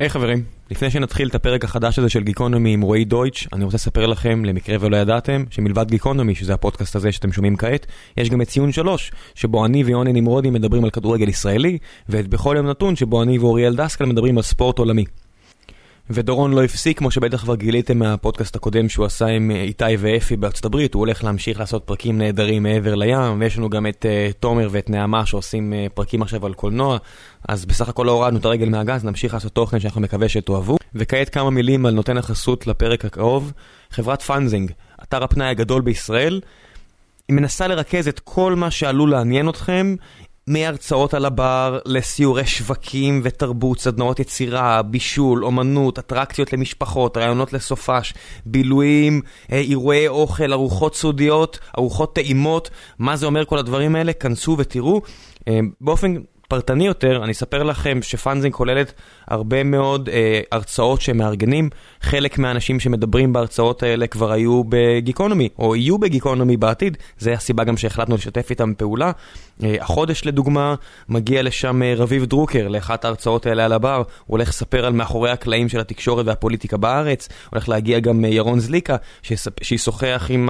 היי חברים, לפני שנתחיל את הפרק החדש הזה של גיקונומי עם רועי דויטש, אני רוצה לספר לכם, למקרה ולא ידעתם, שמלבד גיקונומי, שזה הפודקאסט הזה שאתם שומעים כעת, יש גם את ציון שלוש, שבו אני ויוני נמרודי מדברים על כדורגל ישראלי, ואת בכל יום נתון, שבו אני ואוריאל דסקל מדברים על ספורט עולמי. ודורון לא הפסיק, כמו שבטח כבר גיליתם מהפודקאסט הקודם שהוא עשה עם אה, איתי ואפי בארצות הברית, הוא הולך להמשיך לעשות פרקים נהדרים מעבר לים, ויש לנו גם את uh, תומר ואת נעמה שעושים uh, פרקים עכשיו על קולנוע, אז בסך הכל לא הורדנו את הרגל מהגז, נמשיך לעשות תוכן שאנחנו מקווה שתאהבו. וכעת כמה מילים על נותן החסות לפרק הקרוב, חברת Funzing, אתר הפנאי הגדול בישראל. היא מנסה לרכז את כל מה שעלול לעניין אתכם מהרצאות על הבר לסיורי שווקים ותרבות, סדנאות יצירה, בישול, אומנות, אטרקציות למשפחות, רעיונות לסופש, בילויים, אה, אירועי אוכל, ארוחות סודיות, ארוחות טעימות, מה זה אומר כל הדברים האלה? כנסו ותראו. אה, באופן פרטני יותר, אני אספר לכם שפאנזינג כוללת הרבה מאוד אה, הרצאות שמארגנים. חלק מהאנשים שמדברים בהרצאות האלה כבר היו בגיקונומי, או יהיו בגיקונומי בעתיד, זה הסיבה גם שהחלטנו לשתף איתם פעולה. אה, החודש לדוגמה, מגיע לשם אה, רביב דרוקר לאחת ההרצאות האלה על הבר, הוא הולך לספר על מאחורי הקלעים של התקשורת והפוליטיקה בארץ, הולך להגיע גם אה, ירון זליקה, שישוחח עם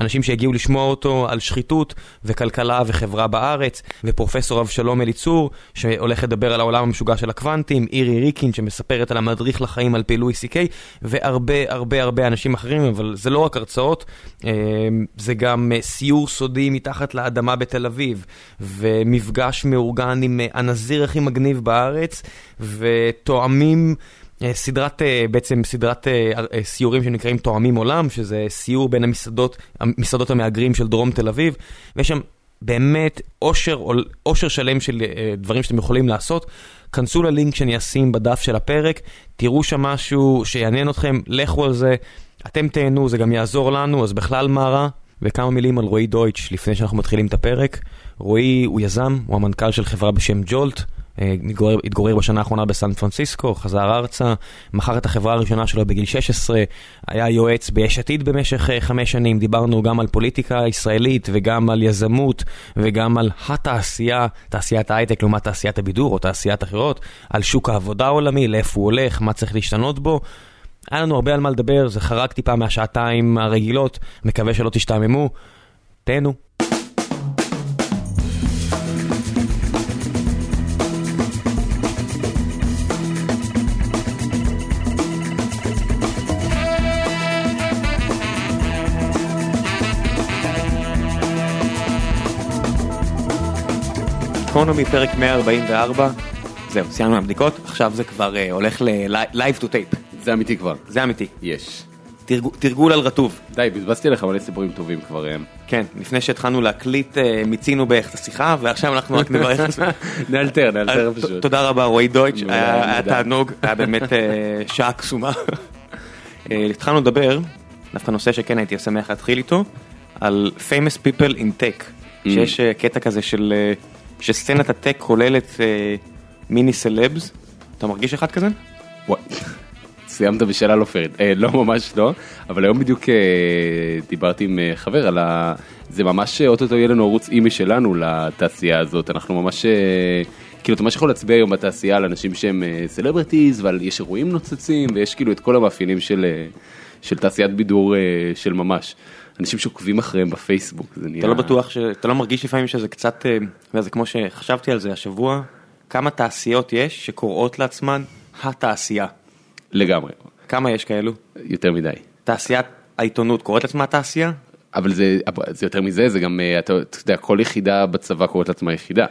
האנשים שהגיעו לשמוע אותו על שחיתות וכלכלה וחברה בארץ, ופרופסור אבשלום אליצור, שהולך לדבר על העולם המשוגע של הקוונטים, אירי ריקין שמספרת על המדריך לחיים על פעילוי CK, והרבה הרבה הרבה אנשים אחרים, אבל זה לא רק הרצאות, זה גם סיור סודי מתחת לאדמה בתל אביב. ומפגש מאורגן עם אה, הנזיר הכי מגניב בארץ, ותואמים... אה, סדרת, אה, בעצם סדרת סיורים שנקראים תואמים עולם, שזה סיור בין המסעדות, המסעדות המהגרים של דרום תל אביב, ויש שם באמת אושר, אושר שלם של דברים שאתם יכולים לעשות. כנסו ללינק שאני אשים בדף של הפרק, תראו שם משהו שיעניין אתכם, לכו על זה, אתם תהנו, זה גם יעזור לנו, אז בכלל מה רע? וכמה מילים על רועי דויטש לפני שאנחנו מתחילים את הפרק. רועי הוא יזם, הוא המנכ"ל של חברה בשם ג'ולט, אה, התגורר, התגורר בשנה האחרונה בסן פרנסיסקו, חזר ארצה, מכר את החברה הראשונה שלו בגיל 16, היה יועץ ביש עתיד במשך אה, חמש שנים, דיברנו גם על פוליטיקה ישראלית וגם על יזמות וגם על התעשייה, תעשיית ההייטק לעומת תעשיית הבידור או תעשיית אחרות, על שוק העבודה העולמי, לאיפה הוא הולך, מה צריך להשתנות בו. היה לנו הרבה על מה לדבר, זה חרג טיפה מהשעתיים הרגילות, מקווה שלא תשתעממו. תהנו. גיקונומי פרק 144, זהו, סיימנו הבדיקות, עכשיו זה כבר uh, הולך ל-live to tape. זה אמיתי כבר. זה אמיתי. יש. תרגול, תרגול על רטוב. די, בזבזתי לך מלא סיפורים טובים כבר. אה. כן, לפני שהתחלנו להקליט uh, מיצינו בערך את השיחה ועכשיו אנחנו רק נברך. נאלתר, נאלתר פשוט. תודה רבה רועי דויטש, היה תענוג, היה באמת uh, שעה קסומה. התחלנו לדבר, דווקא נושא שכן הייתי שמח להתחיל איתו, על famous people in tech, mm. שיש קטע כזה של... שסצנת הטק כוללת אה, מיני סלבס, אתה מרגיש אחד כזה? וואי, סיימת בשאלה לא פיירית, אה, לא ממש לא, אבל היום בדיוק אה, דיברתי עם אה, חבר על ה... זה ממש אה, אוטוטו יהיה לנו ערוץ אימי שלנו לתעשייה הזאת, אנחנו ממש... אה, כאילו אתה ממש יכול להצביע היום בתעשייה על אנשים שהם אה, ועל יש אירועים נוצצים ויש כאילו את כל המאפיינים של, אה, של תעשיית בידור של ממש. אנשים שעוקבים אחריהם בפייסבוק, זה נהיה... אתה לא בטוח, ש... אתה לא מרגיש לפעמים שזה קצת, אה, זה כמו שחשבתי על זה השבוע, כמה תעשיות יש שקוראות לעצמן התעשייה. לגמרי. כמה יש כאלו? יותר מדי. תעשיית העיתונות קוראת לעצמה תעשייה? אבל זה, זה יותר מזה, זה גם, אה, אתה, אתה יודע, כל יחידה בצבא קוראת לעצמה יחידה.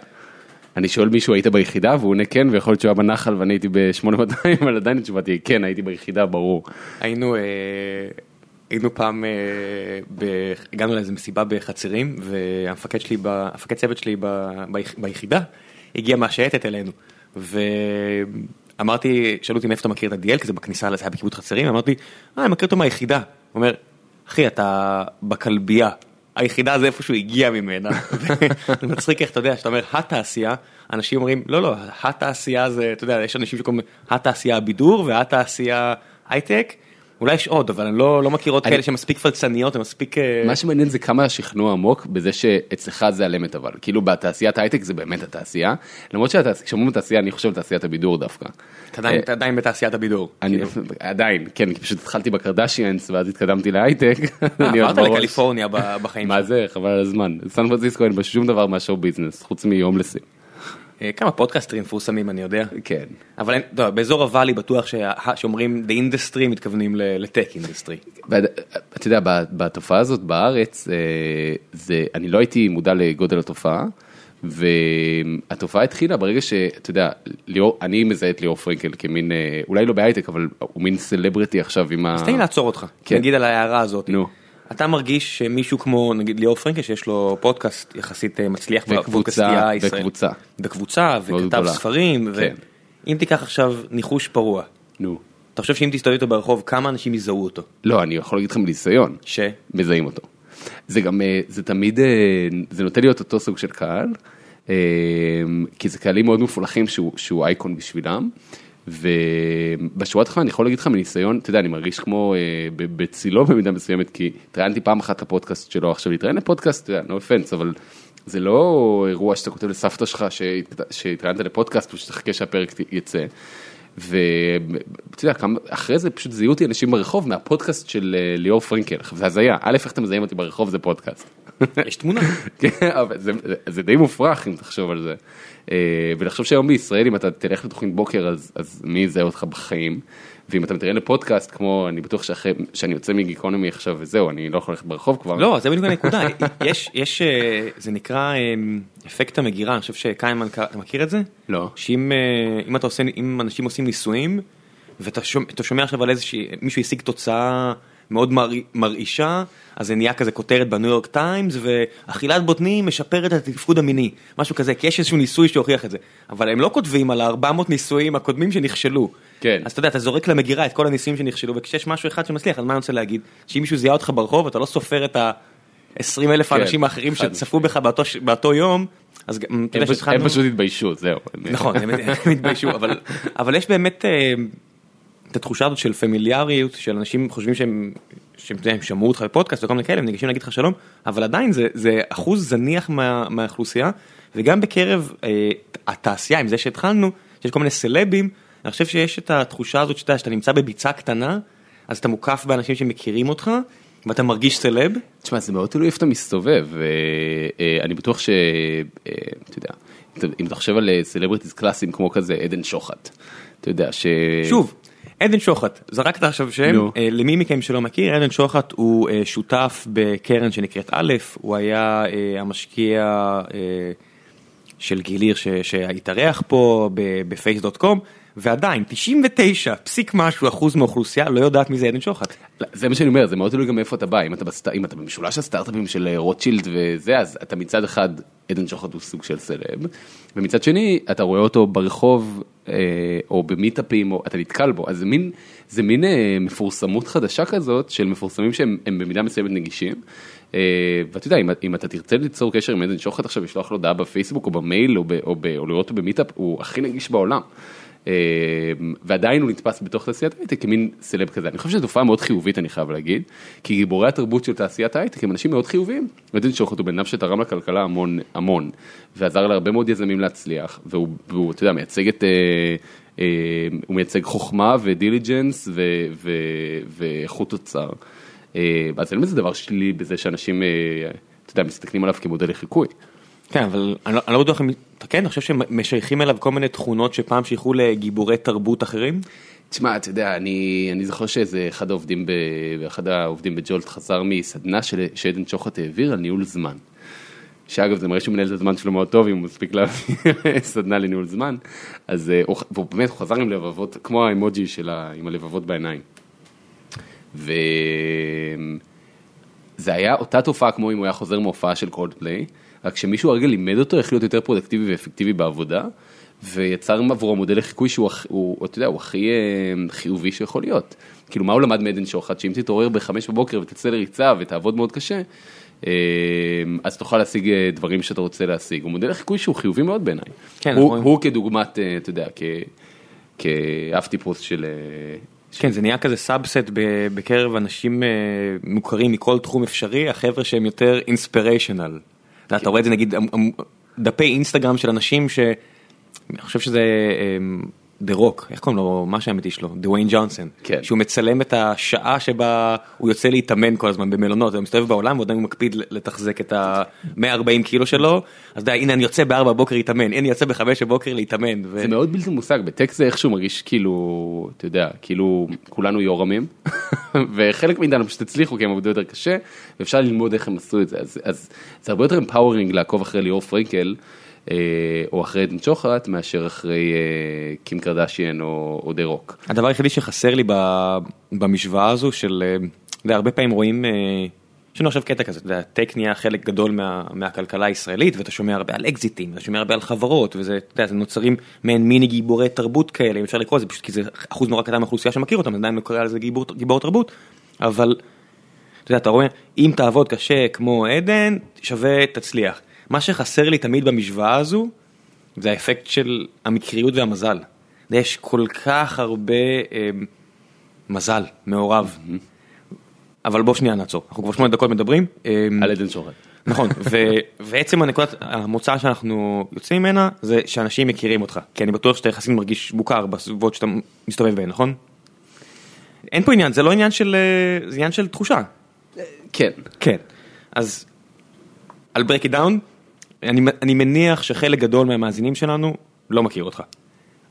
אני שואל מישהו היית ביחידה והוא עונה כן ויכול להיות שהוא היה בנחל ואני הייתי ב-8200 אבל עדיין התשובה תהיה כן הייתי ביחידה ברור. היינו אה, היינו פעם, אה, הגענו לאיזה מסיבה בחצרים, והמפקד שלי, המפקד צוות שלי ביחידה, הגיע מהשייטת אלינו. ואמרתי, שאלו אותי מאיפה אתה מכיר את עדיאל, כי זה בכניסה, זה היה בקיבוץ חצרים, אמרתי, אה, אני מכיר אותו מהיחידה. הוא אומר, אחי, אתה בכלבייה. היחידה זה איפה שהוא הגיע ממנה. זה מצחיק איך אתה יודע, שאתה אומר התעשייה, אנשים אומרים, לא, לא, התעשייה זה, אתה יודע, יש אנשים שקוראים התעשייה הבידור והתעשייה הייטק. אולי יש עוד, אבל אני לא לא מכיר עוד אני- כאלה שמספיק פלצניות ומספיק... אה, מה שמעניין זה כמה השכנוע עמוק בזה שאצלך זה על אמת אבל, כאילו בתעשיית הייטק זה באמת התעשייה, למרות שכשאומרים בתעשייה אני חושב תעשיית הבידור דווקא. אתה עדיין- אה, אתה עדיין בתעשיית הבידור. אני כאילו. עדיין, כן, כי פשוט התחלתי בקרדשיאנס ואז התקדמתי להייטק. אה, עברת. לקליפורניה בחיים מה. זה, חבל על הזמן. סן פרנסיסקו אין בה שום דבר מה show business, חוץ מהומלסים. אה, כמה פודקאסטרים מפורסמים אני יודע. כן. אבל אין- לא, באזור הוואלי בטוח שה- שאומרים the industry מתכוונים ל tech industry. ואתה יודע, בתופעה הזאת בארץ, אה, זה, אני לא הייתי מודע לגודל התופעה, והתופעה התחילה ברגע שאתה יודע, ליאור, אני מזהה את ליאור פרנקל כמין, אה, אולי לא בהייטק, אבל הוא מין סלבריטי עכשיו עם ה... אז תן לי לעצור אותך, כן. נגיד על ההערה הזאת. נו. אתה מרגיש שמישהו כמו נגיד ליאור פרנקל שיש לו פודקאסט יחסית אה, מצליח. וקבוצה. בקבוצה מאוד וכתב. ספרים. כן. אם תיקח עכשיו ניחוש פרוע, נו. אתה חושב שאם תסתובב איתו ברחוב כמה אנשים יזהו אותו? לא, אני יכול להגיד לך מניסיון, ש? מזהים אותו. זה גם, אה, זה תמיד, אה, זה נותן להיות אותו סוג של קהל, כי זה קהלים מאוד מפולחים שהוא, שהוא אייקון בשבילם. ובשורה התחתונה אני יכול להגיד לך מניסיון, אתה יודע, אני מרגיש כמו אה, בצילו במידה מסוימת, כי התראיינתי פעם אחת לפודקאסט שלו, עכשיו להתראיין לפודקאסט, אתה יודע, no offense, אבל זה לא אירוע שאתה כותב לסבתא שלך שהת- שהתראיינת לפודקאסט ושתחכה שהפרק יצא. ואתה יודע, אחרי זה פשוט זיהו אותי אנשים ברחוב מהפודקאסט של אה, ליאור פרנקל, עכשיו, זה הזיה, א', איך אתם מזהים אותי ברחוב זה פודקאסט. יש תמונה. כן, אבל זה, זה, זה די מופרך אם תחשוב על זה. אה, ולחשוב שהיום בישראל אם אתה תלך לתוכנית בוקר אז, אז מי יזהה אותך בחיים. ואם אתה מתראיין לפודקאסט כמו אני בטוח שאחרי שאני יוצא מגיקונומי עכשיו וזהו אני לא יכול ללכת ברחוב כבר. לא, זה בדיוק הנקודה. יש, יש, אה, זה נקרא אה, אפקט המגירה, אני חושב שקיימן, אתה מכיר את זה? לא. שאם אה, אם אתה עושה, אם אנשים עושים ניסויים, ואתה שומע, עכשיו על איזושהי, מישהו השיג תוצאה מאוד מר, מרעישה, אז זה נהיה כזה כותרת בניו יורק טיימס, ואכילת בוטנים משפרת את התפקוד המיני, משהו כזה, כי יש איזשהו ניסוי שהוכיח את זה. אבל הם לא כותבים על ה-400 ניסויים הקודמים שנכשלו. כן. אז אתה יודע, אתה זורק למגירה את כל הניסויים שנכשלו, וכשיש משהו אחד שמצליח, אז מה אני רוצה להגיד? שאם מישהו זיהה אותך ברחוב, אתה לא סופר את ה-20 אלף כן, האנשים האחרים שצפו בך באותו, באותו יום, אז גם, אתה יודע פשוט, שהתחלנו... הם פשוט התביישו זהו. נכון, הם הם התביישו, אבל, אבל יש באמת אה, את התחושה הזאת של פמיליאריות, של אנשים חושבים שהם, שהם, אתה יודע, הם שמעו אותך בפודקאסט וכל מיני כאלה, הם ניגשים להגיד לך שלום, אבל עדיין זה, זה אחוז זניח מה, מהאוכלוסייה, וגם בקרב אה, התעשייה, עם זה שהתחלנו, שיש כל מיני סלבים, אני חושב שיש את התחושה הזאת שאתה, שאתה נמצא בביצה קטנה, אז אתה מוקף באנשים שמכירים אותך, ואתה מרגיש סלב, תשמע זה מאוד תלוי איפה אתה מסתובב ואני בטוח שאתה יודע אם- אם אתה חושב על סלבריטיז קלאסיים כמו כזה עדן שוחט. אתה יודע ש... שוב, עדן שוחט, זרקת עכשיו שם, נו. אה, למי מכם שלא מכיר, עדן שוחט הוא אה, שותף בקרן שנקראת א', הוא היה אה, המשקיע אה, של גיליר שהתארח פה ב- בפייס.קום, ועדיין 99 פסיק משהו אחוז מהאוכלוסייה לא יודעת מי זה עדן שוחט. לא, זה מה שאני אומר, זה מאוד תלוי גם מאיפה אתה בא, אם אתה, בסט... אם אתה במשולש הסטארט-אפים של אה, רוטשילד וזה, אז אתה מצד אחד, עדן שוחט הוא סוג של סלב, ומצד שני, אתה רואה אותו ברחוב, אה, או במיטאפים, או אתה נתקל בו, אז זה מין, זה מין אה, מפורסמות חדשה כזאת, של מפורסמים שהם הם במידה מסוימת נגישים. אה, ואתה יודע, אם, אם אתה תרצה ליצור קשר עם עדן שוחט עכשיו, לשלוח לו הודעה בפייסבוק או במייל או, ב, או, ב, או לראות אותו במיטאפ, הוא הכי נגיש בעולם. אה, ועדיין הוא נתפס בתוך תעשיית ההייטק כמין סלב כזה. אני חושב שזו תופעה מאוד חיובית אני חייב להגיד, כי גיבורי התרבות של תעשיית ההייטק הם אנשים מאוד חיוביים. עדן שוחט הוא בן אדם שתרם לכלכלה המון המון, ועזר להרבה מאוד יזמים להצליח, והוא, והוא אתה יודע, מייצג את... אה, אה, הוא מייצג חוכמה ו diligence ואיכות תוצר. אז אין בזה דבר שלילי בזה שאנשים, אתה יודע, מסתכלים עליו כמודל לחיקוי. כן, אבל אני לא, אני לא בטוח אם, אתה כן, אני חושב שמשייכים אליו כל מיני תכונות שפעם שייכו לגיבורי תרבות אחרים? תשמע, אתה יודע, אני, אני זוכר שאיזה אחד העובדים, אחד העובדים בג'ולט חזר מסדנה שעדן שוחט העביר על ניהול זמן. שאגב זה מראה שהוא מנהל את הזמן שלו מאוד טוב אם הוא מספיק להביא סדנה לניהול זמן. אז אה, הוא, באמת חזר עם לבבות, כמו האמוג'י של ה, עם הלבבות בעיניים. וזה היה אותה תופעה כמו אם הוא היה חוזר מהופעה של קולד פליי, רק שמישהו הרגע לימד אותו איך להיות יותר productive ואפקטיבי בעבודה, ויצר עבורו מודל לחיקוי שהוא, הוא, אתה יודע, הוא הכי אה, חיובי שיכול להיות. כאילו מה הוא למד מעדן שוחט, שאם תתעורר בחמש בבוקר ותצא לריצה ותעבוד מאוד קשה, אה, אז תוכל להשיג אה, דברים שאתה רוצה להשיג. הוא מודל לחיקוי שהוא חיובי מאוד בעיניי. כן, הוא, אנחנו- הוא כדוגמת, אתה יודע, כ... כאב טיפוס של, כן, זה נהיה כזה subset בקרב אנשים אה, מוכרים מכל תחום אפשרי, החבר'ה שהם יותר inspirational. אתה רואה את זה נגיד, דפי אינסטגרם של אנשים ש... אני חושב שזה דה רוק, איך קוראים לו, מה שהאמיתי שלו, דוויין ג'ונסון, כן. שהוא מצלם את השעה שבה הוא יוצא להתאמן כל הזמן במלונות, הוא מסתובב בעולם ועדיין הוא מקפיד לתחזק את ה-140 קילו שלו, אז די, הנה אני יוצא ב-4 בבוקר להתאמן, הנה אני יוצא ב-5 בבוקר להתאמן. ו- זה מאוד בלתי מושג, בטקסט זה איכשהו מרגיש כאילו, אתה יודע, כאילו כולנו יורמים, וחלק מאיתנו פשוט הצליחו כי הם עבדו יותר קשה, ואפשר ללמוד איך הם עשו את זה, אז, אז זה הרבה יותר empowering לעקוב אחרי ליאור פרנקל, אה, או אחרי עדן שוחט, מאשר אחרי אה, קים קרדשיאן או, או דה רוק. הדבר היחידי שחסר לי במשוואה הזו של, אה, אתה הרבה פעמים רואים, אה, יש לנו עכשיו קטע כזה, אתה יודע, טק נהיה חלק גדול מה, מהכלכלה הישראלית, ואתה שומע הרבה על אקזיטים, ואתה שומע הרבה על חברות, וזה, אתה יודע, נוצרים מעין מיני גיבורי תרבות כאלה, אם אפשר לקרוא לזה, פשוט כי זה אחוז נורא קטן מהאוכלוסייה שמכיר אותם, עדיין לא קורא לזה גיבור, גיבור תרבות, אבל, אתה יודע, אתה רואה, אם תעבוד קשה כמו עדן, שווה תצליח. מה שחסר לי תמיד במשוואה הזו, זה האפקט של המקריות והמזל. יש כל כך הרבה אה, מזל מעורב. אבל בוא שנייה נעצור, אנחנו כבר שמונה דקות מדברים. אה, על עדן שוחט. נכון, ו- ועצם הנקודת המוצא שאנחנו יוצאים ממנה זה שאנשים מכירים אותך, כי אני בטוח שאתה יחסית מרגיש מוכר בסביבות שאתה מסתובב בהן, נכון? אין פה עניין, זה לא עניין של, אה, זה עניין של תחושה. כן. כן. אז על break it down, אני, אני מניח שחלק גדול מהמאזינים שלנו לא מכיר אותך.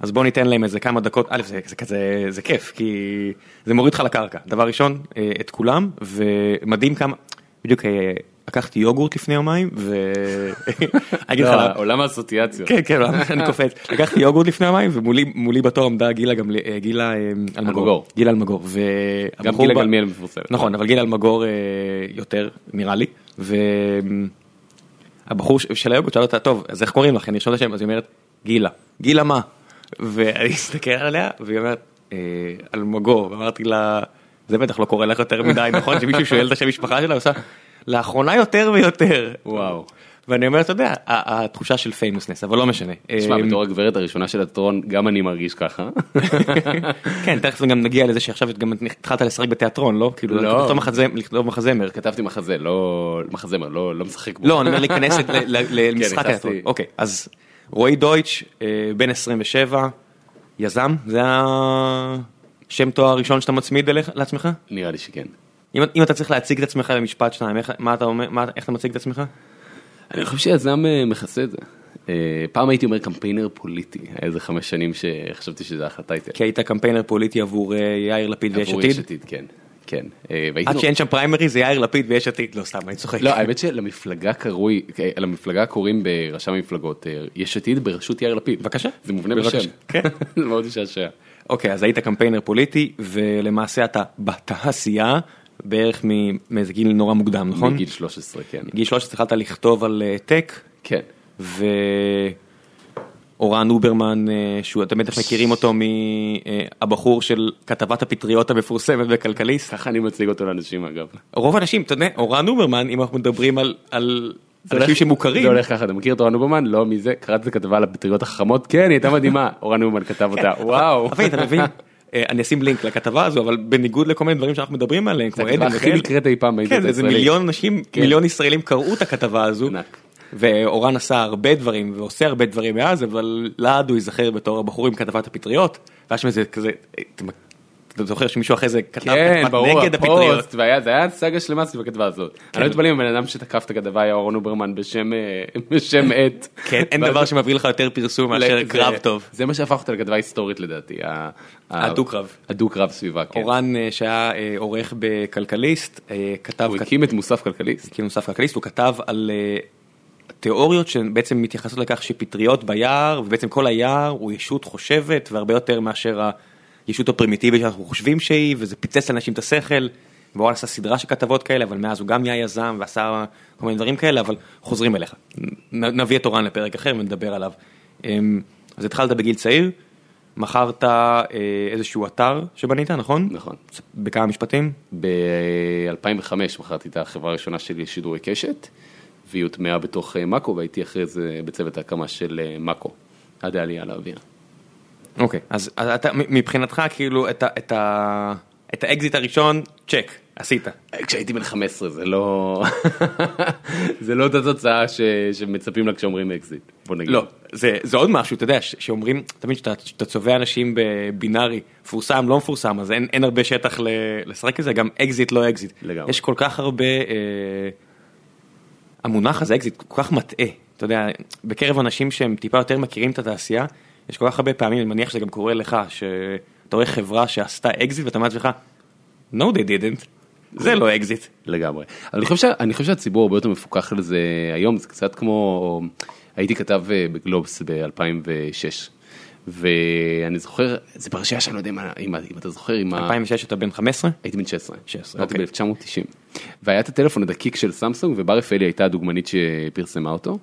אז בוא ניתן להם איזה כמה דקות, א' זה, זה כזה, זה כיף, כי זה מוריד לך לקרקע. דבר ראשון, אה, את כולם, ומדהים כמה, בדיוק אה, לקחתי יוגורט לפני יומיים, ו... אגיד לך, לא, עולם האסוציאציות. כן, כן, אני קופץ. לקחתי יוגורט לפני יומיים, ומולי מולי בתור עמדה גילה גם, אה, גילה אלמגור. גילה אלמגור. גם גילה גלמיאל מפורסמת. נכון, אבל גילה אלמגור יותר, נראה לי. והבחור ש- של היוגורט שאל אותה, טוב, אז איך קוראים לך? אני ארשום את השם, אז היא אומרת, גילה. גילה מה? ואני מסתכל עליה, והיא אומרת, "אה, אלמגור. ואמרתי לה, זה בטח לא קורה לך יותר מדי, נכון? שמישהו שואל את השם משפחה שלה, עושה, לאחרונה יותר ויותר. וואו. ואני אומר, אתה יודע, התחושה של פיימוסנס, אבל לא משנה. תשמע, אה, בתור הגברת הראשונה של התיאטרון, גם אני מרגיש ככה. כן, תכף גם נגיע לזה שעכשיו גם התחלת לשחק בתיאטרון, לא? כאילו, לא. לכתוב מחזמר. כתבתי מחזה, לא מחזמר, לא לא משחק בו. לא, אני אומר להיכנס ל- למשחק. התיאטרון. אוקיי, אז רועי דויטש, אה, בן 27, יזם, זה השם תואר הראשון שאתה מצמיד לעצמך? נראה לי שכן. אם אם אתה צריך להציג את עצמך במשפט שניים, איך- מה אתה אומר, מה- איך אתה מציג את עצמך? אני חושב שיזם אה, מכסה את זה. אה, פעם הייתי אומר קמפיינר פוליטי, היה איזה חמש שנים שחשבתי שזה אחלה טייטל. כי היית קמפיינר פוליטי עבור אה, יאיר לפיד ויש עבור עתיד? יש עתיד, כן. כן. עד שאין שם פריימרי זה יאיר לפיד ויש עתיד, לא סתם, אני צוחק. לא, האמת שלמפלגה קרוי, למפלגה קוראים ברשם המפלגות, יש עתיד בראשות יאיר לפיד. בבקשה. זה מובנה. בשם. כן. זה מאוד משעשע. אוקיי, אז היית קמפיינר פוליטי, ולמעשה אתה בתעשייה בערך מאיזה גיל נורא מוקדם, נכון? מגיל 13, כן. גיל 13 התחלת לכתוב על אה, טק, כן. ואורן אוברמן, אה, שהוא, אתם בטח מכירים אותו מהבחור של כתבת הפטריות המפורסמת בכלכליסט. ככה אני מציג אותו לאנשים אגב. רוב האנשים, אתה יודע, אורן אוברמן, אם אנחנו מדברים על, על אנשים שמוכרים, זה הולך ככה, אתה מכיר את אורן אוברמן? לא מזה, קראת את הכתבה על הפטריות החכמות? כן, היא הייתה מדהימה. אורן אוברמן כתב אותה, וואו. אבל אתה מבין, אה, אני אשים לינק לכתבה הזו, אבל בניגוד לכל מיני דברים שאנחנו מדברים עליהם, כמו עדן הכי נקראת אי פעם כן, איזה. מיליון אנשים, כן. מיליון ישראלים קראו את הכתבה הזו. ואורן עשה הרבה דברים ועושה הרבה דברים מאז, אבל לעד הוא ייזכר בתור הבחור עם כתבת הפטריות, והיה שם איזה כזה, אתה- זוכר שמישהו אחרי זה כתב כן, ברור, נגד הפטריות, והיה- זה היה סאגה שלמה סביב הכתבה הזאת. אני לא מתפלא אם הבן אדם שתקף את הכתבה היה אורן אוברמן בשם אה, בשם עט. כן, אין דבר שמביא לך יותר פרסום מאשר זה- קרב טוב. זה מה שהפך אותה לכתבה היסטורית לדעתי. הדו-קרב. הדו-קרב סביבה, כן. אורן אה, שהיה אה, עורך בכלכליסט, כתב, הוא הקים את מוסף כלכליסט. כאילו נוסף כלכליסט, הוא כתב על תיאוריות שבעצם מתייחסות לכך שפטריות ביער, ובעצם כל היער הוא ישות חושבת, והרבה יותר מאשר הישות הפרימיטיבית שאנחנו חושבים שהיא, וזה פיצץ לאנשים את השכל. ואורן עשה סדרה של כתבות כאלה, אבל מאז הוא גם נהיה יזם ועשה כל מיני דברים כאלה, אבל חוזרים אליך. נביא את אורן לפרק אחר ונדבר עליו. אמ, אז התחלת בגיל צעיר, מכרת אה, איזשהו אתר שבנית, נכון? נכון. בכמה משפטים? ב-2005 מכרתי את החברה הראשונה שלי לשידורי קשת, והיא הוטמעה בתוך אה, מאקו, והייתי אחרי זה בצוות ההקמה של אה, מאקו, עד העלייה לאוויר. אוקיי, אז אז אתה מבחינתך כאילו את ה- את את האקזיט הראשון, צ'ק, עשית. כשהייתי בן 15 זה לא זה לא אותה תוצאה ש- שמצפים לה כשאומרים אקזיט. בוא נגיד. לא, זה, זה עוד משהו, אתה יודע, ש- שאומרים, תמיד שאתה, שאתה צובע אנשים בבינארי, מפורסם, לא מפורסם, אז אין, אין הרבה שטח ל, לשחק בזה, גם אקזיט, לא אקזיט. לגמרי. יש כל כך הרבה, אה, המונח הזה, אקזיט, כל כך מטעה. אתה יודע, בקרב אנשים שהם טיפה יותר מכירים את התעשייה, יש כל כך הרבה פעמים, אני מניח שזה גם קורה לך, שאתה רואה חברה שעשתה אקזיט ואתה אומר לעצמך, no they didn't, זה לא אקזיט. לגמרי. אני חושב, שה- אני חושב שהציבור הרבה יותר מפוקח על זה היום, זה קצת כמו, הייתי כתב אה, בגלובס ב-2006, ואני זוכר, זה פרשייה שאני לא יודע אם, אם, אם אתה זוכר, ה... 2006 אתה בן 15? הייתי בן 16, 16, הייתי אוקיי. ב-1990, והיה את הטלפון הדקיק של סמסונג, ובר רפאלי הייתה הדוגמנית שפרסמה אותו,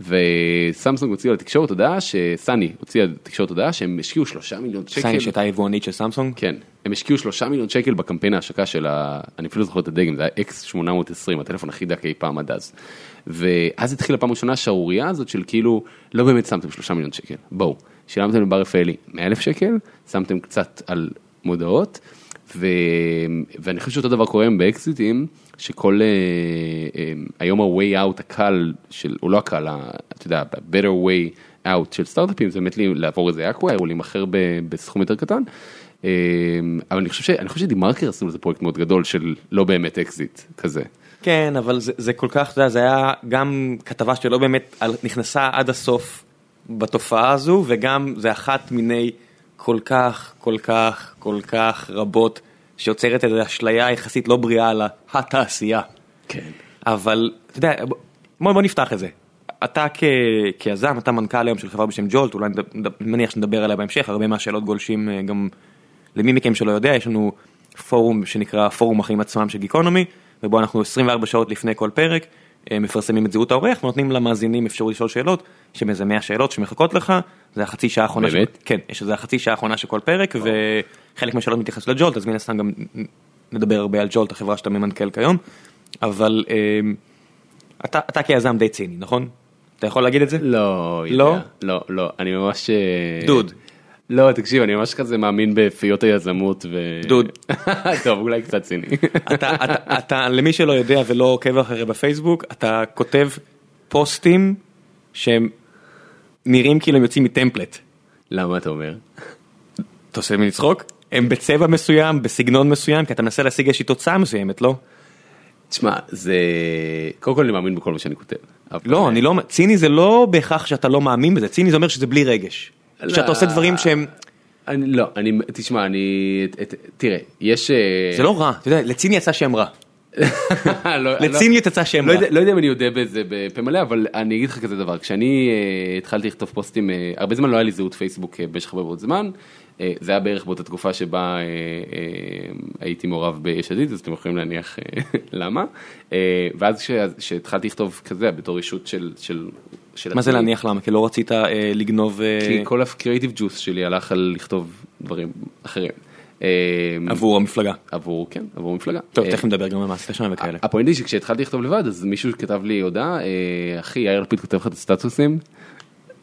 וסמסונג הוציאה לתקשורת הודעה, שסני הוציאה לתקשורת הודעה שהם השקיעו שלושה מיליון שקל. סני שהייתה יבואנית של סמסונג? כן, הם השקיעו שלושה מיליון שקל בקמפיין ההשקה של ה... אני אפילו זוכר את הדגם, זה היה X820, הטלפון הכי דק אי פעם עד אז. ואז התחילה פעם ראשונה השערורייה הזאת של כאילו, לא באמת שמתם שלושה מיליון שקל, בואו, שילמתם לבר רפאלי 100 אלף שקל, שמתם קצת על מודעות, ו... ואני חושב שאותו דבר קורה היום באקזיטים, שכל, אה, אה, היום ה-way out הקל של, הוא לא הקל, אתה יודע, ה-better way out של סטארט-אפים, זה באמת לעבור איזה acquire או להימכר בסכום יותר קטן. אה, אבל אני חושב, ש- אני חושב שדה-מרקר עשו לזה פרויקט מאוד גדול של לא באמת אקזיט כזה. כן, אבל זה, זה כל כך, יודע, זה היה גם כתבה שלא באמת נכנסה עד הסוף בתופעה הזו, וגם זה אחת מיני כל כך, כל כך, כל כך רבות, שיוצרת איזו אשליה יחסית לא בריאה על התעשייה. כן. אבל, אתה יודע, בוא, בוא נפתח את זה. אתה כ, כיזם, אתה מנכ"ל היום של חברה בשם ג'ולט, אולי אני מניח שנדבר עליה בהמשך, הרבה מהשאלות גולשים אה, גם למי מכם שלא יודע, יש לנו פורום שנקרא פורום החיים עצמם של גיקונומי, ובו אנחנו 24 שעות לפני כל פרק, מפרסמים את זהות האורח ונותנים למאזינים אפשרות לשאול שאלות, יש שם איזה 100 שאלות שמחכות לך, זה החצי שעה האחרונה, באמת? כן, יש איזה החצי שעה האחרונה של כל פרק, וחלק מהשאלות מתייחס לג'ולט, אז מן הסתם גם נדבר הרבה על ג'ולט, החברה שאתה ממנכ"ל כיום, אבל אה, אתה, אתה כיזם די ציני, נכון? אתה יכול להגיד את זה? לא, לא? לא, לא, אני ממש... אה, דוד. לא, תקשיב, אני ממש כזה מאמין בפיות היזמות ו... דוד. טוב, אולי קצת ציני. אתה, אתה, אתה, למי שלא יודע ולא עוקב אחרי בפייסבוק, אתה כותב פוסטים שהם נראים כאילו הם יוצאים מטמפלט. למה אתה אומר? אתה עושה ממני צחוק? הם בצבע מסוים, בסגנון מסוים, כי אתה מנסה להשיג איזושהי תוצאה מסוימת, לא? תשמע, זה... קודם כל אני מאמין בכל מה שאני כותב. לא, אני לא, ציני זה לא בהכרח שאתה לא מאמין בזה, ציני זה אומר שזה בלי רגש. שאתה עושה דברים שהם, אני לא, אני... תשמע, אני... תראה, יש... אה, זה לא רע, אתה יודע, לציני יצא שם רע. לא- לא- לציניות יצא שם לא רע. לא יודע אם אני יודע בזה בפה מלא, אבל אני אגיד לך כזה דבר, כשאני אה, התחלתי לכתוב פוסטים, אה, הרבה זמן לא היה לי זהות פייסבוק במשך הרבה מאוד זמן, זה היה בערך באותה תקופה שבה הייתי מעורב ביש עתיד, אז אתם יכולים להניח למה, ואז כש- כשהתחלתי לכתוב כזה בתור אישות של... של מה זה להניח למה? כי לא רצית אה, לגנוב אה, כי כל הקריאיטיב ג'וס שלי הלך על לכתוב דברים אחרים. אה, עבור המפלגה. עבור, כן, עבור מפלגה. טוב, אה, תכף נדבר גם על מה עשית שם וכאלה. הפואנטה היא שכשהתחלתי לכתוב לבד אז מישהו כתב לי הודעה אה, אחי יאיר לפיד כותב לך את הסטטוסים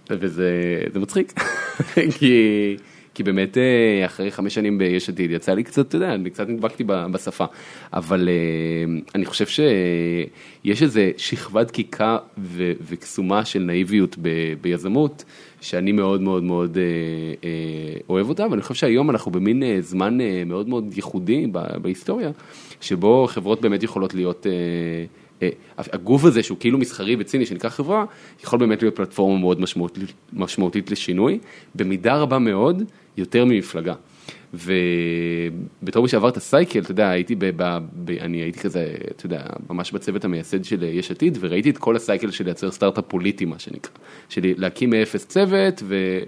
וזה זה מצחיק כי כי באמת אה, אחרי חמש שנים ביש עתיד יצא לי קצת אתה יודע אני קצת נדבקתי בשפה אבל אה, אני חושב שיש איזה שכבת דקיקה וקסומה של נאיביות ב- ביזמות שאני מאוד מאוד מאוד אה, אוהב אותה ואני חושב שהיום אנחנו במין זמן מאוד מאוד ייחודי בהיסטוריה שבו חברות באמת יכולות להיות. הגוף הזה שהוא כאילו מסחרי וציני שנקרא חברה, יכול באמת להיות פלטפורמה מאוד משמעותית, משמעותית לשינוי, במידה רבה מאוד יותר ממפלגה. ובתור מי שעבר את הסייקל, אתה יודע, הייתי, ב, ב, ב, אני הייתי כזה, אתה יודע, ממש בצוות המייסד של יש עתיד, וראיתי את כל הסייקל של לייצר סטארט-אפ פוליטי, מה שנקרא, של להקים מאפס צוות ו,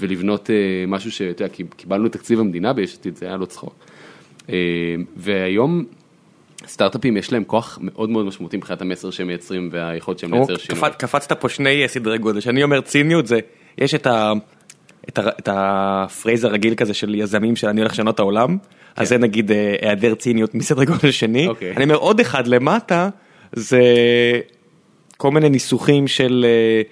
ולבנות אה, משהו שאתה יודע, קיבלנו תקציב המדינה ביש עתיד, זה היה לא צחוק. אה, והיום סטארט-אפים יש להם כוח מאוד מאוד משמעותי מבחינת המסר שהם מייצרים והיכולת שהם לייצר שינוי. קפצ- קפצת פה שני אה, סדרי גודל, שאני אומר ציניות זה, יש את ה... את, ה phrase הרגיל כזה של יזמים של אני הולך לשנות את העולם, אז זה נגיד אה, היעדר ציניות מסדר גודל שני, אוקיי. אני אומר עוד אחד למטה, זה כל מיני ניסוחים של אה,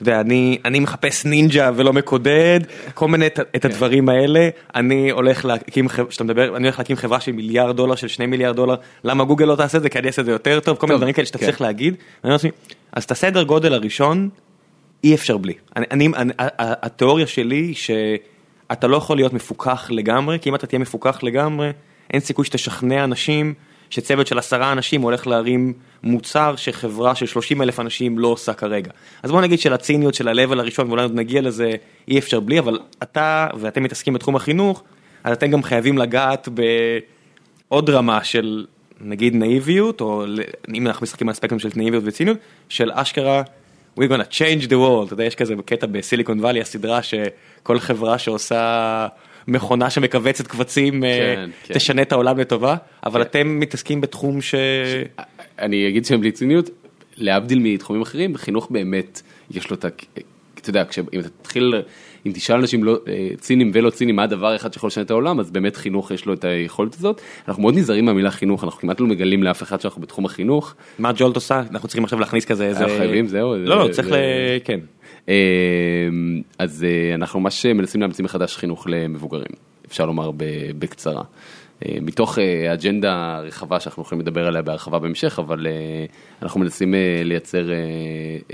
יודע, אני, מחפש נינג'ה ולא מקודד, כל מיני את, את הדברים האלה, אני הולך להקים, חברה, שאתה מדבר, אני הולך להקים חברה של מיליארד דולר, של שני מיליארד דולר, למה גוגל לא תעשה את זה? כי אני אעשה את זה יותר טוב, כל מיני דברים כאלה שאתה כן. צריך להגיד, ואני אז את הסדר גודל הראשון, אי אפשר בלי. אני, אני, אני, התיאוריה שלי היא שאתה לא יכול להיות מפוקח לגמרי, כי אם אתה תהיה מפוקח לגמרי, אין סיכוי שתשכנע אנשים שצוות של עשרה אנשים הולך להרים מוצר שחברה של 30 אלף אנשים לא עושה כרגע. אז בוא נגיד שלציניות של ה-level הראשון, ואולי עוד נגיע לזה, אי אפשר בלי, אבל אתה ואתם מתעסקים בתחום החינוך, אז אתם גם חייבים לגעת בעוד רמה של נגיד נאיביות, או אם אנחנו משחקים על הספקטרום של נאיביות וציניות, של אשכרה, we're gonna change the world, אתה יודע, יש כזה קטע בסיליקון וואלי, הסדרה שכל חברה שעושה מכונה שמכווצת קבצים, אה, כן, כן. תשנה את העולם לטובה, אבל כן. אתם מתעסקים בתחום ש... אני אגיד שהם בלי ציניות, להבדיל מתחומים אחרים, בחינוך באמת יש לו את ה... אתה יודע, אם אתה תתחיל, אם תשאל אנשים לא, אה, צינים ולא צינים מה הדבר האחד שיכול לשנות את העולם, אז באמת חינוך יש לו את היכולת הזאת. אנחנו מאוד נזהרים מהמילה חינוך, אנחנו כמעט לא מגלים לאף אחד שאנחנו בתחום החינוך. מה ג'ולט עושה? אנחנו צריכים עכשיו להכניס כזה איזה... אנחנו חייבים, זהו? לא, לא, צריך ל... כן. אה, אז אה, אנחנו ממש מנסים להמציא מחדש חינוך למבוגרים, אפשר לומר בקצרה. אה, מתוך אה, אג'נדה רחבה שאנחנו יכולים לדבר עליה בהרחבה בהמשך, אבל אה, אנחנו מנסים אה, לייצר אה,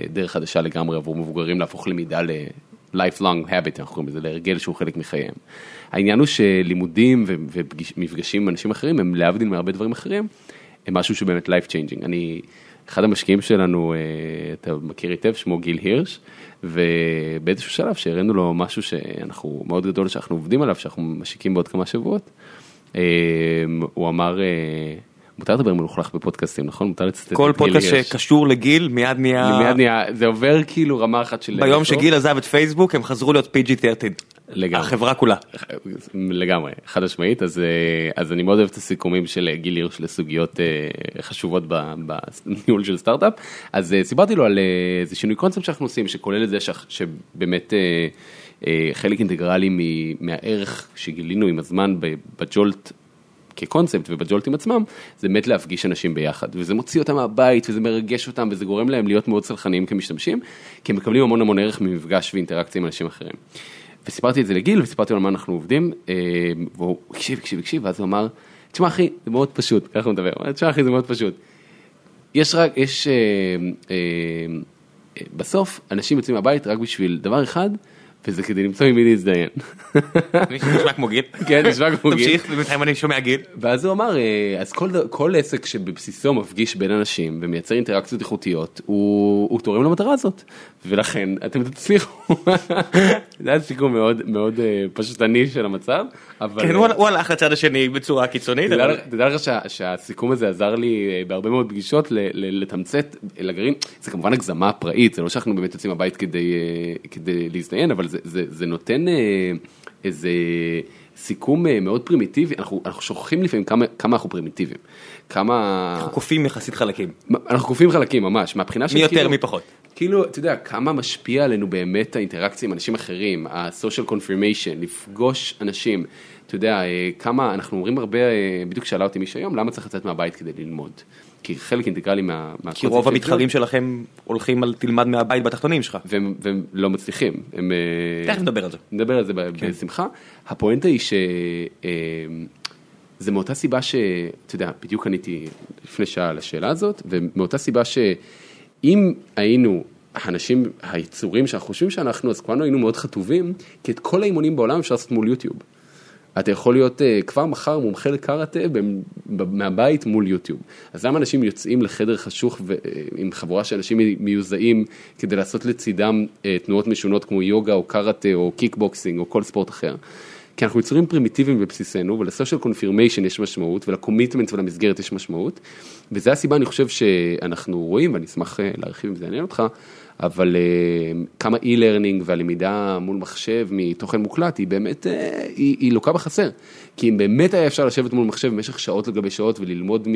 אה, דרך חדשה לגמרי עבור מבוגרים להפוך למידה ל-lifelong habit, אנחנו קוראים לזה, להרגל שהוא חלק מחייהם. העניין הוא שלימודים ומפגשים עם אנשים אחרים הם להבדיל מהרבה דברים אחרים, הם משהו שבאמת life changing. אני, אחד המשקיעים שלנו, אה, אתה מכיר היטב, שמו גיל הירש, ובאיזשהו שלב שהראינו לו משהו שאנחנו, מאוד גדול שאנחנו עובדים עליו, שאנחנו משיקים בעוד כמה שבועות, אה, הוא אמר, אה, מותר לדבר מלוכלך בפודקאסטים, נכון? מותר לצטט כל פודקאסט. שקשור לגיל מיד נהיה... מיד נהיה, זה עובר כאילו רמה אחת של... ביום שגיל עזב את פייסבוק הם חזרו להיות PG-13. לגמרי. החברה כולה. לגמרי, חד משמעית, אז, אה, אז אני מאוד אוהב את הסיכומים של אה, גיל הירש לסוגיות אה, חשובות בניהול של סטארט-אפ, אז אה, סיפרתי לו על אה, איזה שינוי קונספט שאנחנו עושים, שכולל את זה שבאמת אה, אה, חלק אינטגרלי מהערך שגילינו עם הזמן בג'ולט. כקונספט ובג'ולטים עצמם, זה באמת להפגיש אנשים ביחד, וזה מוציא אותם מהבית, וזה מרגש אותם, וזה גורם להם להיות מאוד סלחניים כמשתמשים, כי הם מקבלים המון המון ערך ממפגש ואינטראקציה עם אנשים אחרים. וסיפרתי את זה לגיל, וסיפרתי לו על מה אנחנו עובדים, אה, והוא הקשיב, הקשיב, הקשיב, ואז הוא אמר, תשמע אחי, זה מאוד פשוט, ככה הוא מדבר, תשמע אחי, זה מאוד פשוט. יש רק, יש, אה, אה, בסוף אנשים יוצאים מהבית רק בשביל דבר אחד, וזה כדי למצוא עם מי להזדיין. נשמע כמו גיל. כן, נשמע כמו גיל. תמשיך, ובינתיים אני שומע גיל. ואז הוא אמר, אה, אז כל, עסק שבבסיסו מפגיש בין אנשים ומייצר אינטראקציות איכותיות, הוא, הוא תורם למטרה הזאת. ולכן אתם תצליחו. זה היה סיכום מאוד מאוד אה, פשטני של המצב. אבל, כן, אה, הוא הלך לצד השני בצורה קיצונית. תדע לך- שה- שהסיכום הזה עזר לי אה, בהרבה מאוד פגישות לתמצת לגרעין, זה כמובן הגזמה פראית, זה לא שאנחנו באמת יוצאים מהבית כדי, כדי להזדיין, אבל זה, זה, זה נותן איזה סיכום מאוד פרימיטיבי, אנחנו, אנחנו שוכחים לפעמים כמה, כמה אנחנו פרימיטיביים, כמה... אנחנו קופים יחסית חלקים. אנחנו קופים חלקים ממש, מהבחינה של מי יותר כאילו- מי פחות. כאילו, אתה יודע, כמה משפיע עלינו באמת האינטראקציה עם אנשים אחרים, ה-social confirmation, לפגוש אנשים, אתה יודע, אה, כמה, אנחנו אומרים הרבה, אה, בדיוק שאלה אותי מישהו היום, למה צריך לצאת מהבית כדי ללמוד? כי חלק אינטגרלי מה... כי רוב המתחרים שלכם הולכים על תלמד מהבית בתחתונים שלך. והם, והם לא מצליחים, הם... אה, תכף נדבר על זה. נדבר על זה כן. בשמחה. הפואנטה היא שזה מאותה סיבה שאתה יודע, בדיוק עניתי לפני שעה על השאלה הזאת, ומאותה סיבה שאם היינו האנשים, היצורים שאנחנו חושבים שאנחנו, אז כולנו היינו מאוד חטובים, כי את כל האימונים בעולם אפשר לעשות מול יוטיוב. אתה יכול להיות uh, כבר מחר מומחה לקראטה מהבית מול יוטיוב. אז למה אנשים יוצאים לחדר חשוך ו- אה, עם חבורה של אנשים מיוזעים כדי לעשות לצידם uh, תנועות משונות כמו יוגה או קראטה או קיקבוקסינג או כל ספורט אחר? כי אנחנו יצורים פרימיטיביים בבסיסנו ול social confirmation יש משמעות ול commitment ולמסגרת יש משמעות. וזה הסיבה אני חושב שאנחנו רואים ואני אשמח אה, להרחיב אם זה יעניין אותך. אבל uh, כמה e-learning והלמידה מול מחשב מתוכן מוקלט היא באמת, uh, היא, היא לוקה בחסר. כי אם באמת היה אפשר לשבת מול מחשב במשך שעות לגבי שעות וללמוד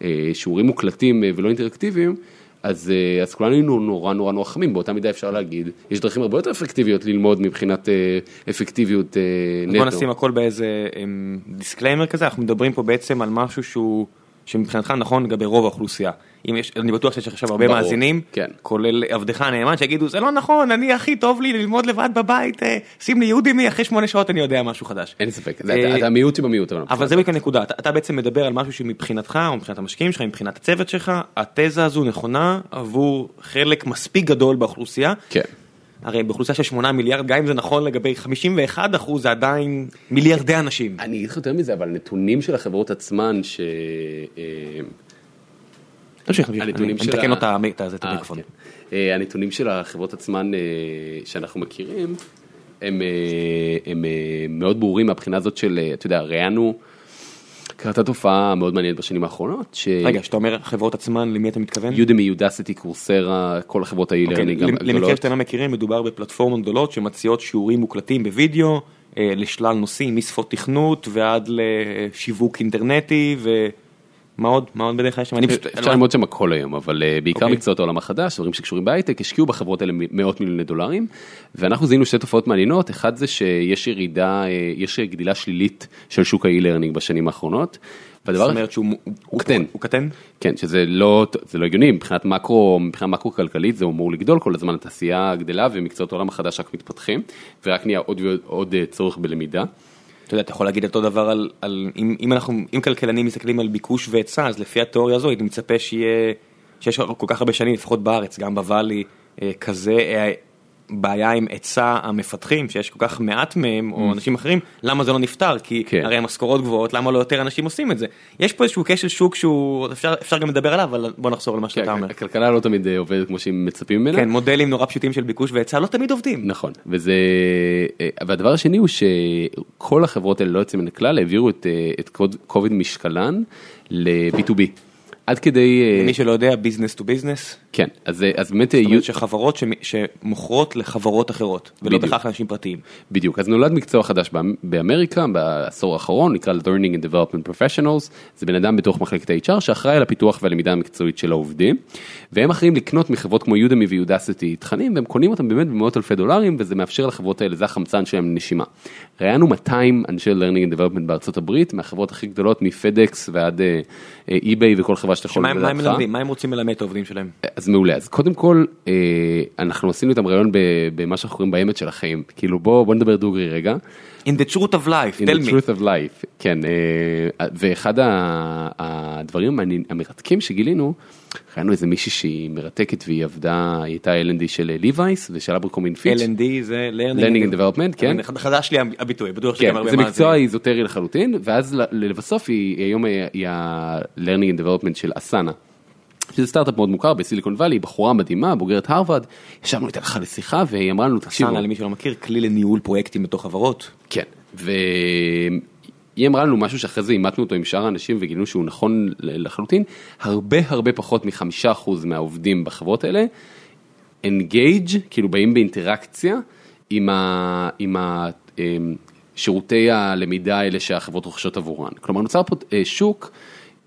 משיעורים מוקלטים ולא אינטראקטיביים, אז, uh, אז כולנו היינו נורא נורא נורא חכמים, באותה מידה אפשר להגיד, יש דרכים הרבה יותר אפקטיביות ללמוד מבחינת uh, אפקטיביות אז נטו. בוא נשים הכל באיזה disclaimer כזה, אנחנו מדברים פה בעצם על משהו שהוא שמבחינתך נכון לגבי רוב האוכלוסייה. אם יש, אני בטוח שיש עכשיו הרבה ברור, מאזינים, כן. כולל עבדך הנאמן, שיגידו זה לא נכון, אני הכי טוב לי ללמוד לבד בבית, אה, שים לי יודימי, אחרי שמונה שעות אני יודע משהו חדש. אין ספק, אה, אתה- אתה המיעוט שבמיעוט. אבל זה בדיוק הנקודה, אתה, אתה בעצם מדבר על משהו שמבחינתך, או מבחינת המשקיעים שלך, מבחינת הצוות שלך, התזה הזו נכונה עבור חלק מספיק גדול באוכלוסייה. כן. הרי באוכלוסייה של 8 מיליארד, גם אם זה נכון לגבי 51 אחוז, זה עדיין מיליארדי אנשים. אני אגיד לך יותר מזה, אבל נתונים של החברות עצמן, ש... תמשיך, אני מתקן אותה, את אה, המיקרופון. כן. אה, הנתונים של החברות עצמן אה, שאנחנו מכירים, הם, הם מאוד ברורים מהבחינה הזאת של, אתה יודע, ראיינו, קרתה תופעה מאוד מעניינת בשנים האחרונות, ש... רגע, כשאתה אומר חברות עצמן, למי אתה מתכוון? Udemy, Udacity, Coursera, כל החברות אוקיי, ה e-learning למ- למקרה שאתם לא מכירים, מדובר בפלטפורמות גדולות שמציעות שיעורים מוקלטים בווידאו, לשלל נושאים, משפות תכנות ועד לשיווק אינטרנטי, ומה עוד? מה עוד בדרך כלל יש שם? אפשר ללמוד שם הכל היום, אבל אה, בעיקר אוקיי. מקצועות העולם החדש, דברים שקשורים בהייטק, השקיעו בחברות האלה מאות מיליוני דולרים, ואנחנו זיהינו שתי תופעות מעניינות, אחד זה שיש ירידה, אה, יש גדילה שלילית של שוק ה e-learning בשנים האחרונות. זאת אומרת שהוא הוא- קטן. הוא קטן? כן, שזה לא, זה לא הגיוני, מבחינת מקרו, מבחינה מקרו כלכלית זה אמור לגדול כל הזמן, התעשייה גדלה ומקצועות העולם החדש רק מתפתחים, ורק נהיה עוד ועוד עוד, אה, צורך בלמידה. אתה יודע, אתה יכול להגיד אותו דבר על, על אם, אם אנחנו, אם כלכלנים מסתכלים על ביקוש והיצע, אז לפי התיאוריה הזו הייתי מצפה שיהיה, שיש כל כך הרבה שנים, לפחות בארץ, גם בוואלי, אה, כזה אה, בעיה עם היצע המפתחים, שיש כל כך מעט מהם, או אנשים אחרים, למה זה לא נפתר? כי Mm. כן. הרי המשכורות גבוהות, למה לא יותר אנשים עושים את זה? יש פה איזשהו כשל שוק שהוא, אפשר, אפשר גם לדבר עליו, אבל בוא נחזור למה שאתה אומר. הכלכלה לא תמיד אה, עובדת כמו שמצפים ממנה. כן, מודלים נורא פשוטים של ביקוש והיצע לא תמיד עובדים. נכון, וזה, אה, והדבר השני הוא שכל החברות האלה לא יוצאים מן הכלל העבירו את, אה, את כובד משקלן ל-B2B. עד כדי, אה, מי שלא יודע, business to business, כן, אז, אה, אז באמת, זאת אה, אומרת שחברות שמ- שמוכרות לחברות אחרות, ולא. בהכרח לאנשים פרטיים. בדיוק, אז נולד מקצוע חדש באמ- באמריקה בעשור האחרון, נקרא Learning and Development Professionals, זה בן אדם בתוך מחלקת ה-HR שאחראי על הפיתוח והלמידה המקצועית של העובדים, והם אחראים לקנות מחברות כמו יודמי ויודסיטי תכנים, והם קונים אותם באמת במאות אלפי דולרים, וזה מאפשר לחברות האלה, זה החמצן שלהם לנשימה. ראיינו 200 אנשי Learning and Development בארצות הברית, מהחברות הכי גדולות מפדקס ועד אי-ביי וכל חברה שאתה יכול הם- מה הם. מלמדים? מה הם רוצים ללמד את העובדים שלהם? אז מעולה, אז קודם כל, אה, אנחנו עשינו איתם ראיון במה שאנחנו קוראים באמת של החיים, כאילו בוא, בוא נדבר דוגרי רגע. In the truth of life, In tell the me. truth of life, כן, אה, ואחד הדברים המרתקים שגילינו, ראינו איזה מישהי שהיא מרתקת והיא עבדה, היא הייתה L&D של ליווייס ושל אברקומין פיץ', L&D זה Learning and Development, כן. חדש לי הביטוי, בטוח כן, שגם הרבה זה מקצוע מאזינים. איזוטרי לחלוטין, ואז לבסוף היא היום היא ה-Learning and Development של אסנה. שזה סטארט-אפ מאוד מוכר בסיליקון וואלי, בחורה מדהימה, בוגרת הרווארד, ישבנו איתה ככה לשיחה והיא אמרה לנו, תקשיבו, סאנה, למי שלא מכיר, כלי לניהול פרויקטים בתוך חברות. כן, והיא אמרה לנו משהו שאחרי זה אימתנו אותו עם שאר האנשים וגילינו שהוא נכון לחלוטין, הרבה הרבה פחות מחמישה אחוז מהעובדים בחברות האלה, engage, כאילו באים באינטראקציה עם, ה, עם ה, אמ, שירותי הלמידה האלה שהחברות רוכשות עבורן. כלומר נוצר פה אה, שוק, אה,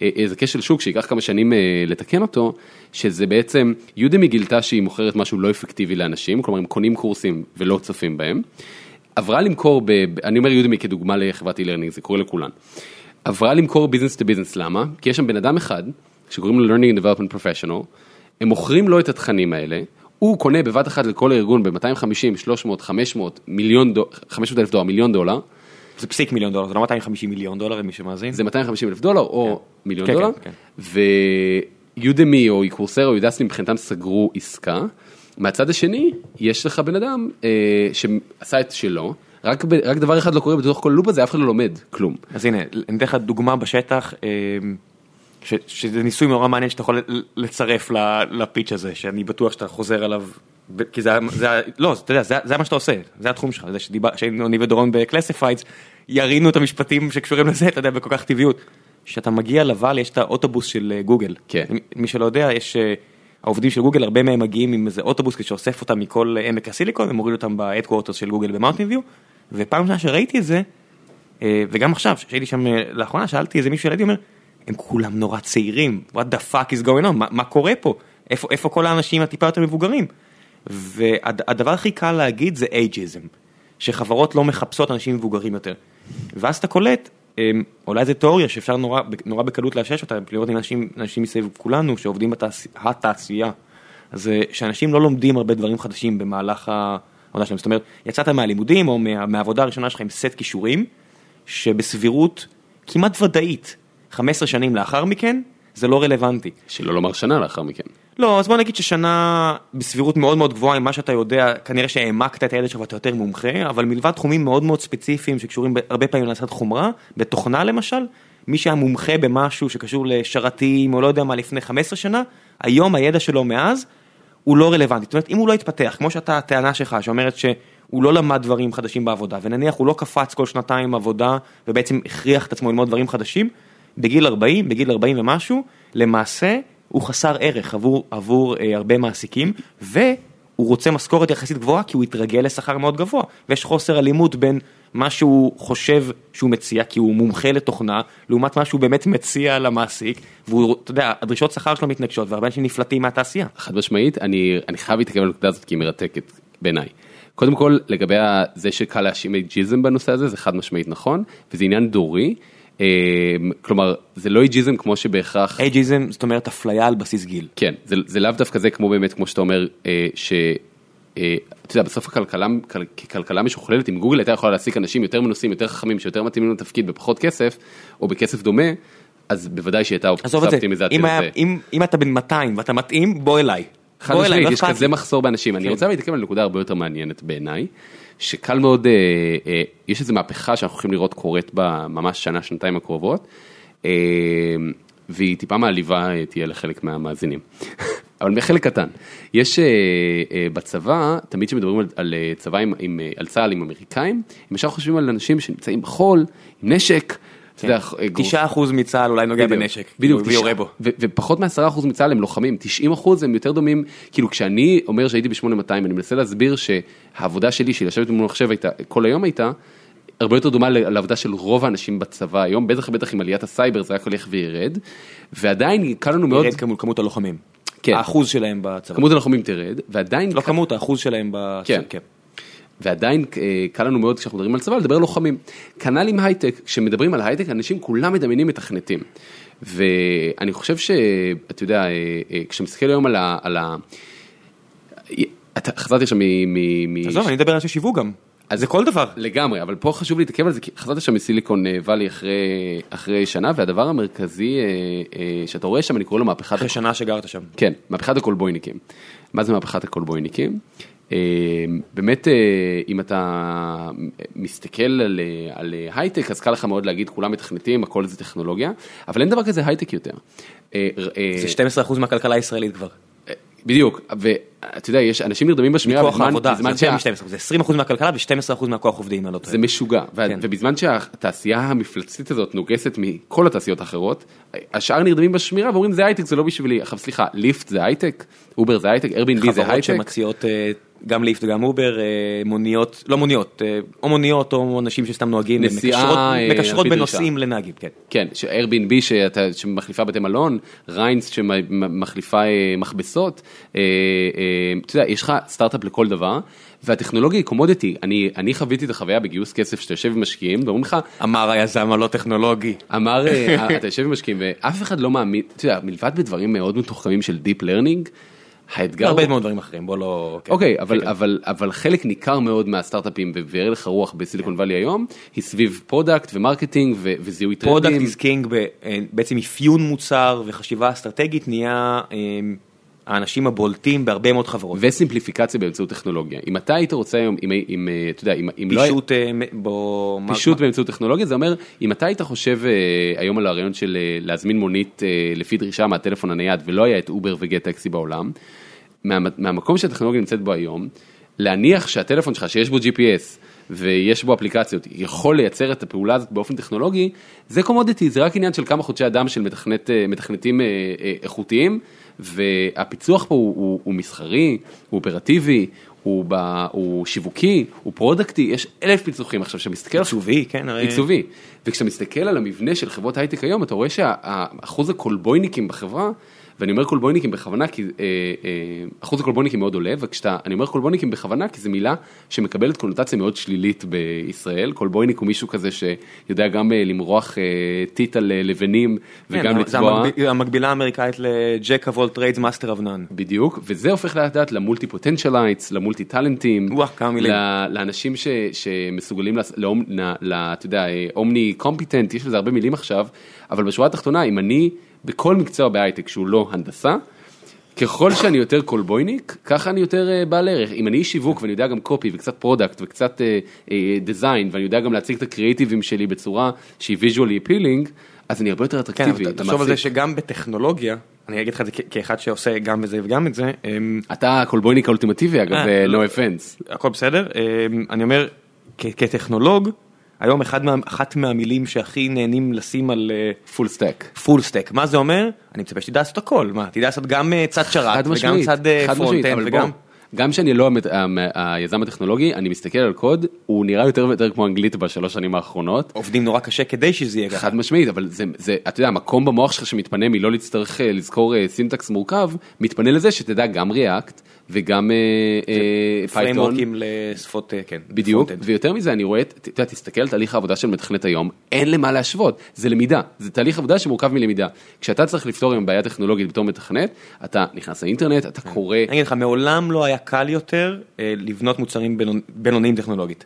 איזה כשל שוק שייקח כמה שנים אה, לתקן אותו, שזה בעצם, יודמי גילתה שהיא מוכרת משהו לא אפקטיבי לאנשים, כלומר הם קונים קורסים ולא צופים בהם. עברה למכור, ב- אני אומר Udemy כדוגמה לחברת e-learning, זה קורה לכולן. עברה למכור business to business, למה? כי יש שם בן אדם אחד, שקוראים לו learning and development professional, הם מוכרים לו את התכנים האלה, הוא קונה בבת אחת לכל הארגון ב-250, 300, 500, מיליון דולר, 500 אלף דולר, מיליון דולר, זה פסיק מיליון דולר, זה לא 250 מיליון דולר למי שמאזין. זה 250 אלף דולר או מיליון כן, דולר, כן, ו Udemy או Coursera או Udacity מבחינתם סגרו עסקה. מהצד השני, יש לך בן אדם אה, שעשה את שלו, רק, ב, רק דבר אחד לא קורה בתוך כל לופ הזה, אף אחד לא לומד כלום. אז הנה, אני אתן לך דוגמה בשטח, אה, ש- שזה ניסוי נורא מעניין שאתה יכול לצרף לפיץ' הזה, שאני בטוח שאתה חוזר עליו, כי זה, זה, לא, אתה יודע, זה, זה מה שאתה עושה, זה התחום שלך, זה שדיבר, שאני ודורון בקלסיפיידס, ירינו את המשפטים שקשורים לזה, אתה יודע, בכל כך טבעיות. כשאתה מגיע לוואל יש את האוטובוס של אה, גוגל. כן. מי- שלא יודע, יש, אה, העובדים של גוגל, הרבה מהם מגיעים עם איזה אוטובוס שאוסף אותם מכל עמק הסיליקון, ומוריד אותם ב-headquarters של גוגל במאונטין ויו, ופעם ראשונה שראיתי את זה, אה, וגם עכשיו, כשהייתי שם לאחרונה, שאלתי איזה מישהו ילדי אומר, הם כולם נורא צעירים, what the fuck is going on, מה, מה קורה פה? איפה, איפה כל האנשים הטיפה יותר מבוגרים? והדבר הכי קל להגיד זה אייג'יזם, שחברות לא מחפשות אנשים מבוגרים יותר. ואז אתה קולט, אמ, אולי זו תיאוריה שאפשר נורא, נורא בקלות לאשש אותה, לראות אנשים, אנשים מסביב כולנו שעובדים בתעשייה, אז אה, שאנשים לא לומדים הרבה דברים חדשים במהלך העבודה שלהם, זאת אומרת, יצאת מהלימודים או מה, מהעבודה הראשונה שלך עם סט כישורים, שבסבירות כמעט ודאית, 15 שנים לאחר מכן, זה לא רלוונטי. שלא לומר שנה לאחר מכן. לא, אז בוא נגיד ששנה בסבירות מאוד מאוד גבוהה עם מה שאתה יודע, כנראה שהעמקת את הידע שלך ואתה יותר מומחה, אבל מלבד תחומים מאוד מאוד ספציפיים שקשורים הרבה פעמים לעשות חומרה, בתוכנה למשל, מי שהיה מומחה במשהו שקשור לשרתים או לא יודע מה לפני 15 שנה, היום הידע שלו מאז הוא לא רלוונטי. זאת אומרת, אם הוא לא התפתח, כמו שאתה, הטענה שלך שאומרת שהוא לא למד דברים חדשים בעבודה, ונניח הוא לא קפץ כל שנתיים עבודה ובעצם הכריח את עצמו ללמוד דברים חדשים, בגיל 40, בגיל 40 ומשהו, למעשה הוא חסר ערך עבור, עבור אה, הרבה מעסיקים, והוא רוצה משכורת יחסית גבוהה כי הוא התרגל לשכר מאוד גבוה, ויש חוסר אלימות בין מה שהוא חושב שהוא מציע, כי הוא מומחה לתוכנה, לעומת מה שהוא באמת מציע למעסיק, והוא, אתה יודע, הדרישות שכר שלו מתנגשות, והרבה אנשים נפלטים מהתעשייה. חד משמעית, אני, אני חייב להתעכב על הנקודה הזאת כי היא מרתקת בעיניי. קודם כל, לגבי זה שקל להאשים אייג'יזם בנושא הזה, זה חד משמעית נכון, וזה עניין דורי. אמ, כלומר זה לא אייג'יזם כמו שבהכרח אייג'יזם זאת אומרת אפליה על בסיס גיל כן זה, זה לאו דווקא זה כמו באמת כמו שאתה אומר אה, ש... אה, אתה יודע, בסוף הכלכלה, ככלכלה משוכללת, אם גוגל הייתה יכולה להעסיק אנשים יותר מנוסים, יותר חכמים, שיותר מתאימים לתפקיד בפחות כסף, או בכסף דומה, אז בוודאי שהייתה אופטימיזציה. אם, אם, אם אתה בן 200 ואתה מתאים, בוא אליי. חד משמעית, לא יש כזה מחסור באנשים. אני כן. רוצה להתעכב על נקודה הרבה יותר מעניינת בעיניי. שקל מאוד, אה, אה, יש איזו מהפכה שאנחנו הולכים לראות קורית בממש שנה, שנתיים הקרובות, אה, והיא טיפה מעליבה תהיה לחלק מהמאזינים. אבל מחלק קטן, יש בצבא, תמיד כשמדברים על, על צבא עם, עם, על צה"ל עם אמריקאים, הם ישר חושבים על אנשים שנמצאים בחול, עם נשק. תשעה אחוז מצה"ל אולי נוגע בנשק, בדיוק, ויורה בו. ופחות מעשרה אחוז מצה"ל הם לוחמים, 90 אחוז הם יותר דומים, כאילו כשאני אומר שהייתי ב-8200 אני מנסה להסביר שהעבודה שלי, של לשבת מול מחשב כל היום הייתה, הרבה יותר דומה לעבודה של רוב האנשים בצבא היום, בטח ובטח עם עליית הסייבר זה רק הולך וירד, ועדיין קל לנו מאוד... ירד כמות הלוחמים. כן. האחוז שלהם בצבא. כמות הלוחמים תרד, ועדיין... לא כמות, האחוז שלהם בצבא. כן. ועדיין אה, קל לנו מאוד כשאנחנו מדברים על צבא לדבר על לוחמים. כנ"ל עם הייטק, כשמדברים על הייטק אנשים כולם מדמיינים מתכנתים. ואני חושב שאתה יודע, אה, אה, כשמסתכל היום על ה... על ה... חזרתי עכשיו מ... עזוב, אני מדבר על שיווק גם. אז זה כל דבר. לגמרי, אבל פה חשוב להתעכב על זה, כי חזרתי שם מסיליקון וואלי אחרי, אחרי שנה, והדבר המרכזי שאתה רואה שם, אני קורא לו מהפכת... אחרי שנה שגרת שם. כן, מהפכת הקולבויניקים. מה זה מהפכת הקולבויניקים? אה, באמת, אה, אם אתה מסתכל על, על הייטק, אז קל לך מאוד להגיד, כולם מתכנתים, הכל זה טכנולוגיה, אבל אין דבר כזה הייטק יותר. אה, זה 12% מהכלכלה הישראלית כבר. בדיוק, ואתה יודע, יש אנשים נרדמים בשמירה, מכוח העבודה, זה 20% מהכלכלה ו-12% מהכוח עובדים, אני לא טועה. זה משוגע, כן. ובזמן שהתעשייה המפלצתית הזאת נוגסת מכל התעשיות האחרות, השאר נרדמים בשמירה ואומרים זה הייטק, זה לא בשבילי, עכשיו סליחה, Lyft זה הייטק, Uber זה הייטק, Airbnb זה הייטק. גם Lyft וגם Uber, אה, מוניות, לא מוניות, אה, או מוניות או אנשים שסתם נוהגים, נסיעה, מקשרות אה, בנוסעים לנהגים, כן. כן, Airbnb שמחליפה בתי מלון, Rinse שמחליפה מכבסות, אתה יודע, יש לך סטארט-אפ לכל דבר. והטכנולוגיה היא commodity, אני, אני חוויתי את החוויה בגיוס כסף שאתה יושב עם משקיעים ואומרים לך, אמר היזם הלא טכנולוגי, אמר, אתה יושב עם משקיעים ואף אחד לא מאמין, אתה יודע, מלבד בדברים מאוד מתוחכמים של Deep Learning, האתגר... הרבה מאוד דברים אחרים, בוא לא... כן. אוקיי, אבל, אבל, אבל חלק ניכר מאוד מהסטארט-אפים והלך הרוח ב Silicon Valley היום, היא סביב product ו marketing וזיהוי טרנדים. product is king, בעצם אפיון מוצר וחשיבה אסטרטגית נהיה אמ, האנשים הבולטים בהרבה מאוד חברות. וסימפליפיקציה באמצעות טכנולוגיה. אם אתה היית רוצה היום, אם, אם אתה יודע, אם, אם פישוט, לא... בוא... פישוט. באמצעות טכנולוגיה, זה אומר, אם אתה היית חושב uh, היום על הרעיון של להזמין מונית לפי דרישה מהטלפון הנייד ולא היה את Uber ו Gett Taxi בעולם, מה, מהמקום שהטכנולוגיה נמצאת בו היום, להניח שהטלפון שלך שיש בו GPS ויש בו אפליקציות יכול לייצר את הפעולה הזאת באופן טכנולוגי, זה commodity, זה רק עניין של כמה חודשי אדם של מתכנת, מתכנתים איכותיים. והפיצוח פה הוא, הוא, הוא מסחרי, הוא אופרטיבי, הוא, ב, הוא שיווקי, הוא product-י, יש אלף פיצוחים עכשיו שמסתכל... עיצובי, כן. עיצובי. וכשאתה מסתכל על המבנה של חברות הייטק היום, אתה רואה שהאחוז הקולבויניקים בחברה, ואני אומר קולבויניקים בכוונה, כי אה, אה, אחוז הקולבויניקים מאוד עולה, וכשאתה, אני אומר קולבויניקים בכוונה, כי זו מילה שמקבלת קונוטציה מאוד שלילית בישראל, קולבויניק הוא מישהו כזה שיודע גם אה, למרוח אה, טיט על אה, לבנים, כן, וגם זה לצבוע. המקביל- המקבילה האמריקאית ל jack of all trades master of none. בדיוק, וזה הופך לאט לאט ל multipotentialites, ל multi talent-ים, וואו, כמה מילים. לאנשים ש, שמסוגלים, אתה יודע, omnicompetent, יש לזה הרבה מילים עכשיו, אבל בשורה התחתונה, אם אני בכל מקצוע בהייטק שהוא לא הנדסה, ככל שאני יותר קולבויניק, ככה אני יותר אה, בעל ערך. אם אני איש שיווק ואני יודע גם copy וקצת product וקצת design, ואני יודע גם להציג את הקריאיטיבים שלי בצורה שהיא visually appealing, אז אני הרבה יותר כן, אטרקטיבי. אבל תחשוב על זה. שגם בטכנולוגיה, אני אגיד לך את זה כאחד שעושה גם את זה וגם את זה, אמ, אתה הקולבויניק האולטימטיבי אגב, אה, אה, לא. no offense. הכל בסדר, אמ, אני אומר, כטכנולוג, היום אחד מה- אחת מהמילים שהכי נהנים לשים על full stack. full stack, מה זה אומר? אני מצפה שתדע לעשות הכל, מה, תדע לעשות גם אה, צד שרת וגם צד אה, front-end אבל וגם... בוא, גם שאני לא המת- המ- היזם הטכנולוגי, אני מסתכל על קוד, הוא נראה יותר ויותר כמו אנגלית בשלוש שנים האחרונות. עובדים נורא קשה כדי שזה יהיה ככה. חד משמעית, אבל זה, זה, אתה יודע, המקום במוח שלך שמתפנה מלא להצטרך אה, לזכור אה, syntax מורכב, מתפנה לזה שתדע גם React וגם אה, אה, Python. פריימורקים לשפות, אה, כן. בדיוק. ויותר מזה אני רואה, אתה יודע, תסתכל על תהליך העבודה של מתכנת היום, אין למה להשוות, זה למידה, זה תהליך עבודה שמורכב מלמידה. כשאתה צריך לפתור עם בעיה טכנולוגית בתור מתכנת, אתה נכנס לאינטרנט, אתה קורא, אני אגיד לך, מעולם לא היה קל יותר אה, לבנות מוצרים בינונ- בינוניים טכנולוגית.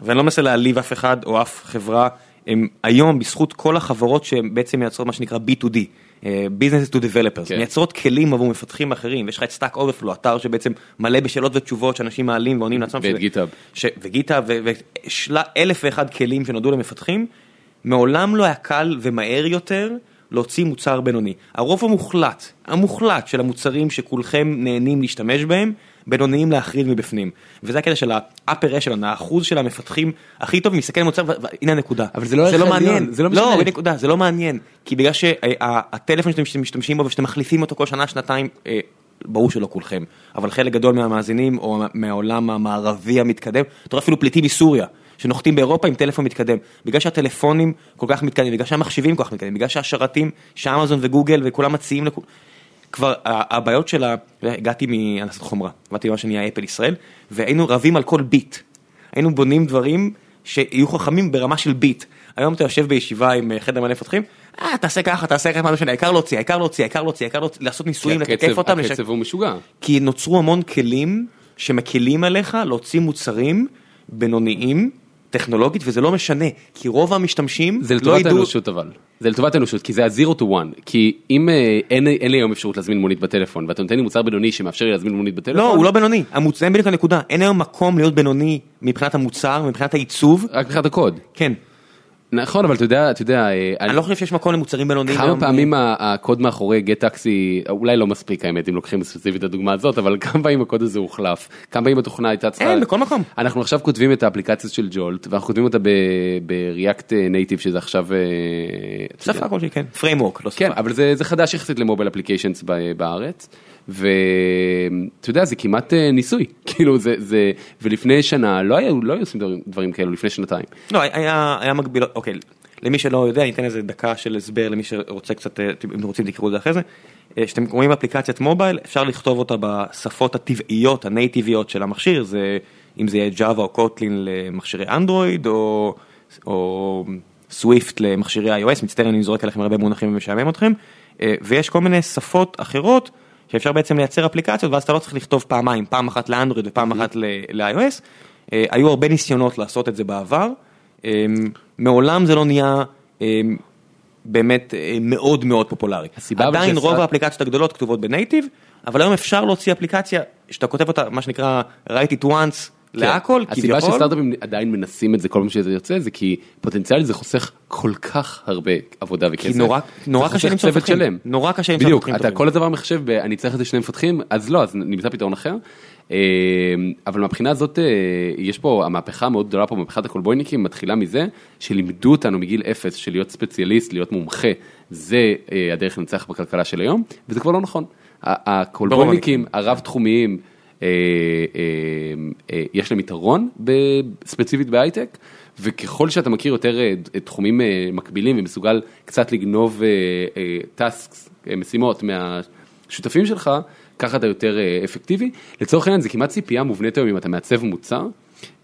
ואני לא מנסה להעליב אף אחד או אף חברה, הם היום בזכות כל החברות שהן בעצם מייצרות מה שנקרא B2D, אה, Business to Developers, כן. מייצרות כלים עבור מפתחים אחרים, יש לך את Stack Overflow, אתר שבעצם מלא בשאלות ותשובות שאנשים מעלים ועונים לעצמם. ואת. ש- וגיטה ואלף ואחד כלים שנועדו למפתחים, מעולם לא היה קל ומהר יותר להוציא מוצר בינוני. הרוב המוחלט, המוחלט של המוצרים שכולכם נהנים להשתמש בהם, בינוניים להחריד מבפנים. וזה הקטע של ה-upper echelon, האחוז של המפתחים הכי טוב, מסתכל על מוצר, והנה הנקודה. אבל זה לא הערך מעניין, העליון, זה לא לא, משנה. בנקודה, זה לא מעניין. כי בגלל שהטלפון שאתם משתמשים בו ושאתם מחליפים אותו כל שנה, שנתיים, אה, ברור שלא כולכם, אבל חלק גדול מהמאזינים או מהעולם המערבי המתקדם, אתה רואה אפילו פליטים מסוריה. שנוחתים באירופה עם טלפון מתקדם, בגלל שהטלפונים כל כך מתקדמים, בגלל שהמחשבים כל כך מתקדמים, בגלל שהשרתים שאמזון וגוגל וכולם מציעים לכולם, כבר הבעיות של ה... הגעתי מהנדסת חומרה, עבדתי במה שנהיה אפל ישראל, והיינו רבים על כל ביט. היינו בונים דברים שיהיו חכמים ברמה של ביט. היום אתה יושב בישיבה עם אה, חדר מלא מפתחים, אה, תעשה ככה, תעשה ככה, מה זה משנה, העיקר להוציא, העיקר להוציא, העיקר להוציא, העיקר לעשות ניסויים, הקצב- אותם, הקצב הוא משוגע. כי נוצרו המון כלים שמקלים עליך להוציא מוצרים בינוניים, טכנולוגית, וזה לא משנה, כי רוב המשתמשים זה לא לטובת ידעו... האנושות אבל, זה לטובת האנושות, כי זה ה-zero to one, כי אם אה, אין אין לי היום אפשרות להזמין מונית בטלפון, ואתה נותן לי מוצר בינוני שמאפשר לי להזמין מונית בטלפון, לא, הוא לא בינוני, המוצ... זה בדיוק הנקודה, אין היום מקום להיות בינוני מבחינת המוצר, מבחינת העיצוב, רק מבחינת הקוד. כן, נכון, אבל אתה יודע, אתה יודע, אה, אני לא חושב שיש מקום למוצרים בינוניים. כמה. פעמים הקוד מאחורי גט טקסי, אולי לא מספיק האמת אם לוקחים ספציפית את הדוגמה הזאת, אבל כמה פעמים הקוד הזה הוחלף, כמה פעמים התוכנה הייתה צריכה, אין, בכל מקום. אנחנו עכשיו כותבים את האפליקציה של ג'ולט, ואנחנו כותבים אותה ב-React Native שזה עכשיו, אה, שפה כלשהי, כן, framework, לא כן, שפה. אבל זה, חדש יחסית למובייל אפליקיישנס בארץ, ואתה יודע, זה כמעט אה, ניסוי, כאילו זה, זה, ולפני שנה לא היו, לא היו עושים דברים, דברים כאלו, לפני שנתיים. לא, היה, היה מקביל, אוקיי, למי שלא יודע, אני אתן איזה דקה של הסבר למי שרוצה קצת, אה, אם רוצים תקראו את זה אחרי זה. אה, כשאתם רואים אפליקציית מובייל, אפשר לכתוב אותה בשפות הטבעיות, הנייטיביות של המכשיר, זה, אם זה יהיה Java או קוטלין למכשירי אנדרואיד, או, או סוויפט למכשירי iOS, מצטער אני זורק עליכם הרבה מונחים ומשעמם אתכם, אה, ויש כל מיני שפות אחרות. שאפשר בעצם לייצר אפליקציות ואז אתה לא צריך לכתוב פעמיים, פעם אחת לאנדרואיד ופעם אחת ל- ל-iOS. אה, היו הרבה ניסיונות לעשות את זה בעבר, אה, מעולם זה לא נהיה אה, באמת מאוד מאוד פופולרי. עדיין רוב האפליקציות הגדולות כתובות בנייטיב, אבל היום אפשר להוציא אפליקציה שאתה כותב אותה, מה שנקרא write it once להכל, כן. הסיבה כביכול. שסטארט-אפים עדיין מנסים את זה כל פעם שזה יוצא, זה כי פוטנציאלית זה חוסך כל כך הרבה עבודה וכסף. כי נורא, נורא קשה למצוא מפתחים, שלם. נורא קשה למצוא בדיוק, מפתחים אתה טובים. כל הדבר מחשב, ב- אני צריך את זה שני מפתחים, אז לא, אז נמצא פתרון אחר. אה, אבל מהבחינה הזאת, אה, יש פה, המהפכה המאוד גדולה פה, מהפכת הקולבויניקים, מתחילה מזה שלימדו אותנו מגיל אפס, של להיות ספציאליסט, להיות מומחה, זה אה, הדרך לנצח בכלכלה של היום, וזה כבר לא נכון. הקולבויניקים, הרב-תחומיים, אה, אה, אה, יש להם יתרון ספציפית בהייטק, וככל שאתה מכיר יותר אה, תחומים אה, מקבילים ומסוגל קצת לגנוב טאסקס, משימות מה... השותפים שלך, ככה אתה יותר אה, אפקטיבי. לצורך העניין זה כמעט ציפייה מובנית היום אם אתה מעצב מוצר,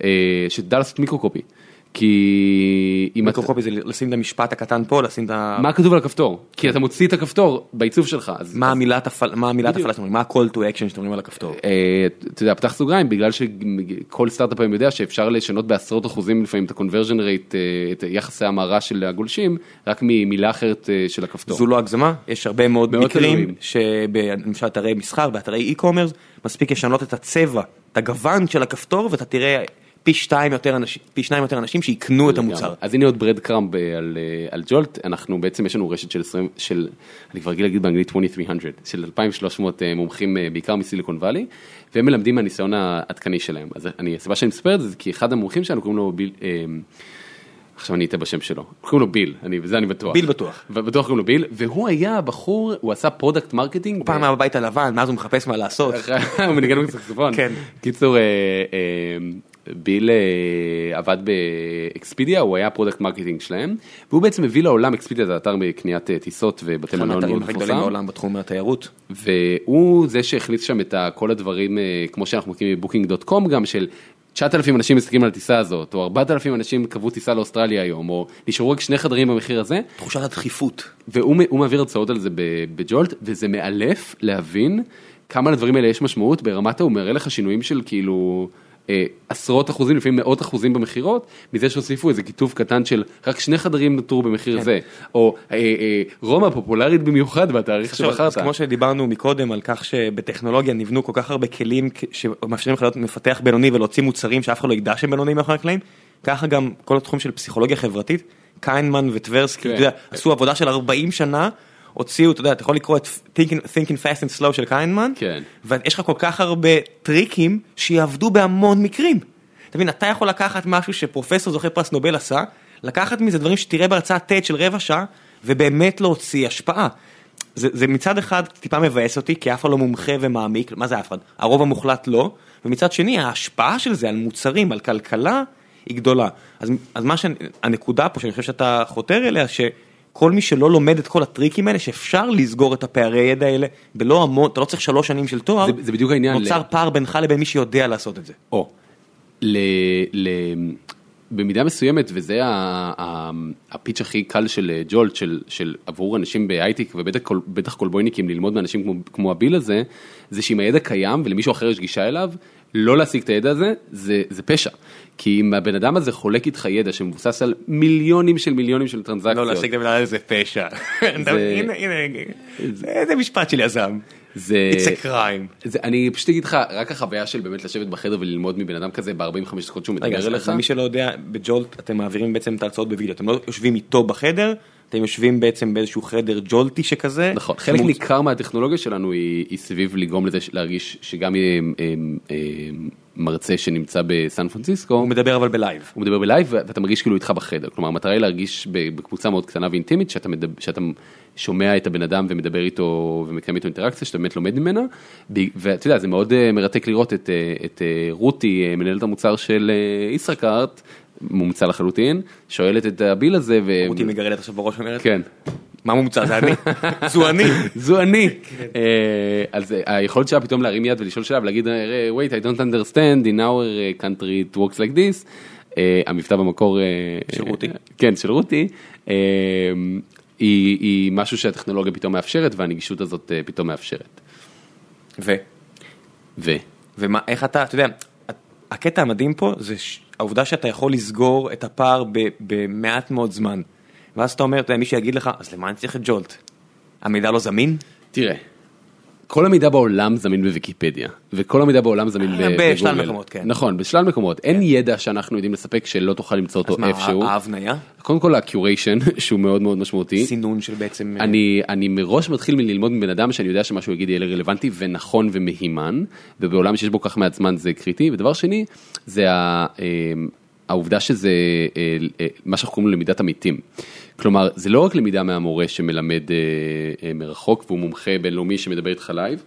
אה, שתדע לעשות מיקרו-קופי. כי אם אתה... מיקרוקופי זה לשים את המשפט הקטן פה, לשים את ה... מה כתוב על הכפתור? כי אתה מוציא את הכפתור בעיצוב שלך. מה המילת הפעלה, שאתם אומרים, מה ה-call to action שאתם אומרים על הכפתור? אה, אתה יודע, פתח סוגריים, בגלל שכל סטארט-אפ היום יודע שאפשר לשנות בעשרות אחוזים לפעמים את ה-conversion rate, אה, את יחסי המרה של הגולשים, רק ממילה אחרת אה, של הכפתור. זו לא הגזמה, יש הרבה מאוד מקרים. שלמשל אתרי מסחר, באתרי e-commerce, מספיק לשנות את הצבע, את הגוון של הכפתור ואתה תראה פי שתיים יותר אנשים, פי שניים יותר אנשים שיקנו את המוצר. אז הנה עוד bread crumb אה, על, אה, על Jolt, אנחנו בעצם יש לנו רשת של 20, של, אני כבר רגיל להגיד באנגלית 2300, של 2300 אה, מומחים בעיקר מ Silicon Valley, והם מלמדים מהניסיון העדכני שלהם. אז אני, הסיבה שאני מספר את זה, זה כי אחד המומחים שלנו קוראים לו ביל, עכשיו אני אטעה בשם שלו, קוראים לו ביל, אני, בזה אני בטוח. ביל בטוח. בטוח קוראים לו ביל, והוא היה בחור, הוא עשה product marketing. הוא פעם היה בבית הלבן, מאז הוא מחפש מה לעשות. הוא מנגן בסקסופון. כן. קיצור, ביל אה, עבד ב Expedia, הוא היה product marketing שלהם, והוא בעצם הביא לעולם, Expedia זה אתר בקניית אה, טיסות ובתי אחד מלון מאוד הכי גדולים מפורסם, בעולם בתחום התיירות. והוא זה שהכניס שם את כל הדברים, אה, כמו שאנחנו מכירים ב Booking.com גם, של 9,000 אנשים מסתכלים על הטיסה הזאת, או 4,000 אנשים קבעו טיסה לאוסטרליה היום, או נשארו רק שני חדרים במחיר הזה, תחושת הדחיפות. והוא מעביר הרצאות על זה בג'ולט, וזה מאלף להבין כמה לדברים האלה יש משמעות ברמת הוא מראה לך שינויים של כאילו עשרות אחוזים, לפעמים מאות אחוזים במכירות, מזה שהוסיפו איזה כיתוב קטן של רק שני חדרים נותרו במחיר כן. זה, או אה, אה, רומא פופולרית במיוחד בתאריך שבחרת. כמו שדיברנו מקודם על כך שבטכנולוגיה נבנו כל כך הרבה כלים שמאפשרים לך להיות מפתח בינוני ולהוציא מוצרים שאף אחד לא ידע שהם בינוניים מאחורי הקלעים, ככה גם כל התחום של פסיכולוגיה חברתית, קיינמן וטברסקי, כן. עשו עבודה של 40 שנה, הוציאו, אתה יודע, אתה יכול לקרוא את Thinking, Thinking Fast and Slow של קיינמן, כן. ויש לך כל כך הרבה טריקים שיעבדו בהמון מקרים. אתה מבין, אתה יכול לקחת משהו שפרופסור זוכה פרס נובל עשה, לקחת מזה דברים שתראה בהרצאת TED של רבע שעה, ובאמת להוציא השפעה. זה, זה מצד אחד טיפה מבאס אותי, כי אף אחד לא מומחה ומעמיק, מה זה אף אחד? הרוב המוחלט לא, ומצד שני ההשפעה של זה על מוצרים, על כלכלה, היא גדולה. אז, אז מה שהנקודה פה, שאני חושב שאתה חותר אליה, שכל מי שלא לומד את כל הטריקים האלה, שאפשר לסגור את הפערי ידע האלה בלא המון, אתה לא צריך שלוש שנים של תואר, זה- זה בדיוק העניין. נוצר ל- פער בינך לבין מי שיודע לעשות את זה. או, ל, ל, במידה מסוימת, וזה ה, ה, הפיץ' הכי קל של אה, ג'ולט, של, של עבור אנשים בהייטק, ובטח כל, בטח קולבויניקים ללמוד מאנשים כמו, כמו הביל הזה, זה שאם הידע קיים ולמישהו אחר יש גישה אליו, לא להשיג את הידע הזה, זה, זה פשע. כי אם הבן אדם הזה חולק איתך ידע שמבוסס על מיליונים של מיליונים של טרנזקציות, לא להשיג את המילה הזה פשע. הנה, הנה, זה משפט של יזם. זה, It's a crime. זה, אני פשוט אגיד לך, רק החוויה של באמת לשבת בחדר וללמוד מבן אדם כזה ב-45 דקות שהוא רגע, מדבר אז אליך. אז מי שלא יודע, בג'ולט אתם מעבירים בעצם את ההרצאות בווידאו, אתם לא יושבים איתו בחדר, אתם יושבים בעצם באיזשהו חדר ג'ולטי שכזה. נכון, חלק מוצ- ניכר מהטכנולוגיה שלנו היא, היא סביב לגרום לזה להרגיש שגם יהיה אה, אה, מרצה שנמצא בסן פרנסיסקו, הוא מדבר אבל ב live. הוא מדבר ב live ואתה מרגיש כאילו איתך בחדר, כלומר המטרה היא להרגיש בקבוצה מאוד קטנה ואינטימית, שאתה, מדבר, שאתה שומע את הבן אדם ומדבר איתו ומקיים איתו אינטראקציה, שאתה באמת לומד ממנה, ואתה יודע, זה מאוד אה, מרתק לראות את, אה, את אה, רותי, אה, מנהלת המוצר של אה, ישראכרט, מומצא לחלוטין, שואלת את הביל הזה, ו... אותי מגרדת עכשיו בראש ואומרת, כן. מה מומצא? זה אני. זו אני. זו אני. אה, אז אה, היכולת שלה פתאום להרים יד ולשאול שאלה ולהגיד אה, wait I don't understand in our country it works like this. המבטא במקור של רותי. כן של רותי. היא היא משהו שהטכנולוגיה פתאום מאפשרת והנגישות הזאת פתאום מאפשרת. ו? ו... ומה, איך אתה, אתה יודע, הקטע המדהים פה זה ש- העובדה שאתה יכול לסגור את הפער במעט מאוד זמן. ואז אתה אומר, אתה יודע, מישהו יגיד לך, אז למה אני צריך את ג'ולט? המידע לא זמין? תראה. כל המידע בעולם זמין בוויקיפדיה וכל המידע בעולם זמין אה, בגוגל. בשלל מקומות, כן. נכון בשלל מקומות אין ידע שאנחנו יודעים לספק שלא תוכל למצוא אותו אז מה, איפשהו. ההבניה? קודם כל הקיוריישן שהוא מאוד מאוד משמעותי. סינון של בעצם... אה, אני, אני מראש מתחיל מללמוד מבן אדם שאני יודע שמה שהוא יגיד יהיה רלוונטי ונכון ומהימן, ובעולם שיש בו כך מעט זמן זה קריטי. ודבר שני, זה אה, העובדה שזה מה שאנחנו קוראים לו למידת עמיתים. כלומר, זה לא רק למידה מהמורה שמלמד אה, אה, מרחוק והוא מומחה בינלאומי שמדבר איתך live,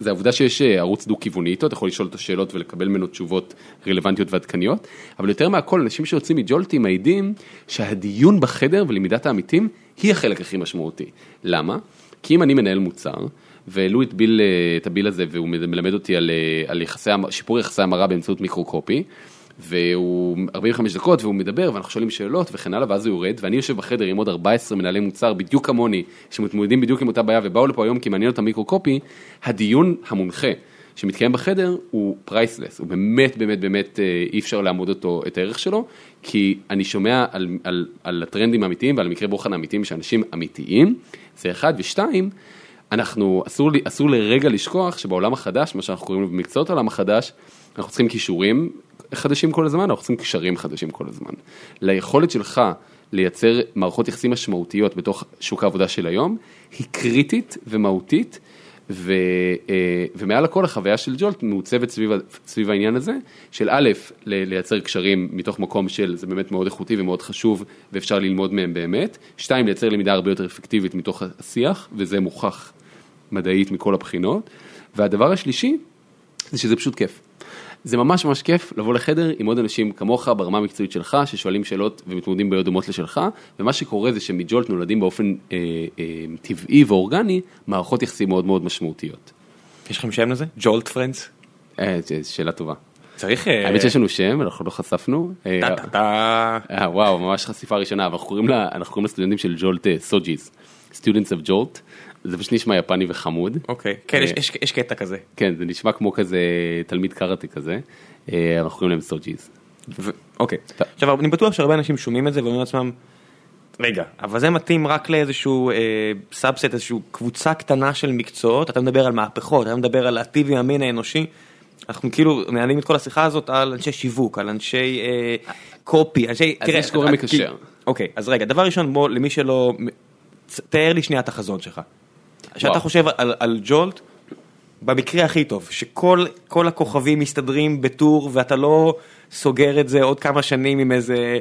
זה העובדה שיש אה, ערוץ דו-כיווני איתו, אתה יכול לשאול את השאלות ולקבל ממנו תשובות רלוונטיות ועדכניות, אבל יותר מהכל, אנשים שיוצאים מ Jolt מעידים שהדיון בחדר ולמידת העמיתים היא החלק הכי משמעותי. למה? כי אם אני מנהל מוצר, והעלו את אה, את הביל הזה והוא מלמד אותי על, אה, על יחסי, שיפור יחסי המרה באמצעות micro-copy. והוא 45 דקות והוא מדבר ואנחנו שואלים שאלות וכן הלאה ואז הוא יורד ואני יושב בחדר עם עוד 14 מנהלי מוצר בדיוק כמוני שמתמודדים בדיוק עם אותה בעיה ובאו לפה היום כי מעניין אותם micro-copy, הדיון המונחה שמתקיים בחדר הוא priceless, הוא באמת באמת באמת אה, אי אפשר לאמוד אותו את הערך שלו כי אני שומע על, על, על הטרנדים האמיתיים ועל מקרי בוחן האמיתיים של אנשים אמיתיים, זה אחד ושתיים. אנחנו, אסור, אסור לרגע לשכוח שבעולם החדש, מה שאנחנו קוראים לו במקצועות העולם החדש, אנחנו צריכים כישורים חדשים כל הזמן, אנחנו צריכים קשרים חדשים כל הזמן. ליכולת שלך לייצר מערכות יחסים משמעותיות בתוך שוק העבודה של היום, היא קריטית ומהותית, ו, אה, ומעל הכל החוויה של ג'ולט מעוצבת סביב, סביב העניין הזה, של א', לייצר קשרים מתוך מקום של זה באמת מאוד איכותי ומאוד חשוב ואפשר ללמוד מהם באמת, שתיים, לייצר למידה הרבה יותר אפקטיבית מתוך השיח, וזה מוכח מדעית מכל הבחינות, והדבר השלישי, זה שזה פשוט כיף. זה ממש ממש כיף לבוא לחדר עם עוד אנשים כמוך ברמה המקצועית שלך, ששואלים שאלות ומתמודדים בעיות דומות לשלך, ומה שקורה זה שמג'ולט נולדים באופן אה, אה, טבעי ואורגני מערכות יחסים מאוד מאוד משמעותיות. יש לכם שם לזה? ג'ולט פרנדס? אה, שאלה טובה. צריך... האמת שיש לנו שם, אנחנו לא חשפנו. אה. אה, וואו, ממש חשיפה ראשונה, אבל אנחנו קוראים לסטודנטים של Jolt Sojies, Students of Jolt, זה פשוט נשמע יפני וחמוד. אוקיי, כן, יש- אה, יש- קטע כזה. כן, זה נשמע כמו כזה תלמיד קראטה כזה, אה, אנחנו קוראים להם סוג'יז. אוקיי. עכשיו אני בטוח שהרבה אנשים שומעים את זה ואומרים לעצמם, רגע, אבל זה מתאים רק לאיזשהו אה, subset, איזשהו קבוצה קטנה של מקצועות, אתה מדבר על מהפכות, אתה מדבר על להיטיב עם המין האנושי. אנחנו כאילו מנהלים את כל השיחה הזאת על אנשי שיווק, על אנשי אה, copy, אנשי... אז יש גורם אה, מקשר. אוקיי, אז רגע, דבר ראשון, בוא, למי שלא... תאר לי שנייה את החזון שלך. שאתה. חושב על, על Jolt, במקרה הכי טוב, שכל כל הכוכבים מסתדרים בטור ואתה לא סוגר את זה עוד כמה שנים עם איזה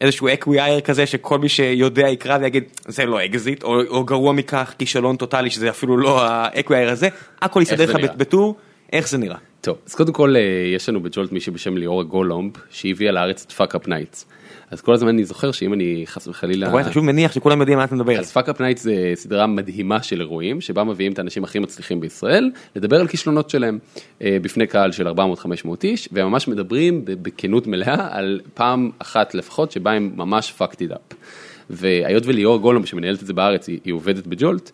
איזשהו acquire כזה שכל מי שיודע יקרא ויגיד זה לא אקזיט או, או גרוע מכך כישלון טוטאלי שזה אפילו לא ה acquire הזה, הכל יסתדר לך? בטור, איך זה נראה? טוב, אז קודם כל אה, יש לנו ב Jolt מישהי בשם ליאורה גולומב, שהביאה לארץ את Fuckup Nights. אז כל הזמן אני זוכר שאם אני חס וחלילה... אתה רואה, אתה שוב מניח שכולם יודעים מה אתה מדבר. אז Fuckup Nights זה סדרה מדהימה של אירועים, שבה מביאים את האנשים הכי מצליחים בישראל, לדבר על כישלונות שלהם אה, בפני קהל של 400-500 איש, והם ממש מדברים בכנות מלאה על פעם אחת לפחות שבה הם ממש fucked it up. והיות וליאורה גולומב שמנהלת את זה בארץ, היא, היא עובדת ב Jolt,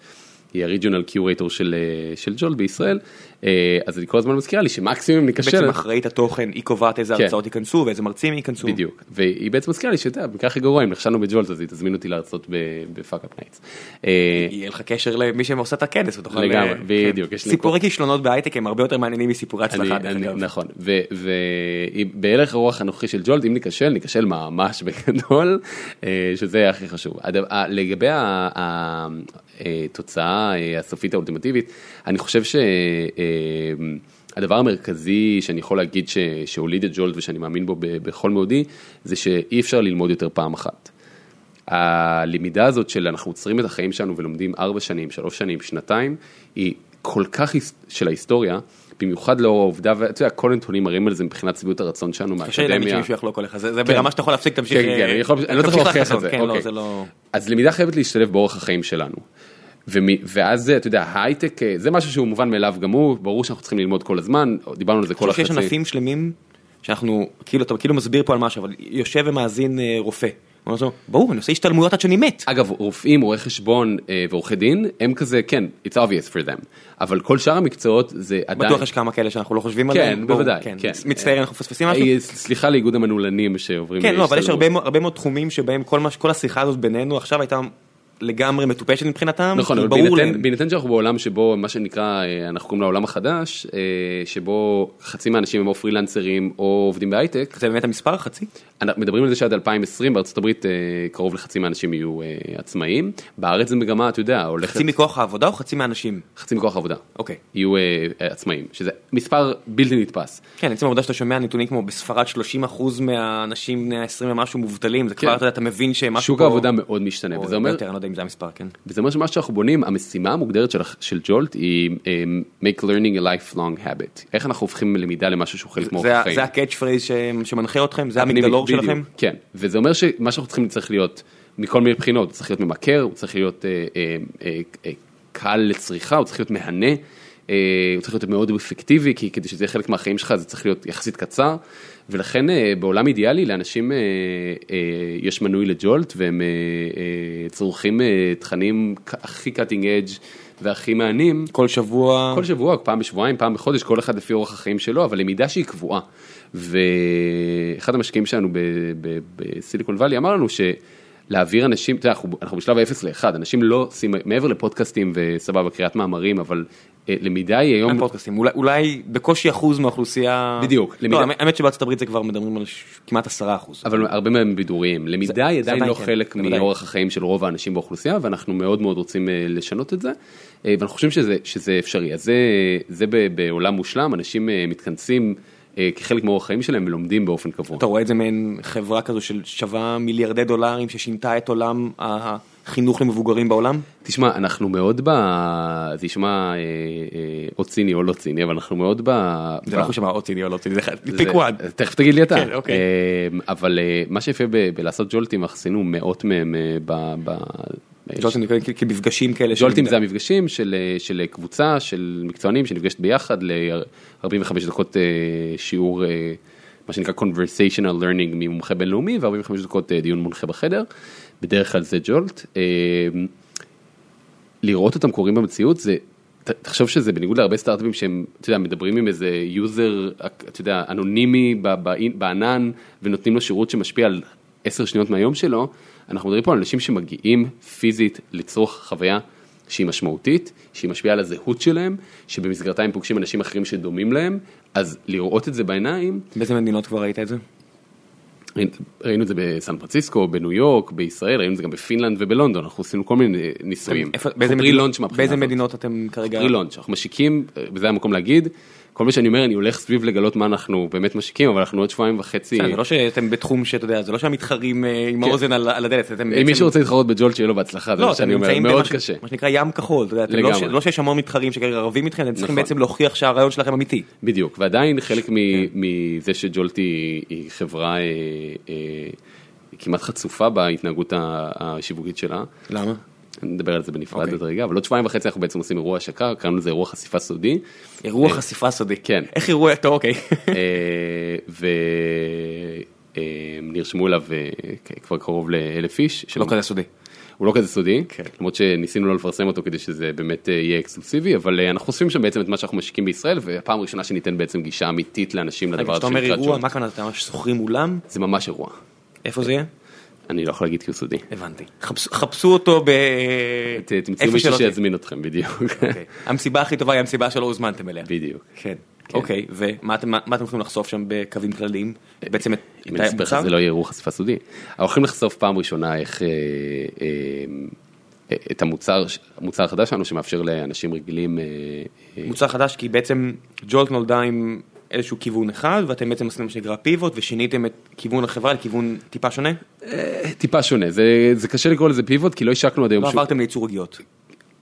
היא ה regional curator של, אה, של Jolt בישראל, אז היא כל הזמן מזכירה לי שמקסימום ניכשל. בעצם אחראית התוכן, היא קובעת איזה כן. הרצאות ייכנסו ואיזה מרצים ייכנסו. בדיוק, והיא בעצם מזכירה לי שאתה יודע, במקרה הכי גרוע, אם נכשלנו ב Jolt אז היא תזמין אותי להרצות ב Fuckup Nights. יהיה לך קשר למי שעושה את הכנס ותוכל... לגמרי, אה, בדיוק, כן. סיפורי כישלונות בהייטק הם הרבה יותר מעניינים מסיפורי הצלחה. נכון, ובהלך הרוח הנוכחי של Jolt, אם ניכשל, ניכשל ממש בגדול, אה, שזה הכי חשוב. לגבי התוצאה אה, הסופית האולטימטיבית, אני חושב שהדבר המרכזי שאני יכול להגיד ש- שהוליד את ג'ולט ושאני מאמין בו בכל מאודי, זה שאי אפשר ללמוד יותר פעם אחת. הלמידה הזאת של אנחנו עוצרים את החיים שלנו ולומדים ארבע שנים, שלוש שנים, שנתיים, היא כל כך של ההיסטוריה, במיוחד לאור העובדה, ואתה יודע, כל הנתונים מראים על זה מבחינת שביעות הרצון שלנו קשה לי להאמין מהאקדמיה. שמישהו יחלוק עליך, זה זה ברמה שאתה יכול להפסיק, תמשיך. כן, כן, אה, אני לא צריך להוכיח את זה, כן, לא, אוקיי. לא... אז למידה חייבת להשתלב באורח החיים שלנו. ואז אתה יודע, ההייטק אה, זה משהו שהוא מובן מאליו גם הוא, ברור שאנחנו צריכים ללמוד כל הזמן, דיברנו על זה כל אני חושב החצי. שיש ענפים שלמים שאנחנו, כאילו, אתה כאילו מסביר פה על משהו, אבל יושב ומאזין אה, רופא. הוא אומר לו, ברור, אני עושה השתלמויות עד שאני מת. אגב, רופאים, רואי חשבון אה, ועורכי דין, הם כזה, כן, it's obvious for them. אבל כל שאר המקצועות זה עדיין... בטוח יש כמה כאלה שאנחנו לא חושבים כן, עליהם. ברור, בוודאי, כן. מצטער, אנחנו מפספסים משהו? אה, סליחה לאיגוד המנעולנים שעוברים... כן, לא, אבל יש. הרבה מאוד- תחומים שבהם כל השיחה הזאת בינינו עכשיו הייתה לגמרי מטופשת מבחינתם. נכון, אבל בהינתן, שאנחנו בעולם שבו מה שנקרא, אה, אנחנו קוראים לעולם החדש, אה, שבו חצי מהאנשים הם או פרילנסרים או עובדים בהייטק, זה באמת המספר חצי? אנחנו מדברים על זה שעד 2020 בארצות הברית אה, קרוב לחצי מהאנשים יהיו עצמאיים, בארץ זה מגמה, אתה יודע, הולכת, חצי מכוח העבודה או חצי מהאנשים? חצי מכוח עבודה, אוקיי. יהיו אה, אה, עצמאים, שזה מספר בלתי נתפס. כן, עצם העובדה שאתה שומע נתונים כמו בספרד 30% מהאנשים בני ה-20 ומשהו מובטלים, זה כבר, כן. אתה יודע, אתה מבין שמשהו שוק פה... העבודה מאוד משתנה, וזה אומר, אם זה המספר, כן. וזה אומר שמה שאנחנו בונים, המשימה המוגדרת של, של Jolt היא אה, make learning a lifelong habit. איך אנחנו הופכים למידה למשהו שהוא חלק מאורח החיים. זה ה catch phrase ש- שמנחה אתכם? זה המגדלור בדיוק, שלכם? כן, וזה אומר שמה שאנחנו צריכים צריך להיות מכל מיני בחינות, הוא צריך להיות ממכר, הוא צריך להיות אה, אה, אה, קל לצריכה, הוא צריך להיות מהנה, אה, הוא צריך להיות מאוד אפקטיבי, כי כדי שזה יהיה חלק מהחיים שלך זה צריך להיות יחסית קצר, ולכן אה, בעולם אידיאלי לאנשים אה, אה, יש מנוי לג'ולט והם צורכים תכנים הכי cutting edge והכי מהנים. כל שבוע. כל שבוע, פעם בשבועיים, פעם בחודש, כל אחד לפי אורח החיים שלו, אבל למידה שהיא קבועה. ואחד המשקיעים שלנו בסיליקון וואלי אמר לנו שלהעביר אנשים, אתה יודע, אנחנו, אנחנו בשלב ה-0 ל-1, אנשים לא עושים, מעבר לפודקאסטים וסבבה, קריאת מאמרים, אבל אה, למידה היא היום... פודקאסטים, אולי, אולי בקושי אחוז מהאוכלוסייה. בדיוק, לא, למידה- האמת- האמת שבארצות הברית זה כבר מדברים על ש- כמעט עשרה אחוז. אבל הרבה מהם בידוריים. למידה היא זה עדיין עדיין לא כן, חלק. מאורח החיים של רוב האנשים באוכלוסייה, ואנחנו מאוד מאוד רוצים אה, לשנות את זה, אה, ואנחנו חושבים שזה, שזה אפשרי. אז זה, זה בעולם מושלם, אנשים מתכנסים כחלק מאורח החיים שלהם ולומדים באופן קבוע. אתה רואה את זה מעין חברה כזו של שווה מיליארדי דולרים ששינתה את עולם החינוך למבוגרים בעולם? תשמע, אנחנו מאוד ב... זה יישמע אה, אה, או ציני או לא ציני, אבל אנחנו מאוד ב... זה ב- לא חושב או ציני או לא ציני, זה פיק וואן. תכף תגיד לי אתה. כן, אוקיי. אה, אבל אה, מה שיפה בלעשות ג'ולטים, עשינו מאות מהם אה, ב... ב- ג'ולטים כ- כמפגשים כאלה. ג'ולטים. זה המפגשים של, של קבוצה של מקצוענים שנפגשת ביחד ל-45 דקות אה, שיעור, אה, מה שנקרא conversational learning ממומחה בינלאומי ו-45 דקות אה, דיון מונחה בחדר, בדרך כלל זה ג'ולט. לראות אותם קורים במציאות זה, תחשוב שזה בניגוד להרבה סטארט-אפים שהם, אתה יודע, מדברים עם איזה יוזר, אתה יודע, אנונימי בענן ונותנים לו שירות שמשפיע על 10 שניות מהיום שלו, אנחנו מדברים פה על אנשים שמגיעים פיזית לצרוך חוויה שהיא משמעותית, שהיא משפיעה על הזהות שלהם, שבמסגרתה הם פוגשים אנשים אחרים שדומים להם, אז לראות את זה בעיניים, באיזה מדינות כבר ראית את זה? ראינו את זה בסן פרנסיסקו, בניו יורק, בישראל, ראינו את זה גם בפינלנד ובלונדון, אנחנו עשינו כל מיני ניסויים. באיזה מדינות- באיזה. מדינות אתם כרגע? pre-launch, אנחנו משיקים, וזה המקום להגיד, כל מה שאני אומר, אני הולך סביב לגלות מה אנחנו באמת משיקים, אבל אנחנו עוד שבועיים וחצי, זה לא שאתם בתחום שאתה יודע, זה לא שהמתחרים אה, עם כן. האוזן על הדלת, אם מישהו רוצה להתחרות בג'ולט שיהיה לו בהצלחה, זה לא, מה שאני אומר, מאוד קשה. מה שנקרא ים כחול, לא. לא שיש המון מתחרים שכרגע רבים איתכם, אתם צריכים נכון. בעצם להוכיח שהרעיון שלכם אמיתי. בדיוק, ועדיין חלק כן. מזה שג'ולט היא חברה אה, אה, כמעט חצופה בהתנהגות השיווקית שלה. למה? נדבר על זה בנפרד אוקיי. עוד רגע, אבל עוד שבועיים וחצי אנחנו בעצם עושים אירוע השקה, קראנו לזה אירוע חשיפה סודי. אירוע אה, חשיפה סודי. כן. איך אירוע, טוב אוקיי. ונרשמו אליו אה, כבר קרוב לאלף איש. שלא כזה סודי. הוא לא כזה סודי, כן. למרות שניסינו לא לפרסם אותו כדי שזה באמת אה, יהיה אקסקלוסיבי, אבל אה, אנחנו חושפים שם בעצם את מה שאנחנו משיקים בישראל, והפעם הראשונה שניתן בעצם גישה אמיתית לאנשים רגע, לדבר כשאתה הזה אומר שנקרא אירוע. מה הכוונה, אתה ממש שוכרים אולם? זה ממש אירוע, איפה זה יהיה? אני לא יכול להגיד כי הוא סודי. הבנתי. חפשו- חפשו אותו ב... ת- תמצאו מישהו. שיזמין אתכם, בדיוק. אוקיי. המסיבה הכי טובה היא המסיבה שלא הוזמנתם אליה. בדיוק. כן. אוקיי, ומה אתם מה אתם יכולים לחשוף שם בקווים כלליים? בעצם את אם אני אספר לך? זה לא יהיה אירוע חשיפה סודי. אנחנו הולכים לחשוף פעם ראשונה איך, אה, אה, אה, את המוצר, המוצר החדש שלנו שמאפשר לאנשים רגילים, אה, אה, מוצר חדש כי בעצם ג'ולט נולדה עם איזשהו כיוון אחד ואתם בעצם עשיתם מה שנקרא פיבוט ושיניתם את כיוון החברה לכיוון טיפה שונה? טיפה שונה, זה, זה קשה לקרוא לזה פיבוט כי לא השקנו עד היום לא עברתם לייצור עגיעות.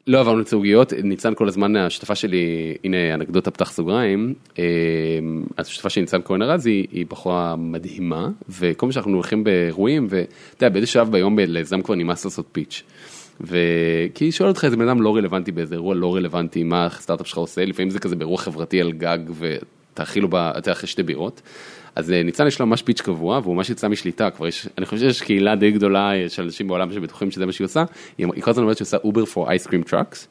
לא עברנו לצוגיות, ניצן כל הזמן, השותפה שלי, הנה אנקדוטה פתח סוגריים, אה, השותפה שלי ניצן כהן ארז היא, היא בחורה מדהימה, וכל מה שאנחנו הולכים באירועים, ואתה יודע, באיזה שלב ביום ליזם כבר נמאס לעשות פיץ'. וכי היא שואלת אותך איזה בן אדם לא רלוונטי באיזה אירוע לא רלוונטי, מה הסטארט-אפ שלך עושה, לפעמים זה כזה באירוע חברתי על גג ותאכיל לו, ב- אתה יודע, אחרי שתי בירות. אז אה, ניצן יש לו ממש פיץ' קבוע והוא ממש יצא משליטה, כבר יש, אני חושב שיש קהילה די גדולה אה, של אנשים בעולם שבטוחים שזה מה שהיא עושה, היא כל הזמן אומרת שהיא עושה Uber for ice cream trucks.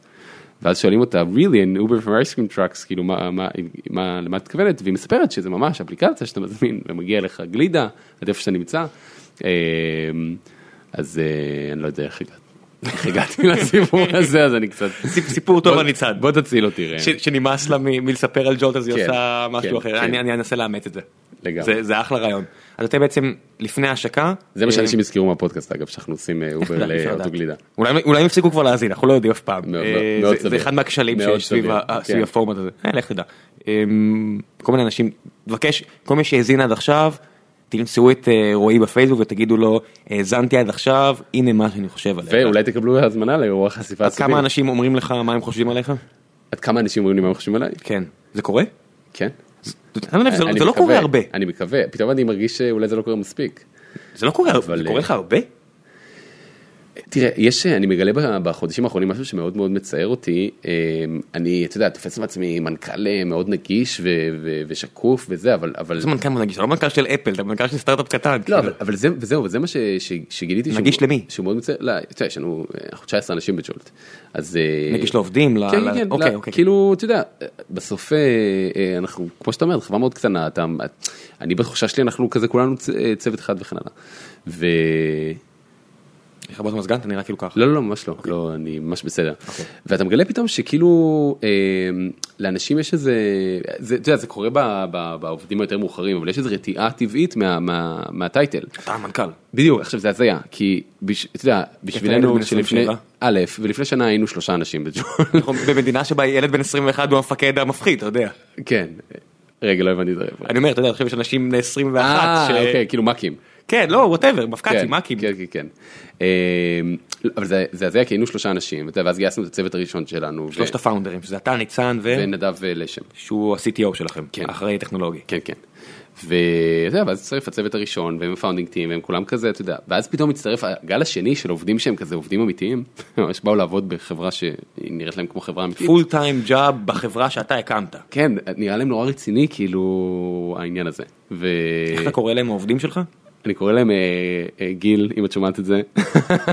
ואז שואלים אותה, really, an Uber for ice cream trucks, כאילו, מה, מה, מה, למה את מתכוונת? והיא מספרת שזה ממש אפליקציה שאתה מזמין ומגיע אליך גלידה, עד איפה שאתה נמצא. אה, אז אני לא יודע איך הגעתי. איך הגעתי לסיפור הזה, אז אני קצת... סיפ- סיפור טוב על ניצן. בוא תציל אותי, ראם. שנמאס לה מלספר על ג'ולט אז היא כן, עושה משהו כן, אחר, כן. אני אני אנסה לאמץ את זה. לגמרי. זה- אחלה רעיון. אז אתם בעצם לפני ההשקה. זה מה אה, שאנשים הזכירו מהפודקאסט, אגב, שאנחנו עושים אה, Uber אי אפשר לאוטו לדעת. גלידה. אולי הם הפסיקו כבר להאזין, אנחנו לא יודעים אף פעם. אה, זה-. אחד מהכשלים סביב. הפורמט הזה. אה, לך תדע. אמ, כל מיני אנשים, מבקש, כל מי שהאזין עד עכשיו, תמצאו את אה, רועי בפייסבוק ותגידו לו, האזנתי עד עכשיו, הנה מה שאני חושב עליך. ואולי תקבלו הזמנה לאירוע חשיפה עד. כמה אנשים אומרים לך מה הם חושבים עליך? עד כמה אנשים אומרים לי מה הם חושבים עליי? כן. זה קורה? כן. זה- לא קורה הרבה. אני מקווה, פתאום אני מרגיש שאולי זה לא קורה מספיק. זה לא קורה זה אה, קורה לך הרבה? תראה, יש, אני מגלה בחודשים האחרונים משהו שמאוד מאוד מצער אותי. אה, אני, אתה יודע, תופס לעצמי מנכ"ל אה, מאוד נגיש ו- ו- ושקוף וזה, אבל... אבל... זה מנכ"ל מנגיש, אתה לא מנכ"ל של אפל, אתה מנכ"ל של סטארט-אפ קטן. לא, כאילו. אבל, אבל זה, וזהו, וזה מה ש, ש, שגיליתי. שהוא- נגיש למי? שהוא מאוד מצער, לא, אתה יודע, יש לנו, אה, אנחנו 19 אנשים בג'ולט. אז... אה, נגיש לעובדים, כן, ל- כן, אוקיי, לא, אוקיי. כאילו, אתה יודע, בסוף אה, אה, אנחנו, כמו שאתה אומר, חברה מאוד קטנה, אתה, אני בתחושה שלי, אנחנו כזה כולנו אה, צוות אחד וכן הלאה. לכבות מזגן, אתה נראה כאילו ככה. לא, לא, לא, ממש לא, לא, אני ממש בסדר. אוקיי. ואתה מגלה פתאום שכאילו אה, לאנשים יש איזה, זה, אתה יודע, זה קורה בעובדים היותר מאוחרים, אבל יש איזו רתיעה טבעית מה- מה- מהטייטל. אתה המנכ"ל. בדיוק, עכשיו זה הזיה, כי אתה יודע, בשבילנו שלפני, 27. א', ולפני שנה היינו שלושה אנשים בג'ול, אנחנו במדינה שבה ילד בן 21 הוא המפקד המפחיד, אתה יודע. כן, רגע, לא הבנתי את זה. אני אומר, אתה יודע, עכשיו יש אנשים בני 21 אה. אוקיי, כאילו מכים. כן, לא, whatever, כן, מפק"צים, מאקים. כן, כן, כן. אה, אבל זה זה הזיה, כי היינו שלושה אנשים, ואז גייסנו את הצוות הראשון שלנו. ו- שלושת הפאונדרים, שזה אתה, ניצן, ו... ונדב אה, לשם. שהוא ה-CTO שלכם, כן. אחראי טכנולוגי. כן, כן. יודע, ואז הצטרף הצוות הראשון, והם ה founding team, והם כולם כזה, אתה יודע, ואז פתאום הצטרף הגל השני של עובדים שהם כזה עובדים אמיתיים, ממש באו לעבוד בחברה שהיא נראית להם כמו חברה אמיתית. full time job בחברה שאתה הקמת. כן, נראה להם נורא רציני, כאילו, העניין הזה. ואני איך אתה קורא להם העובדים שלך? קורא להם אה, אה, גיל, אם את שומעת את זה.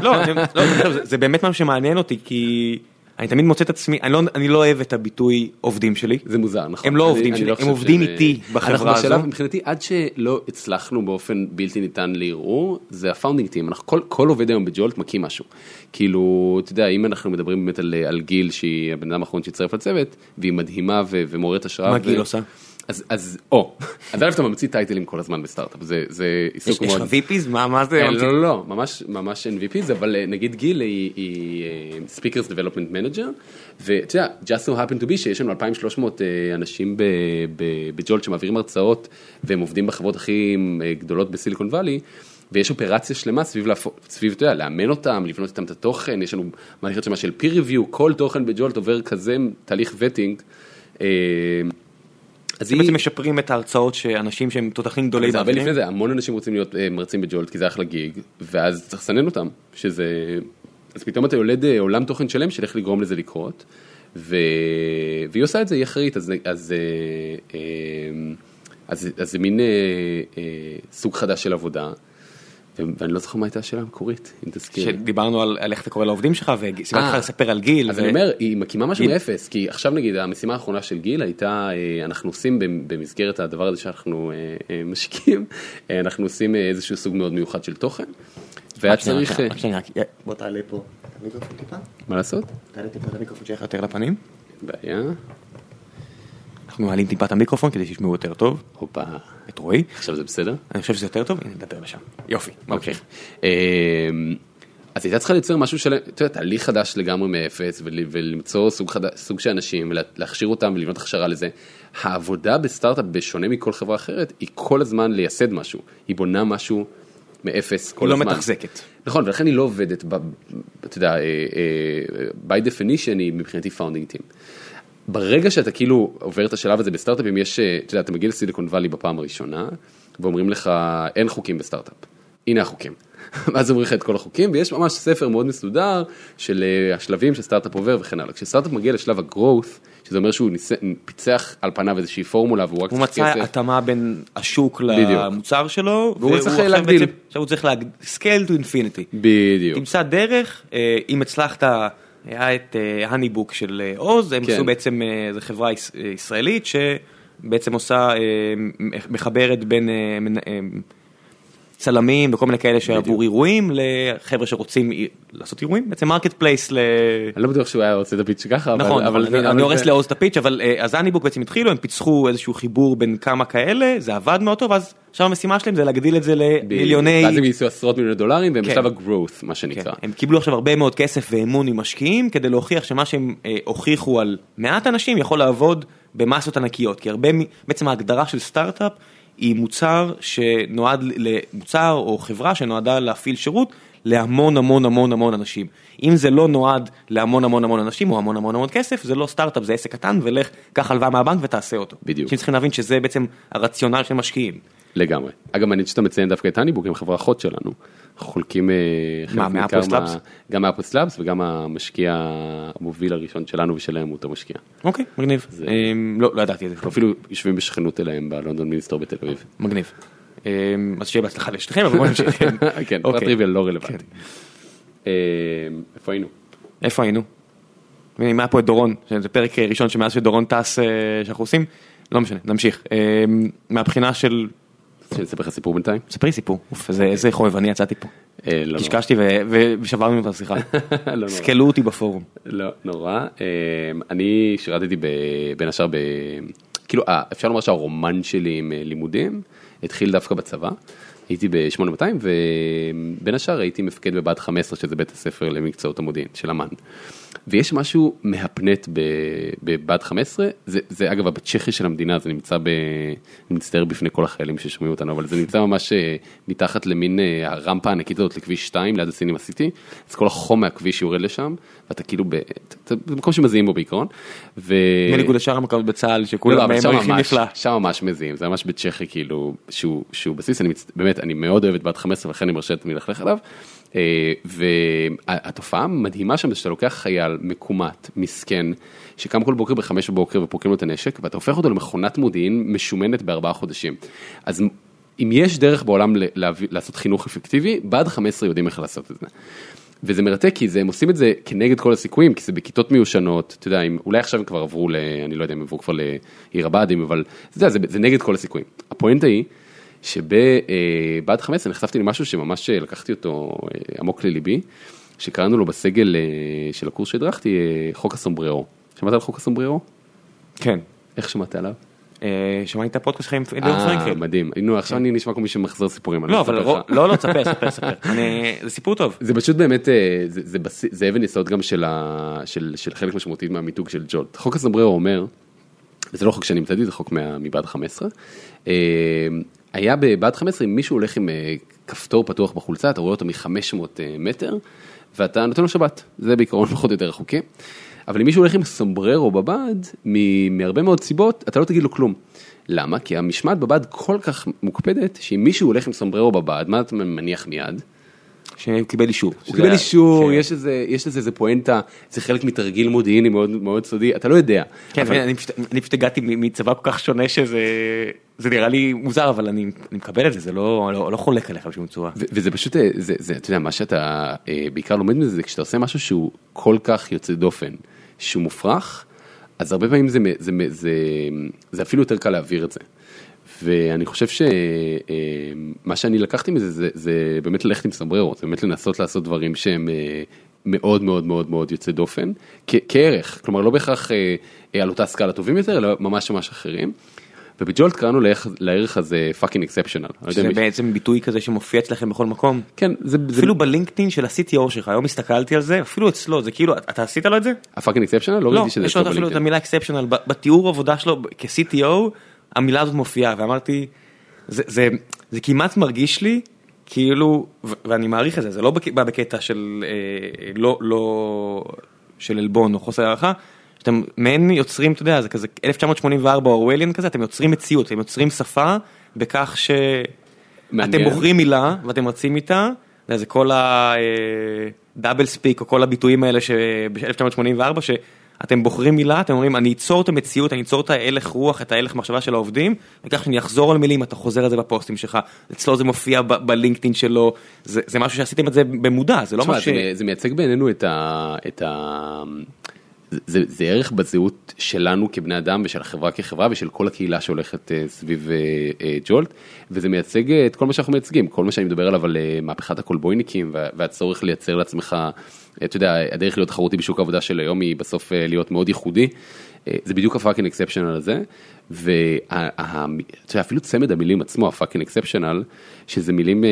לא, זה- לא, זה- באמת משהו שמעניין אותי, כי אני תמיד מוצא את עצמי, אני לא- אני לא אוהב את הביטוי עובדים שלי. זה מוזר, נכון? הם לא אני- עובדים אני שלי, הם חושב עובדים איתי בחברה הזו. מבחינתי, עד שלא הצלחנו באופן בלתי ניתן לערעור, זה ה founding team. אנחנו, כל, עובד היום בג'ולט מקים משהו. כאילו, אתה יודע, אם אנחנו מדברים באמת על, גיל, שהיא הבן אדם האחרון שהצטרף לצוות, והיא מדהימה ומעוררת השראה. מה גיל עושה? אז, אז, או, אז א' אתה ממציא טייטלים כל הזמן בסטארט-אפ, זה, זה יש עיסוק יש מאוד... לך VPs? מה מה זה? אה, לא, לא, לא, ממש, ממש NVPs, אבל אה, נגיד גיל היא, Speakers Development Manager, ואתה יודע, just so happen to be שיש לנו 2,300 אה, אנשים בג'ולט שמעבירים הרצאות, והם עובדים בחברות הכי גדולות בסיליקון וואלי. ויש אופרציה שלמה סביב, סביב, אתה יודע, לאמן אותם, לבנות איתם את התוכן, יש לנו מערכת שלמה של peer review, כל תוכן בג'ולט עובר כזה תהליך וטינג. אז אתם בעצם משפרים את ההרצאות שאנשים שהם תותחים גדולים זה הרבה? לפני זה, המון אנשים רוצים להיות אה, מרצים בג'ולט כי זה אחלה גיג, ואז צריך לסנן אותם, שזה... אז פתאום אתה יולד אה, עולם תוכן שלם של איך לגרום לזה לקרות, ו... והיא עושה את זה, היא אחראית, אז, אז, אה, אז, אז זה מין סוג חדש של עבודה, ואני לא זוכר מה הייתה השאלה המקורית, אם תזכיר. שדיברנו על על איך אתה קורא לעובדים שלך וסיבת אה. לך לספר על גיל. אז ו- אני אומר, היא מקימה משהו גיל. מאפס, כי עכשיו נגיד המשימה האחרונה של גיל הייתה, אה, אנחנו עושים במ- במסגרת הדבר הזה שאנחנו אה, אה, משקיעים, אה, אנחנו עושים אה, איזשהו סוג מאוד מיוחד של תוכן, והיה צריך, רק אה, שנייה, רק שנייה, בוא תעלה פה את המיקרופון טיפה, מה לעשות? תעלה טיפה את המיקרופון שלך יותר לפנים. בעיה, אנחנו מעלים טיפה את המיקרופון כדי שישמעו יותר טוב הופה, את רועי. עכשיו זה בסדר? אני חושב שזה יותר טוב, הנה נדבר לשם. יופי, ממשיך. אה, אז הייתה צריכה לייצר משהו של, אתה יודע, תהליך חדש לגמרי מאפס, ול- ולמצוא סוג, חד... סוג של אנשים, ולהכשיר אותם ולבנות הכשרה לזה. העבודה בסטארט-אפ, בשונה מכל חברה אחרת, היא כל הזמן לייסד משהו. היא בונה משהו מאפס כל היא לא הזמן. מתחזקת. נכון, ולכן היא לא עובדת, ב, אתה יודע, אה, אה, by definition היא מבחינתי founding team. ברגע שאתה כאילו עובר את השלב הזה בסטארט-אפים, יש, אה, אתה יודע, אתה מגיע לסיליקון וואלי בפעם הראשונה, ואומרים לך, אין חוקים בסטארט-אפ. הנה החוקים. ואז אומרים לך את כל החוקים, ויש ממש ספר מאוד מסודר של אה, השלבים שסטארט-אפ עובר וכן הלאה. כשסטארט-אפ מגיע לשלב ה-growth, שזה אומר שהוא ניס... פיצח על פניו איזושהי פורמולה והוא רק הוא צריך מצא כסף. התאמה בין השוק בדיוק. למוצר שלו, והוא צריך להגדיל. עכשיו הוא צריך להגדיל, scale to infinity. בדיוק. תמצא דרך, אה, אם הצלחת, היה את הניבוק של אה, עוז, הם כן. עשו בעצם, אה, זו חברה יש- אה, ישראלית שבעצם עושה, אה, מחברת בין אה, אה, צלמים וכל מיני כאלה שעבור אירועים לחבר'ה שרוצים לעשות אירועים, בעצם marketplace ל... אני לא בטוח שהוא היה רוצה את הפיץ' ככה. נכון, אבל אני- הורס לעוז את הפיץ', אבל אה, אז HoneyBook בעצם התחילו, הם פיצחו איזשהו חיבור בין כמה כאלה, זה עבד מאוד טוב, אז עכשיו המשימה שלהם זה להגדיל את זה למיליוני... ואז הם גייסו עשרות מיליוני דולרים והם כן. בשלב ה-growth מה כן, שנקרא. הם קיבלו עכשיו הרבה מאוד כסף ואמון ממשקיעים כדי להוכיח שמה שהם אה, הוכיחו על מעט אנשים יכול לעבוד במסות ענקיות כי הרבה בעצם ההגדרה של סטארט-אפ היא מוצר שנועד למוצר או חברה שנועדה להפעיל שירות להמון המון המון המון אנשים. אם זה לא נועד להמון המון המון אנשים או המון המון המון כסף זה לא סטארט-אפ זה עסק קטן ולך קח הלוואה מהבנק ותעשה אותו. בדיוק. אנשים צריכים להבין שזה בעצם הרציונל של משקיעים. לגמרי. אגב, מעניין שאתה מציין דווקא את הניבוק, הם חברה אחות שלנו. אנחנו חולקים אה, חלק מה, מאפוס לאבס? גם מאפוס לאבס וגם המשקיע המוביל הראשון שלנו ושלהם הוא אותו משקיע. אוקיי, מגניב. אמ, לא, לא ידעתי את זה. אפילו יושבים בשכנות אליהם בלונדון מיניסטור בתל אביב. מגניב. אמ, אז שיהיה בהצלחה לשניכם, אבל בוא נמשיך. כן. כן, פרט אוקיי. טריוויאל לא רלוונטי. אה, איפה היינו? איפה היינו? אם היה פה את דורון, זה פרק ראשון שמאז שדורון טס אה, שאנחנו עושים, לא משנה, נמשיך. אמ, מהבחינה של, שאני אספר לך סיפור בינתיים? ספרי סיפור, איזה- איזה חובבני יצאתי פה. אה, לא. קשקשתי ושברנו את השיחה. לא. סקלו אותי בפורום. לא נורא. אה, אני שירתתי בין השאר ב... כאילו, אה, אפשר לומר שהרומן שלי עם לימודים התחיל דווקא בצבא. הייתי ב-8200 ובין השאר הייתי מפקד בבה"ד 15 שזה בית הספר למקצועות המודיעין של אמ"ן. ויש משהו מהפנט בבה"ד 15, זה, זה אגב בצ'כי של המדינה, זה נמצא ב... אני מצטער בפני כל החיילים ששומעים אותנו, אבל זה נמצא ממש אה, מתחת למין אה, הרמפה הענקית הזאת לכביש 2 ליד הסינמה סיטי, אז כל החום מהכביש יורד לשם, ואתה כאילו, ב... זה מקום שמזיעים בו בעיקרון. ו... בניגוד לשאר המקומות בצה"ל לא, לא, שכולם שם מריחים ממש, נפלא. שם ממש מזיעים, זה ממש בצ'כי כאילו, שהוא, שהוא בסיס, אני מצ... באמת, אני מאוד אוהב את בת 15 ולכן אני מרשה לעצמי ללכלך עליו. אה, והתופעה המדהימה שם זה שאתה לוקח חייל מקומט, מסכן, שקם כל בוקר בחמש בבוקר ופורקים לו את הנשק, ואתה הופך אותו למכונת מודיעין משומנת בארבעה חודשים. אז אם יש דרך בעולם להביא- לעשות חינוך אפקטיבי, בעד 15 יודעים איך לעשות את זה. וזה מרתק כי זה, הם עושים את זה כנגד כל הסיכויים, כי זה בכיתות מיושנות, אתה יודע, אם, אולי עכשיו הם כבר עברו ל... אני לא יודע אם הם עברו כבר לעיר הבה"דים, אבל אתה יודע, זה, זה נגד כל הסיכויים. הפואנטה היא שבבה"ד 15 נחשפתי למשהו שממש לקחתי אותו אה, עמוק לליבי, שקראנו לו בסגל אה, של הקורס שהדרכתי, אה, חוק הסומבררו. שמעת על חוק הסומבררו? כן. איך שמעת עליו? אה, שמעתי את הפודקאסט שלך עם ליאור פרנקל. מדהים. נו, עכשיו אני נשמע כמו מי שמחזר סיפורים. אני לא, אבל לך. לא, לא, ספר, ספר, ספר. זה סיפור טוב. זה פשוט באמת, זה, אבן יסוד גם של, חלק משמעותי מהמיתוג של ג'ולט. חוק הסמבררו אומר, וזה לא חוק שאני המצאתי, זה חוק מבה"ד 15, אה, היה בבה"ד 15, אם מישהו הולך עם כפתור פתוח בחולצה, אתה רואה אותו מ-500 מטר, ואתה נותן לו שבת, זה בעיקרון פחות או יותר החוקי. אבל אם מישהו הולך עם סומבררו בבה"ד, מ- מהרבה מאוד סיבות, אתה לא תגיד לו כלום. למה? כי המשמעת בבה"ד כל כך מוקפדת, שאם מישהו הולך עם סומבררו בבה"ד, מה אתה מניח מיד? שהוא קיבל אישור. הוא קיבל אישור. יש לזה איזה פואנטה, זה חלק מתרגיל מודיעיני מאוד מאוד סודי, אתה לא יודע. כן, אבל- אני פשוט- הגעתי מצבא כל כך שונה שזה זה נראה לי מוזר אבל אני אני מקבל את זה זה לא לא לא חולק עליך בשום צורה. וזה פשוט, אה, זה, זה, אתה יודע, מה שאתה אה, בעיקר לומד מזה, זה כשאתה עושה משהו שהוא כל כך יוצא דופן, שהוא מופרך, אז הרבה פעמים זה, מ- זה, מ- זה, זה אפילו יותר קל להעביר את זה. ואני חושב שמה שאני לקחתי מזה זה, זה באמת ללכת עם סומבררו, זה באמת לנסות לעשות דברים שהם אה, מאוד מאוד מאוד מאוד יוצא דופן, כ- כערך, כלומר לא בהכרח אה, אה, על אותה סקאלה טובים יותר, אלא ממש ממש אחרים. ובג'ולט קראנו לערך, לערך הזה fucking exceptional. זה בעצם ביטוי כזה שמופיע אצלכם בכל מקום. כן, זה, זה אפילו בלינקדאין של ה-CTO שלך היום הסתכלתי על זה אפילו אצלו זה כאילו אתה עשית לו את זה? הפאקינג אקספשיונל? לא לא, ראיתי שזה יש לו אפילו את. המילה אקספשיונל בתיאור עבודה שלו כ-CTO המילה הזאת מופיעה ואמרתי זה, זה, זה כמעט מרגיש לי כאילו ואני מעריך את זה זה לא בק- בא בקטע של אה, לא לא של עלבון או חוסר הערכה. שאתם מעין יוצרים אתה יודע זה כזה 1984 אורווליאן כזה אתם יוצרים מציאות אתם יוצרים שפה בכך שאתם מעניין. בוחרים מילה ואתם רצים איתה זה כל הדאבל ספיק או כל הביטויים האלה שב-1984 שאתם בוחרים מילה אתם אומרים אני אצור את המציאות אני אצור את ההלך רוח את ההלך מחשבה של העובדים וכך שאני אחזור על מילים אתה חוזר על זה בפוסטים שלך אצלו זה מופיע בלינקדאין שלו זה, זה משהו שעשיתם את זה במודע זה לא ש... זה, זה מייצג בעינינו את ה... את ה... זה, זה ערך בזהות שלנו כבני אדם ושל החברה כחברה ושל כל הקהילה שהולכת אה, סביב אה, אה, ג'ולט וזה מייצג את כל מה שאנחנו מייצגים. כל מה שאני מדבר עליו על מהפכת הקולבויניקים וה- והצורך לייצר לעצמך אתה יודע הדרך להיות תחרותי בשוק העבודה של היום היא בסוף אה, להיות מאוד ייחודי אה, זה בדיוק ה fucking exceptional הזה ואפילו צמד המילים עצמו ה fucking exceptional שזה מילים אה,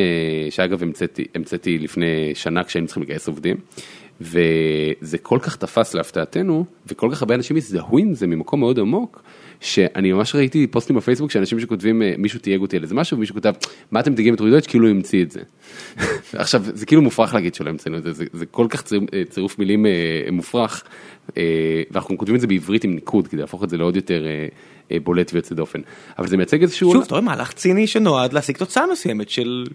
שאגב המצאתי המצאתי לפני שנה כשהיינו צריכים לגייס עובדים. וזה כל כך תפס להפתעתנו, וכל כך הרבה אנשים הזדהו עם זה ממקום מאוד עמוק, שאני ממש ראיתי פוסטים בפייסבוק שאנשים שכותבים, אה, מישהו תייג אותי על איזה משהו, ומישהו כותב, מה אתם תייגים את דויטש, כאילו הוא המציא את זה. עכשיו, זה כאילו מופרך להגיד שלא המצאנו את זה, זה, זה כל כך צירוף, אה, צירוף מילים אה, מופרך, ואנחנו כותבים את זה בעברית עם ניקוד, כדי להפוך את זה לעוד יותר בולט ויוצא דופן. אבל זה מייצג איזשהו... שוב, אתה רואה מהלך ציני שנועד להשיג תוצאה מסוימת של...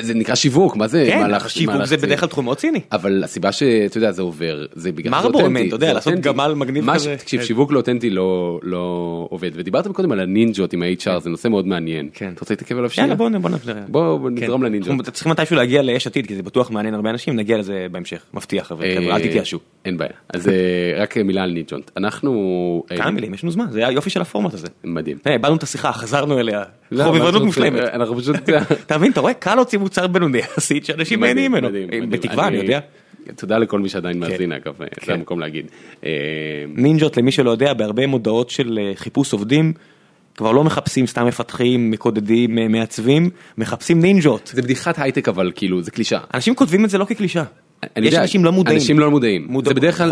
זה נקרא שיווק, מה זה כן, מהלך שיווק מהלך זה ציני? בדרך כלל תחום מאוד ציני. אבל הסיבה שאתה יודע זה עובר זה בגלל שזה מרלבורו, אותנטי, מן, אתה יודע, זה לעשות אותנטי. גמל מגניב כזה. תקשיב. שיווק לא אותנטי לא לא עובד ודיברתם קודם על הנינג'ות עם ה-HR זה נושא מאוד מעניין. כן. אתה רוצה להתעכב עליו שנייה? יאללה בוא בוא. בוא בוא כן. נזרום לנינג'ות. צריכים מתישהו להגיע ליש עתיד כי זה בטוח מעניין הרבה אנשים נגיע לזה בהמשך מבטיח חבר'ה אה, אל תתייאשו. אין בעיה אז אה, רק מילה על נינג'ות אנחנו אה, כמה מילים יש לנו זמן זה היופי של הפורמט הזה. מדהים. איבדנו את השיחה חזרנו אליה. לא, חובבנות מושלמת. אנחנו פשוט אתה מבין אתה רואה קל להוציא מוצר בינוני יחסית שאנשים נהנים ממנו. מדהים. בתקווה אני יודע. תודה לכל מי שעדיין כן. מאזין אגב זה כן. המקום להגיד. אה, נינג'ות למי שלא יודע בהרבה מודעות של אה, חיפוש עובדים כבר לא מחפשים סתם מפתחים מקודדים אה, מעצבים מחפשים נינג'ות. זה בדיחת הייטק אבל כאילו זה קלישה. אנשים כותבים את זה לא כקלישה. יש יודע, אנשים לא מודעים. אנשים לא מודעים. מודע- זה בדרך כלל.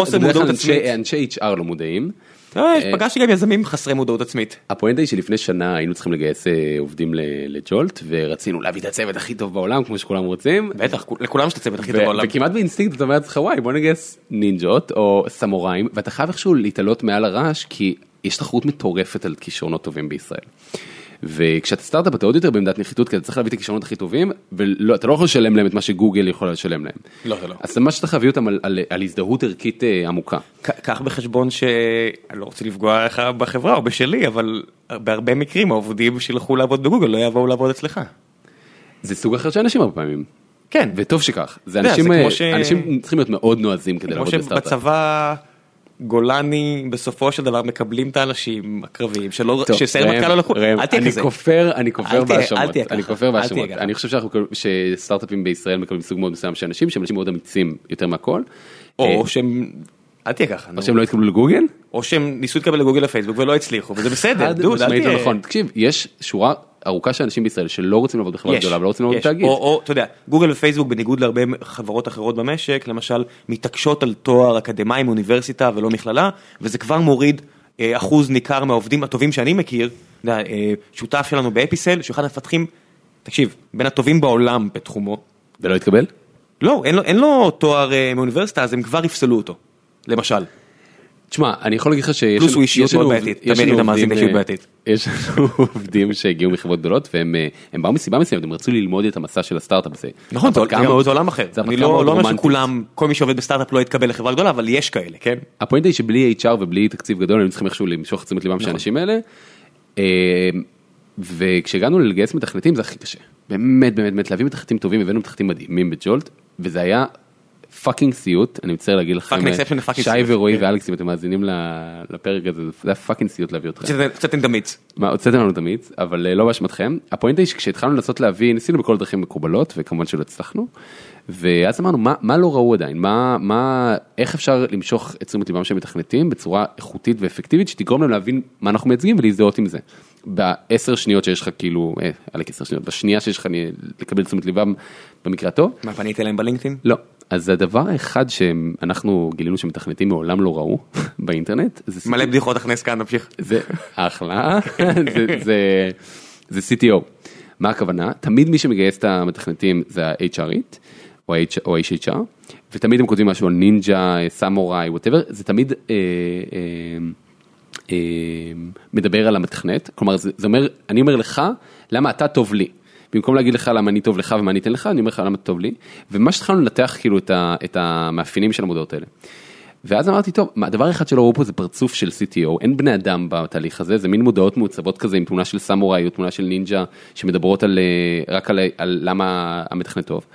אנשי אנשי HR לא מודעים. אה, פגשתי גם יזמים חסרי מודעות עצמית. הפואנטה היא שלפני שנה היינו צריכים לגייס אה, עובדים לג'ולט ורצינו להביא את הצוות הכי טוב בעולם כמו שכולם רוצים. בטח כול- לכולם יש את הצוות הכי טוב בעולם. וכמעט באינסטינקט אתה אומר לעצמך וואי בוא נגייס נינג'ות או סמוראים ואתה חייב איכשהו להתעלות מעל הרעש כי יש תחרות מטורפת על כישרונות טובים בישראל. וכשאתה סטארט-אפ אתה עוד יותר בעמדת נחיתות כי אתה צריך להביא את הכישרונות הכי טובים ואתה לא יכול לשלם להם את מה שגוגל יכולה לשלם להם. לא, לא. אז מה שאתה להביא אותם על, על, על הזדהות ערכית אה, עמוקה. קח בחשבון שאני לא רוצה לפגוע לך בחברה או בשלי אבל בהרבה מקרים העובדים שילכו לעבוד בגוגל לא יבואו לעבוד אצלך. זה סוג אחר של אנשים הרבה פעמים. כן. וטוב שכך. זה אנשים, זה כמו אה, ש- אנשים צריכים להיות מאוד נועזים כדי כמו לעבוד בסטארט-אפ. שבצבא גולני בסופו של דבר מקבלים את האנשים הקרביים שלא שסיירת ראם, מטכ"ל לא לקחו. ראם, אל תהיה אני כזה. כופר, אני כופר תהיה- אל בהאשמות, אני כופר בהאשמות. אני חושב שאנחנו, שסטארט-אפים בישראל מקבלים סוג מאוד מסוים של אנשים שהם אנשים מאוד אמיצים יותר מהכל. או אה, שהם. אל תהיה ככה. או שהם לא התקבלו לגוגל. או שהם ניסו להתקבל לגוגל לפייסבוק ולא הצליחו וזה בסדר. דוד, אל תהיה. נכון. תקשיב, יש שורה ארוכה של אנשים בישראל שלא רוצים לעבוד בחברה גדולה ולא רוצים לעבוד. בתאגיד. או, אתה יודע, גוגל ופייסבוק בניגוד להרבה חברות אחרות במשק, למשל, מתעקשות על תואר אקדמאי מאוניברסיטה ולא מכללה, וזה כבר מוריד אה, אחוז ניכר מהעובדים הטובים שאני מכיר, אה, שותף שלנו באפיסל, שהוא אחד המפתחים, תקשיב, בין הטובים בעולם בתחומו, ולא התקבל? לא, אין לו, אין לו תואר אה, מאוניברסיטה, אז הם כבר יפסלו אותו, למשל. תשמע, אני יכול להגיד לך שיש פלוס הוא אישיות מאוד בעייתית. תמיד לנו אתה מאזין אה, בעייתית. יש לנו עובדים שהגיעו מחברות גדולות והם אה, באו מסיבה מסוימת, הם רצו ללמוד את המסע של הסטארט-אפ הזה. נכון, זה עולם אחר. אני לא לא אומר. שכולם, כל מי שעובד בסטארט-אפ לא יתקבל לחברה גדולה, אבל יש כאלה, כן? הפואנטה היא שבלי HR ובלי תקציב גדול הם צריכים איכשהו למשוך את תשומת ליבם של נכון. האנשים האלה. אה, וכשהגענו לגייס מתכנתים זה הכי קשה. באמת באמת באמת להביא מתכנתים טובים הבאנו מתכנתים מדהימים בג'ולט וזה היה fucking סיוט אני מצטער להגיד לכם שי ורועי כן. ואלכס אם אתם מאזינים לפרק הזה זה היה fucking סיוט להביא אתכם. קצת- קצת אינדמיץ. מה, הוצאתם לנו את המיץ, אבל אה, לא באשמתכם. הפואנטה היא שכשהתחלנו לנסות להביא, ניסינו בכל הדרכים מקובלות, וכמובן שלא הצלחנו. ואז אמרנו, מה, מה לא ראו עדיין? מה, מה, איך אפשר למשוך את תשומת ליבם של מתכנתים בצורה איכותית ואפקטיבית, שתגרום להם להבין מה אנחנו מייצגים ולהזדהות עם זה. בעשר שניות שיש לך כאילו, אה, עלק עשר שניות, בשנייה שיש לך לקבל תשומת ליבם במקרה הטוב. מה פנית אליהם בלינקדאין? לא. אז הדבר האחד שאנחנו גילינו שמתכנתים מעולם לא ראו באינטרנט, זה מלא בדיחות הכנס כאן נמשיך. זה אחלה, זה, CTO. מה הכוונה? תמיד מי שמגייס את המתכנתים זה ה-HRית, או ה-H- או ה-HR, ותמיד הם כותבים משהו על נינג'ה, סמוראי, ווטאבר, זה תמיד אה, אה, אה, מדבר על המתכנת, כלומר זה, זה אומר, אני אומר לך, למה אתה טוב לי. במקום להגיד לך למה אני טוב לך ומה אני אתן לך, אני אומר לך למה טוב לי, ומה שהתחלנו לנתח כאילו את, ה, את המאפיינים של המודעות האלה. ואז אמרתי, טוב, מה, הדבר אחד שלא ראו פה זה פרצוף של CTO, אין בני אדם בתהליך הזה, זה מין מודעות מעוצבות כזה עם תמונה של סמוראי או תמונה של נינג'ה, שמדברות על, אה, רק על, על למה המתכנת טוב.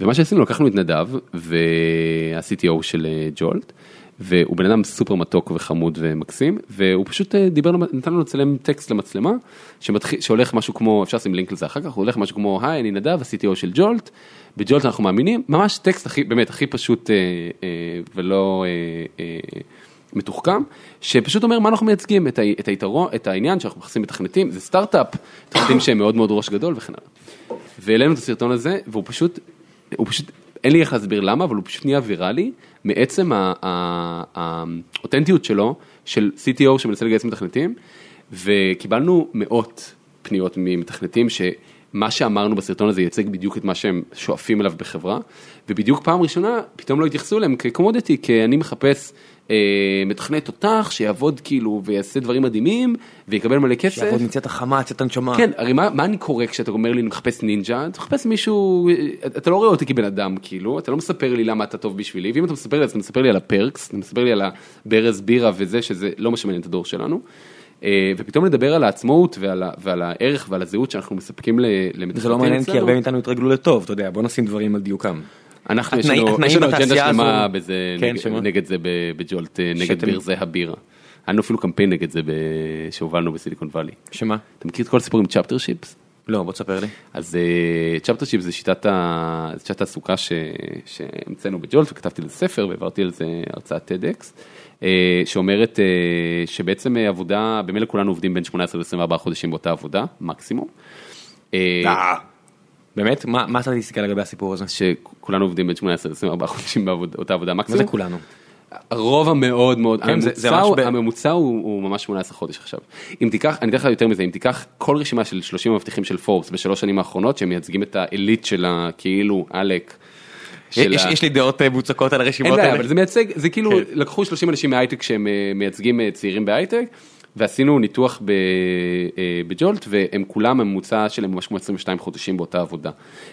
ומה שעשינו, לקחנו את נדב, וה-CTO של אה, ג'ולט, והוא בן אדם סופר מתוק וחמוד ומקסים, והוא פשוט אה, דיבר, נתן לנו לצלם טקסט למצלמה, שמתחיל, שהולך משהו כמו, אפשר לשים לינק לזה אחר כך, הוא הולך משהו כמו, היי, אני נדב, ה-CTO של ג'ולט, בג'ולט אנחנו מאמינים, ממש טקסט הכי, באמת, הכי פשוט אה, אה, ולא אה, אה, מתוחכם, שפשוט אומר מה אנחנו מייצגים, את, ה, את, היתרון, את העניין שאנחנו מכניסים מתכנתים, זה סטארט-אפ, מתכנתים שהם מאוד מאוד ראש גדול וכן הלאה. והעלינו את הסרטון הזה, והוא פשוט, הוא פשוט אין לי איך להסביר למה, אבל הוא פשוט נהיה ויראלי, מעצם האותנטיות שלו, של CTO שמנסה לגייס מתכנתים, וקיבלנו מאות פניות ממתכנתים שמה שאמרנו בסרטון הזה ייצג בדיוק את מה שהם שואפים אליו בחברה, ובדיוק פעם ראשונה פתאום לא התייחסו אליהם כקומודיטי, כי אני מחפש מתכנת תותח שיעבוד כאילו ויעשה דברים מדהימים ויקבל מלא כסף. שיעבוד מצאת החמה, מצאת הנשמה. כן, הרי מה, מה אני קורא כשאתה אומר לי אני מחפש נינג'ה, אתה מחפש מישהו, אתה לא רואה אותי כבן אדם כאילו, אתה לא מספר לי למה אתה טוב בשבילי, ואם אתה מספר לי אז אתה מספר לי על הפרקס, אתה מספר לי על הברז בירה וזה שזה לא מה שמעניין את הדור שלנו. אה, ופתאום לדבר על העצמאות ועל, ועל הערך ועל הזהות שאנחנו מספקים למתכנתים זה לא מעניין כי הרבה מאיתנו התרגלו לטוב, אתה יודע, בוא נשים דברים על דיוקם. אנחנו, יש לנו אג'נדה שלמה בזה, כן, נגד, נגד זה בג'ולט, אה, נגד ברזי הבירה. היה לנו אפילו קמפיין נגד זה שהובלנו בסיליקון וואלי. שמה? אתה מכיר את כל הסיפור עם צ'פטר שיפס? לא, בוא תספר לי. אז צ'פטר שיפס זה שיטת תעסוקה שהמצאנו בג'ולט וכתבתי לזה ספר והעברתי על זה הרצאת TEDx. אה, שאומרת אה, שבעצם עבודה, במילא כולנו עובדים בין 18 ל-24 חודשים באותה עבודה, מקסימום. באמת? מה הסטטיסטיקה לגבי הסיפור הזה? שכולנו עובדים בין 18 ל-24 חודשים באותה עבודה מקסימום. מה זה כולנו? הרוב המאוד מאוד, כן, זה, זה הממוצע, ממש ב- הממוצע הוא, הוא ממש 18 חודש עכשיו. אם תיקח, אני אתן לך יותר מזה, אם תיקח כל רשימה של 30 מבטיחים של פורבס בשלוש שנים האחרונות, שהם מייצגים את העילית של הכאילו עלק. של יש, ה- יש לי דעות אה, מוצקות על אין הרשימות בעיה, האלה. אבל זה מייצג, זה כאילו, כן. לקחו 30 אנשים מהייטק שהם אה, מייצגים אה, צעירים בהייטק, ועשינו ניתוח אה, בג'ולט, והם כולם, הממוצע שלהם ממש כמו 22 חודשים באותה עבודה.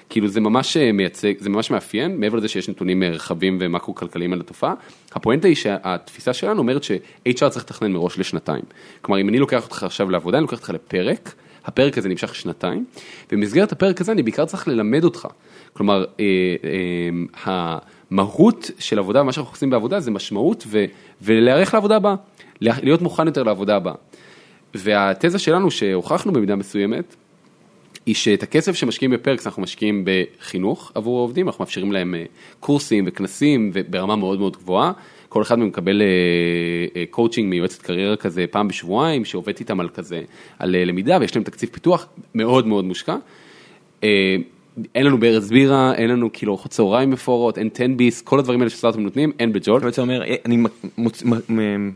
כאילו זה ממש אה, מייצג, זה ממש מאפיין, מעבר לזה שיש נתונים אה, רחבים ומקרו-כלכליים על התופעה, הפואנטה היא שהתפיסה שלנו אומרת ש-HR צריך לתכנן מראש לשנתיים. כלומר, אם אני לוקח אותך עכשיו לעבודה, אני לוקח אותך לפרק, הפרק הזה נמשך שנתיים, ובמסגרת הפרק הזה אני בעיקר צריך ללמד אותך. כלומר, המהות של עבודה, מה שאנחנו עושים בעבודה זה משמעות ו, ולהיערך לעבודה הבאה, להיות מוכן יותר לעבודה הבאה. והתזה שלנו שהוכחנו במידה מסוימת, היא שאת הכסף שמשקיעים בפרקס אנחנו משקיעים בחינוך עבור העובדים, אנחנו מאפשרים להם אה, קורסים וכנסים וברמה מאוד מאוד גבוהה. כל אחד מהם מקבל אה, אה, קואוצ'ינג מיועצת קריירה כזה פעם בשבועיים, שעובד איתם על כזה, על אה, למידה ויש להם תקציב פיתוח מאוד מאוד מושקע. אין לנו ברז בירה, אין לנו כאילו ארוחות צהריים מפוארות, אין 10 ביס, כל הדברים האלה שסטארטים נותנים, אין בג'ולט. אתה בעצם אומר, אה, אני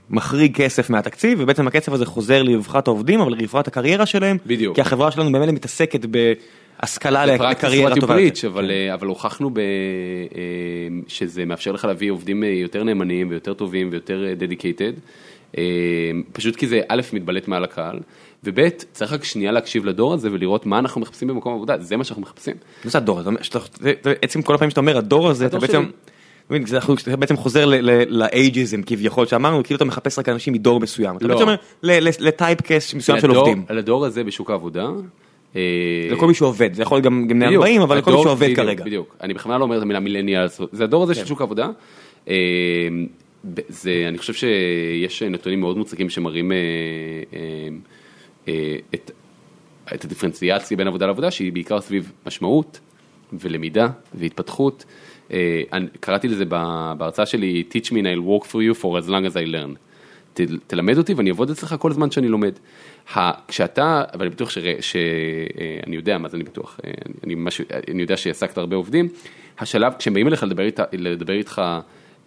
מחריג כסף מהתקציב, ובעצם הכסף הזה חוזר לרווחת העובדים, אבל לרווחת הקריירה שלהם, בדיוק. כי החברה שלנו במילא מתעסקת בהשכלה לקריירה טובה יותר. אבל, אה, אבל הוכחנו ב, אה, שזה מאפשר לך להביא עובדים יותר נאמנים ויותר טובים ויותר אה, פשוט כי זה א', מתבלט מעל הקהל, וב', צריך רק שנייה להקשיב לדור הזה ולראות מה אנחנו מחפשים במקום עבודה, זה מה שאנחנו מחפשים. מה זה הדור הזה? עצם כל הפעמים שאתה אומר הדור הזה, אתה בעצם. אתה אנחנו- בעצם חוזר לאייג'יזם כביכול שאמרנו, כאילו אתה מחפש רק אנשים מדור מסוים, אתה לא. בעצם אומר לטייפקאסט מסוים של עובדים, לדור הזה בשוק העבודה. אה, לכל מי שעובד, זה יכול גם גם בני בדיוק, 40, אבל לכל מי שעובד כרגע. בדיוק, אני בכוונה לא אומר את המילה מילניאלס, זה הדור הזה של כן. שוק העבודה. אה, זה, אני חושב שיש נתונים מאוד מוצקים שמראים אה, את, את הדיפרנציאציה בין עבודה לעבודה, שהיא בעיקר סביב משמעות ולמידה והתפתחות. אה, קראתי לזה בהרצאה שלי, teach me and I'll work for you for as long as I learn. ת, תלמד אותי ואני אעבוד אצלך כל זמן שאני לומד. ה, כשאתה, ואני בטוח שאני יודע מה זה אני בטוח, אה, אני, אני, ממש, אני יודע שהעסקת הרבה עובדים, השלב, כשהם באים אליך לדבר, איתה, לדבר איתך,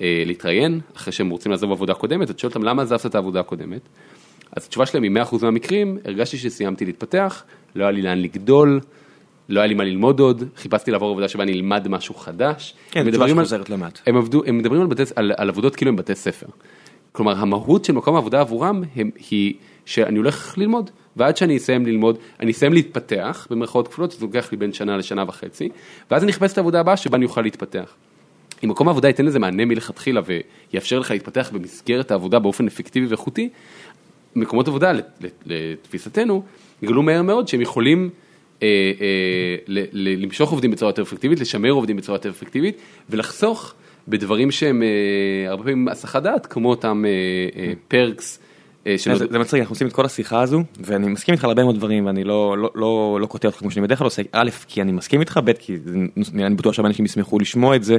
אה, להתראיין, אחרי שהם רוצים לעזוב עבודה קודמת, אתה שואל אותם למה עזבת את העבודה הקודמת, אז התשובה שלהם היא 100% מהמקרים, הרגשתי שסיימתי להתפתח, לא היה לי לאן לגדול, לא היה לי מה ללמוד עוד, חיפשתי לעבור עבודה שבה אני אלמד משהו חדש. כן, הם זו תשובה מדברים על- שחוזרת מעט. הם, עבדו, הם מדברים על, בתי, על, על עבודות כאילו הם בתי ספר. כלומר, המהות של מקום העבודה עבורם הם, היא שאני הולך ללמוד, ועד שאני אסיים ללמוד, אני אסיים להתפתח, במרכאות כפולות, זה לוקח לי בין שנה לשנה וחצי, ואז אני אחפש את העבודה הבאה שבה אני אוכל להתפתח. אם מקום העבודה ייתן לזה מענה מלכתחילה ויאפשר לך להתפתח במסגרת העבודה באופן אפקטיבי ואיכותי, מקומות עבודה, לת- לת- לתפיסתנו, יגלו מהר מאוד שהם יכולים אה, אה, למשוך עובדים בצורה יותר אפקטיבית, לשמר עובדים בצורה יותר אפקטיבית, ולחסוך בדברים שהם אה, הרבה פעמים הסחת דעת, כמו אותם אה, אה, פרקס. אה, זה, שנועדו- זה מצחיק, אנחנו עושים את כל השיחה הזו, ואני מסכים איתך על הרבה מאוד דברים, ואני לא, לא, לא, לא קוטע אותך כמו שאני בדרך כלל עושה, א', כי אני מסכים איתך, ב', כי זה- אני בטוח שהרבה אנשים ישמחו לשמוע את זה,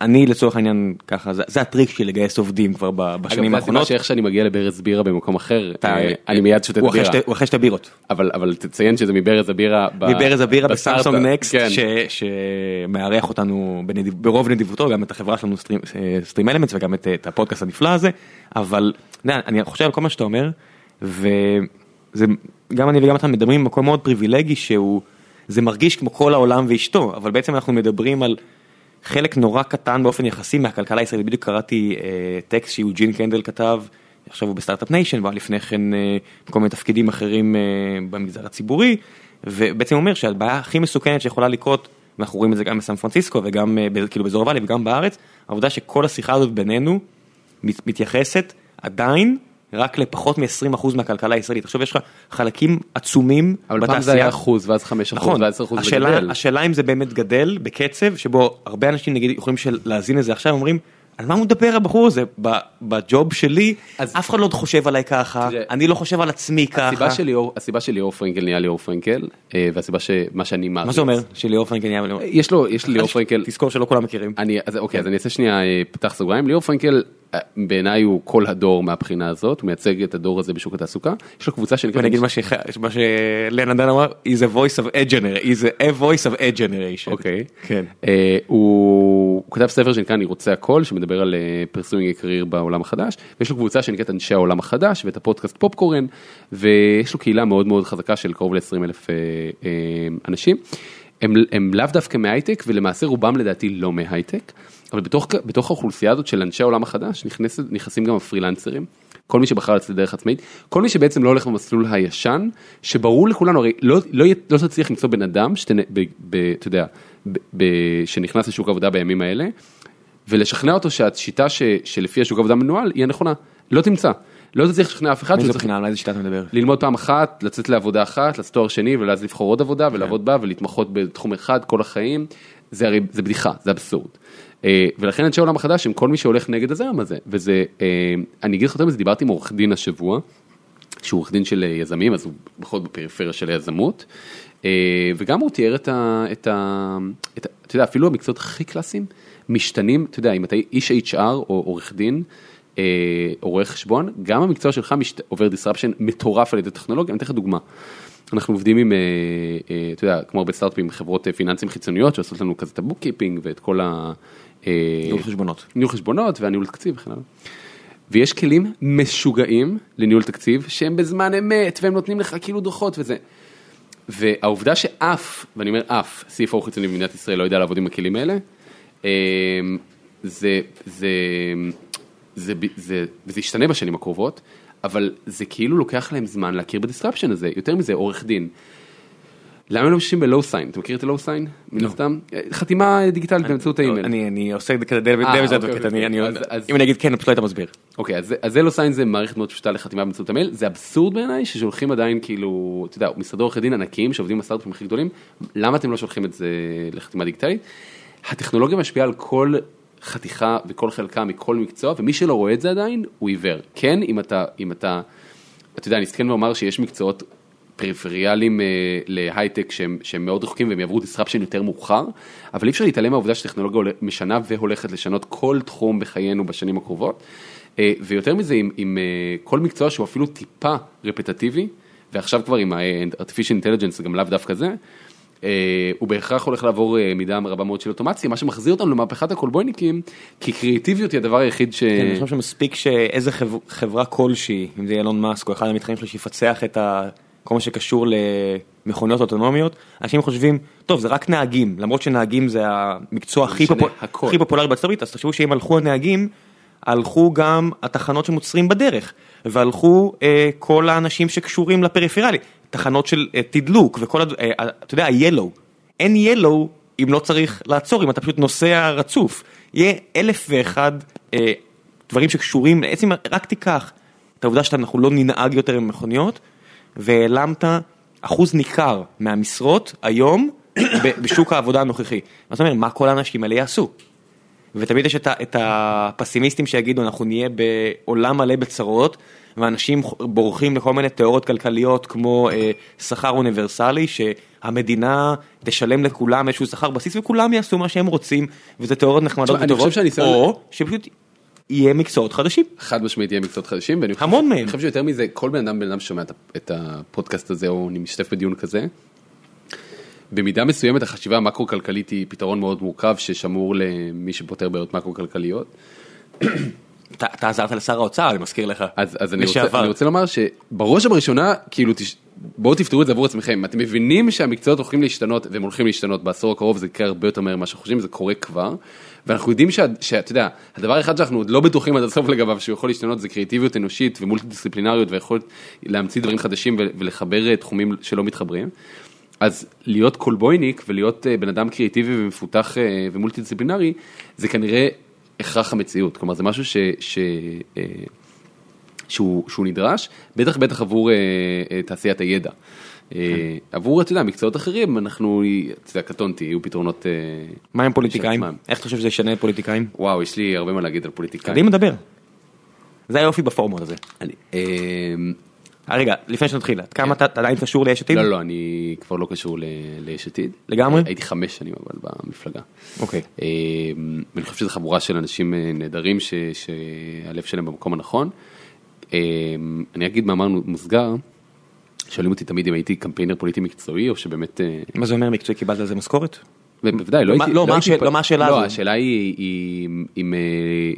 אני לצורך העניין ככה, זה, זה הטריק שלי לגייס עובדים כבר בשנים האחרונות. שאיך שאני מגיע לברז בירה במקום אחר, אתה- אה, אני מיד שותה את הוא אחרי הבירה. שתי- הוא אחרי שתי בירות. אבל אבל תציין שזה מברז הבירה. מברז הבירה. בסמסונג נקסט, כן. שמארח אותנו בנדיב, ברוב נדיבותו, גם את החברה שלנו StreamElements וגם את, את הפודקאסט הנפלא הזה, אבל אני חושב על כל מה שאתה אומר, וזה גם אני וגם אתה מדברים ממקום מאוד פריבילגי שהוא, זה מרגיש כמו כל העולם ואשתו, אבל בעצם אנחנו מדברים על חלק נורא קטן באופן יחסי מהכלכלה הישראלית, בדיוק קראתי אה, טקסט שיוג'ין קנדל כתב, עכשיו הוא ב-Start-Up Nation, והיה לפני כן אה, בכל מיני תפקידים אחרים אה, במגזר הציבורי, ובעצם אומר שהבעיה הכי מסוכנת שיכולה לקרות, ואנחנו רואים את זה גם בסן פרנסיסקו וגם אה, כאילו באזור הוואלי וגם בארץ, העובדה שכל השיחה הזאת בינינו מת- מתייחסת עדיין רק לפחות מ-20% מהכלכלה הישראלית. עכשיו יש לך חלקים עצומים אבל פעם זה היה אחוז ואז חמש אחוז נכון, ואז עשר אחוז זה גדל. השאלה אם זה באמת גדל בקצב שבו הרבה אנשים נגיד יכולים של- להאזין לזה עכשיו אומרים על מה הוא מדבר הבחור הזה בג'וב שלי אז- אף אחד לא חושב עליי ככה תראה, אני לא חושב על עצמי ככה. הסיבה שליאור, הסיבה שליאור פרנקל נהיה ליאור פרנקל, אה, והסיבה שמה שאני מעריץ. מה זה אומר שליאור פרנקל נהיה יש לו, יש ליאור פרנקל, תזכור שלא כולם מכירים. אני, אז אוקיי, אז אני אעשה שנייה אה, פתח סוגריים, ליאור פרנקל בעיניי הוא כל הדור מהבחינה הזאת, הוא מייצג את הדור הזה בשוק התעסוקה, יש לו קבוצה שנקראת, ונגיד מה שלנה דן אמר is a voice of a generation is a voice of a generation. אוקיי, כן. אה, הוא כתב ספר שנקרא אני רוצה הכל, שמדבר על pursuing career בעולם החדש, ויש לו קבוצה שנקראת אנשי העולם החדש, ואת הפודקאסט פופקורן, ויש לו קהילה מאוד מאוד חזקה של קרוב ל-20 אלף אה, אה, אנשים. הם, הם לאו דווקא מהייטק, ולמעשה רובם לדעתי לא מהייטק, אבל בתוך, בתוך האוכלוסייה הזאת של אנשי העולם החדש נכנס, נכנסים גם הפרילנסרים. כל מי שבחר לצאת דרך עצמאית, כל מי שבעצם לא הולך במסלול הישן, שברור לכולנו, הרי לא, לא, יהיה- לא תצליח למצוא בן אדם, אתה יודע, שנכנס לשוק העבודה בימים האלה, ולשכנע אותו שהשיטה ש, שלפי השוק העבודה מנוהל היא הנכונה, לא תמצא, לא תצליח לשכנע אף אחד, מאיזה בחינה על איזה שיטה אתה מדבר? ללמוד פעם אחת, לצאת לעבודה אחת, לעשות תואר שני ואז לבחור עוד עבודה ולעבוד בה ולהתמחות בתחום אחד כל החיים, זה הרי, זה בדיחה, זה אבסורד. אה, ולכן אנשי העולם החדש הם כל מי שהולך נגד הזרם הזה, וזה, אה, אני אגיד לך יותר מזה, דיברתי עם עורך דין השבוע, שהוא עורך דין של אה, יזמים, אז הוא בכל בפריפריה של היזמות, וגם הוא תיאר את ה... את ה, את ה אתה יודע, אפילו המקצועות הכי קלאסיים משתנים, אתה יודע, אם אתה איש HR או עורך דין, רואה חשבון, גם המקצוע שלך משת... עובר disruption מטורף על ידי טכנולוגיה, אני אתן לך דוגמה. אנחנו עובדים עם, אתה יודע, כמו הרבה סטארט-אפים, חברות פיננסים חיצוניות שעושות לנו כזה את ה bookkeeping ואת כל ה... אה, ניהול חשבונות. ניהול חשבונות והניהול תקציב וכן הלאה. ויש כלים משוגעים לניהול תקציב שהם בזמן אמת והם נותנים לך כאילו דוחות וזה. והעובדה שאף, ואני אומר אף, CFO חיצוני במדינת ישראל לא יודע לעבוד עם הכלים האלה, זה, זה, זה, זה, זה, וזה ישתנה בשנים הקרובות, אבל זה כאילו לוקח להם זמן להכיר ב disruption הזה, יותר מזה עורך דין. למה הם לא משתמשים ב-HelloSign? אתה מכיר את HelloSign? מן הסתם? חתימה דיגיטלית באמצעות האימייל. אני עושה את זה כדי דייוויד אה, דייוויד אוקיי, advocate, אוקיי, אם אני אגיד כן פשוט לא היית מסביר. אוקיי, אז HelloSign זה מערכת מאוד פשוטה לחתימה באמצעות המייל, זה אבסורד בעיניי ששולחים עדיין כאילו, אתה יודע, משרדי עורכי דין ענקיים שעובדים עם הסטארט-אפים הכי גדולים, למה אתם לא שולחים את זה לחתימה דיגיטלית? הטכנולוגיה משפיעה על כל חתיכה וכל חלקה מכל מקצוע, ומי שלא רואה את זה עדיין, הוא עיוור. כן, אם אתה, אם אתה, אתה יודע, אני אסתכל ואומר שיש מקצועות פריפריאליים אה, להייטק שהם, שהם מאוד רחוקים והם יעברו disruption יותר מאוחר, אבל אי אפשר להתעלם מהעובדה שטכנולוגיה משנה והולכת לשנות כל תחום בחיינו בשנים הקרובות. אה, ויותר מזה, עם, עם אה, כל מקצוע שהוא אפילו טיפה רפטטיבי, ועכשיו כבר עם ה-artificial intelligence גם לאו דווקא זה, אה, הוא בהכרח הולך לעבור אה, מידה רבה מאוד של אוטומציה, מה שמחזיר אותנו למהפכת הקולבויניקים, כי קריאטיביות היא הדבר היחיד ש... כן, אני חושב שמספיק שאיזה חב- חברה כלשהי, אם זה יהיה אילון מאסק או אחד המתחרים שלו שיפצח את ה... כל מה שקשור למכוניות אוטונומיות, אנשים חושבים, טוב זה רק נהגים, למרות שנהגים זה המקצוע הכי, פופול... הכי פופולרי בארצות הברית, אז תחשבו שאם הלכו הנהגים, הלכו גם התחנות שמוצרים בדרך, והלכו אה, כל האנשים שקשורים לפריפריאלי, תחנות של אה, תדלוק וכל, הד... אה, אתה יודע, ה-Yellow, אין Yellow אם לא צריך לעצור, אם אתה פשוט נוסע רצוף, יהיה אלף ואחד אה, דברים שקשורים, בעצם רק תיקח את העובדה שאנחנו לא ננהג יותר עם מכוניות, והעלמת אחוז ניכר מהמשרות היום בשוק העבודה הנוכחי. מה זאת אומרת, מה כל האנשים האלה יעשו? ותמיד יש את, הפסימיסטים שיגידו אנחנו נהיה בעולם מלא בצרות ואנשים בורחים לכל מיני תיאוריות כלכליות כמו אה, שכר אוניברסלי המדינה תשלם לכולם איזשהו שכר בסיס וכולם יעשו מה שהם רוצים וזה תיאוריות נחמדות וטובות, או שפשוט יהיה מקצועות חדשים. חד משמעית יהיה מקצועות חדשים. המון מהם. אני חושב שיותר מזה, כל בן אדם, בן אדם ששומע את הפודקאסט הזה, או אני משתתף בדיון כזה, במידה מסוימת החשיבה המקרו-כלכלית היא פתרון מאוד מורכב ששמור למי שפותר בעיות מקרו-כלכליות. אתה עזרת לשר האוצר, אני מזכיר לך. אז, אז אני, רוצה. אני רוצה לומר שבראש ובראשונה, כאילו, תש... בואו תפתרו את זה עבור עצמכם. אתם מבינים שהמקצועות הולכים להשתנות, והם הולכים להשתנות בעשור הקרוב, זה יקרה הרבה יותר מהר ממה שאנחנו חושבים, זה קורה כבר. ואנחנו יודעים שאתה יודע, הדבר האחד שאנחנו עוד לא בטוחים עד הסוף לגביו, שהוא יכול להשתנות, זה קריאטיביות אנושית ומולטי דיסציפלינריות, ויכולת להמציא דברים חדשים ולחבר אה, תחומים שלא מתחברים. אז להיות קולבויניק ולהיות אה, בן אדם קריאטיבי ומפותח אה, ומולטי דיסציפלינרי, זה כנראה הכרח המציאות. כלומר, זה משהו ש... ש שהוא, שהוא נדרש, בטח בטח עבור אה, תעשיית הידע. אה, עבור, אתה יודע, מקצועות אחרים, אנחנו, אתה יודע, קטונתי, יהיו פתרונות... אה, מה עם פוליטיקאים? איך אתה חושב שזה ישנה פוליטיקאים? וואו, יש לי הרבה מה להגיד על פוליטיקאים. קדימה דבר. זה היופי בפורמט הזה. אני, אה, אה, רגע, לפני שנתחיל, עד כמה אתה אתה עדיין קשור ליש עתיד? לא, לא, אני כבר לא קשור ל- ליש עתיד. לגמרי? הייתי חמש שנים אבל במפלגה. אוקיי. אה, אני חושב שזו חבורה של אנשים נהדרים ש- שהלב שלהם במקום הנכון. אה, אני אגיד מאמר מוסגר, שואלים אותי תמיד אם הייתי קמפיינר פוליטי מקצועי או שבאמת... אה, מה זה אומר מקצועי קיבלת על זה משכורת? בוודאי, לא הייתי... לא, מה פ- לא, מה השאלה לא, הזו? השאלה היא אם, אה,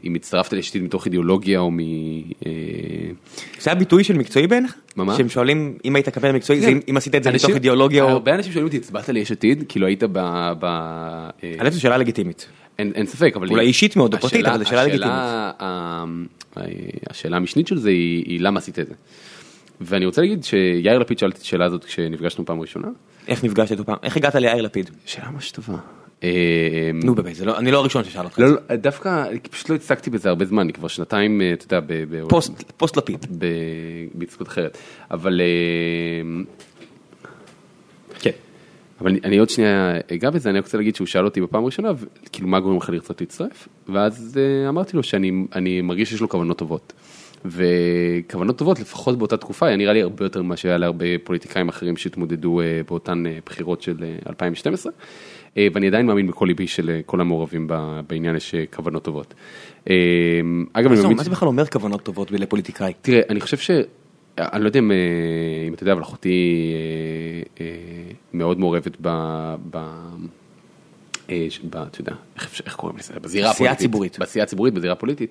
אם הצטרפת לישתית מתוך אידיאולוגיה או מ... אה, זה הביטוי של מקצועי בעיניך? מה, מה? שהם שואלים אם היית קמפיין מקצועי, זה כן. אם- עשית את זה מתוך אידיאולוגיה או... הרבה אנשים שואלים אותי, הצבעת ליש עתיד? כאילו היית ב... האמת זו שאלה לגיטימית. אין, ספק, אבל... אולי אישית מאוד או פרטית, אבל זו שאלה לגיטימית. השאלה המשנית של זה היא למה עשית את זה. ואני רוצה להגיד שיאיר לפיד שאל את השאלה הזאת כשנפגשנו פעם ראשונה. איך נפגשת פעם? איך הגעת ליאיר לפיד? שאלה ממש טובה. אה, נו באמת, לא- אני לא הראשון ששאל אותך. לא, לא, דווקא פשוט לא הצגתי בזה הרבה זמן, אני כבר שנתיים, אה, אתה יודע, פוסט לפיד. ב- בהתעסקות אחרת. אבל אה, כן. אבל אני, עוד שנייה אגע בזה, אני רוצה להגיד שהוא שאל אותי בפעם הראשונה, כאילו מה גורם לך לרצות להצטרף, ואז אמרתי לו שאני אני מרגיש שיש לו כוונות טובות. וכוונות טובות לפחות באותה תקופה היה נראה לי הרבה יותר ממה שהיה להרבה פוליטיקאים אחרים שהתמודדו uh, באותן uh, בחירות של uh, 2012 uh, ואני עדיין מאמין בכל ליבי שלכל המעורבים ב- בעניין יש כוונות טובות. אגב, אני מאמין, מה זה בכלל אומר כוונות טובות לפוליטיקאי? תראה אני חושב ש... אני לא יודע אם, אה, אם אתה יודע, אבל אחותי אה, אה, מאוד מעורבת ב... ב... אה. אתה יודע, איך, איך קוראים לזה? בזירה הפוליטית. הציבורית. בעשייה הציבורית, בזירה הפוליטית.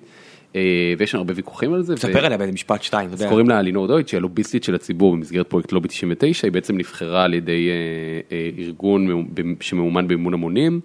אה, ויש הרבה ויכוחים על זה. ו- תספר עליה באיזה משפט שתיים, אז. קוראים לה לינור דויטש, היא הלוביסטית של הציבור במסגרת פרויקט לובי 99, היא בעצם נבחרה על ידי אה, ארגון שמאומן במימון המונים,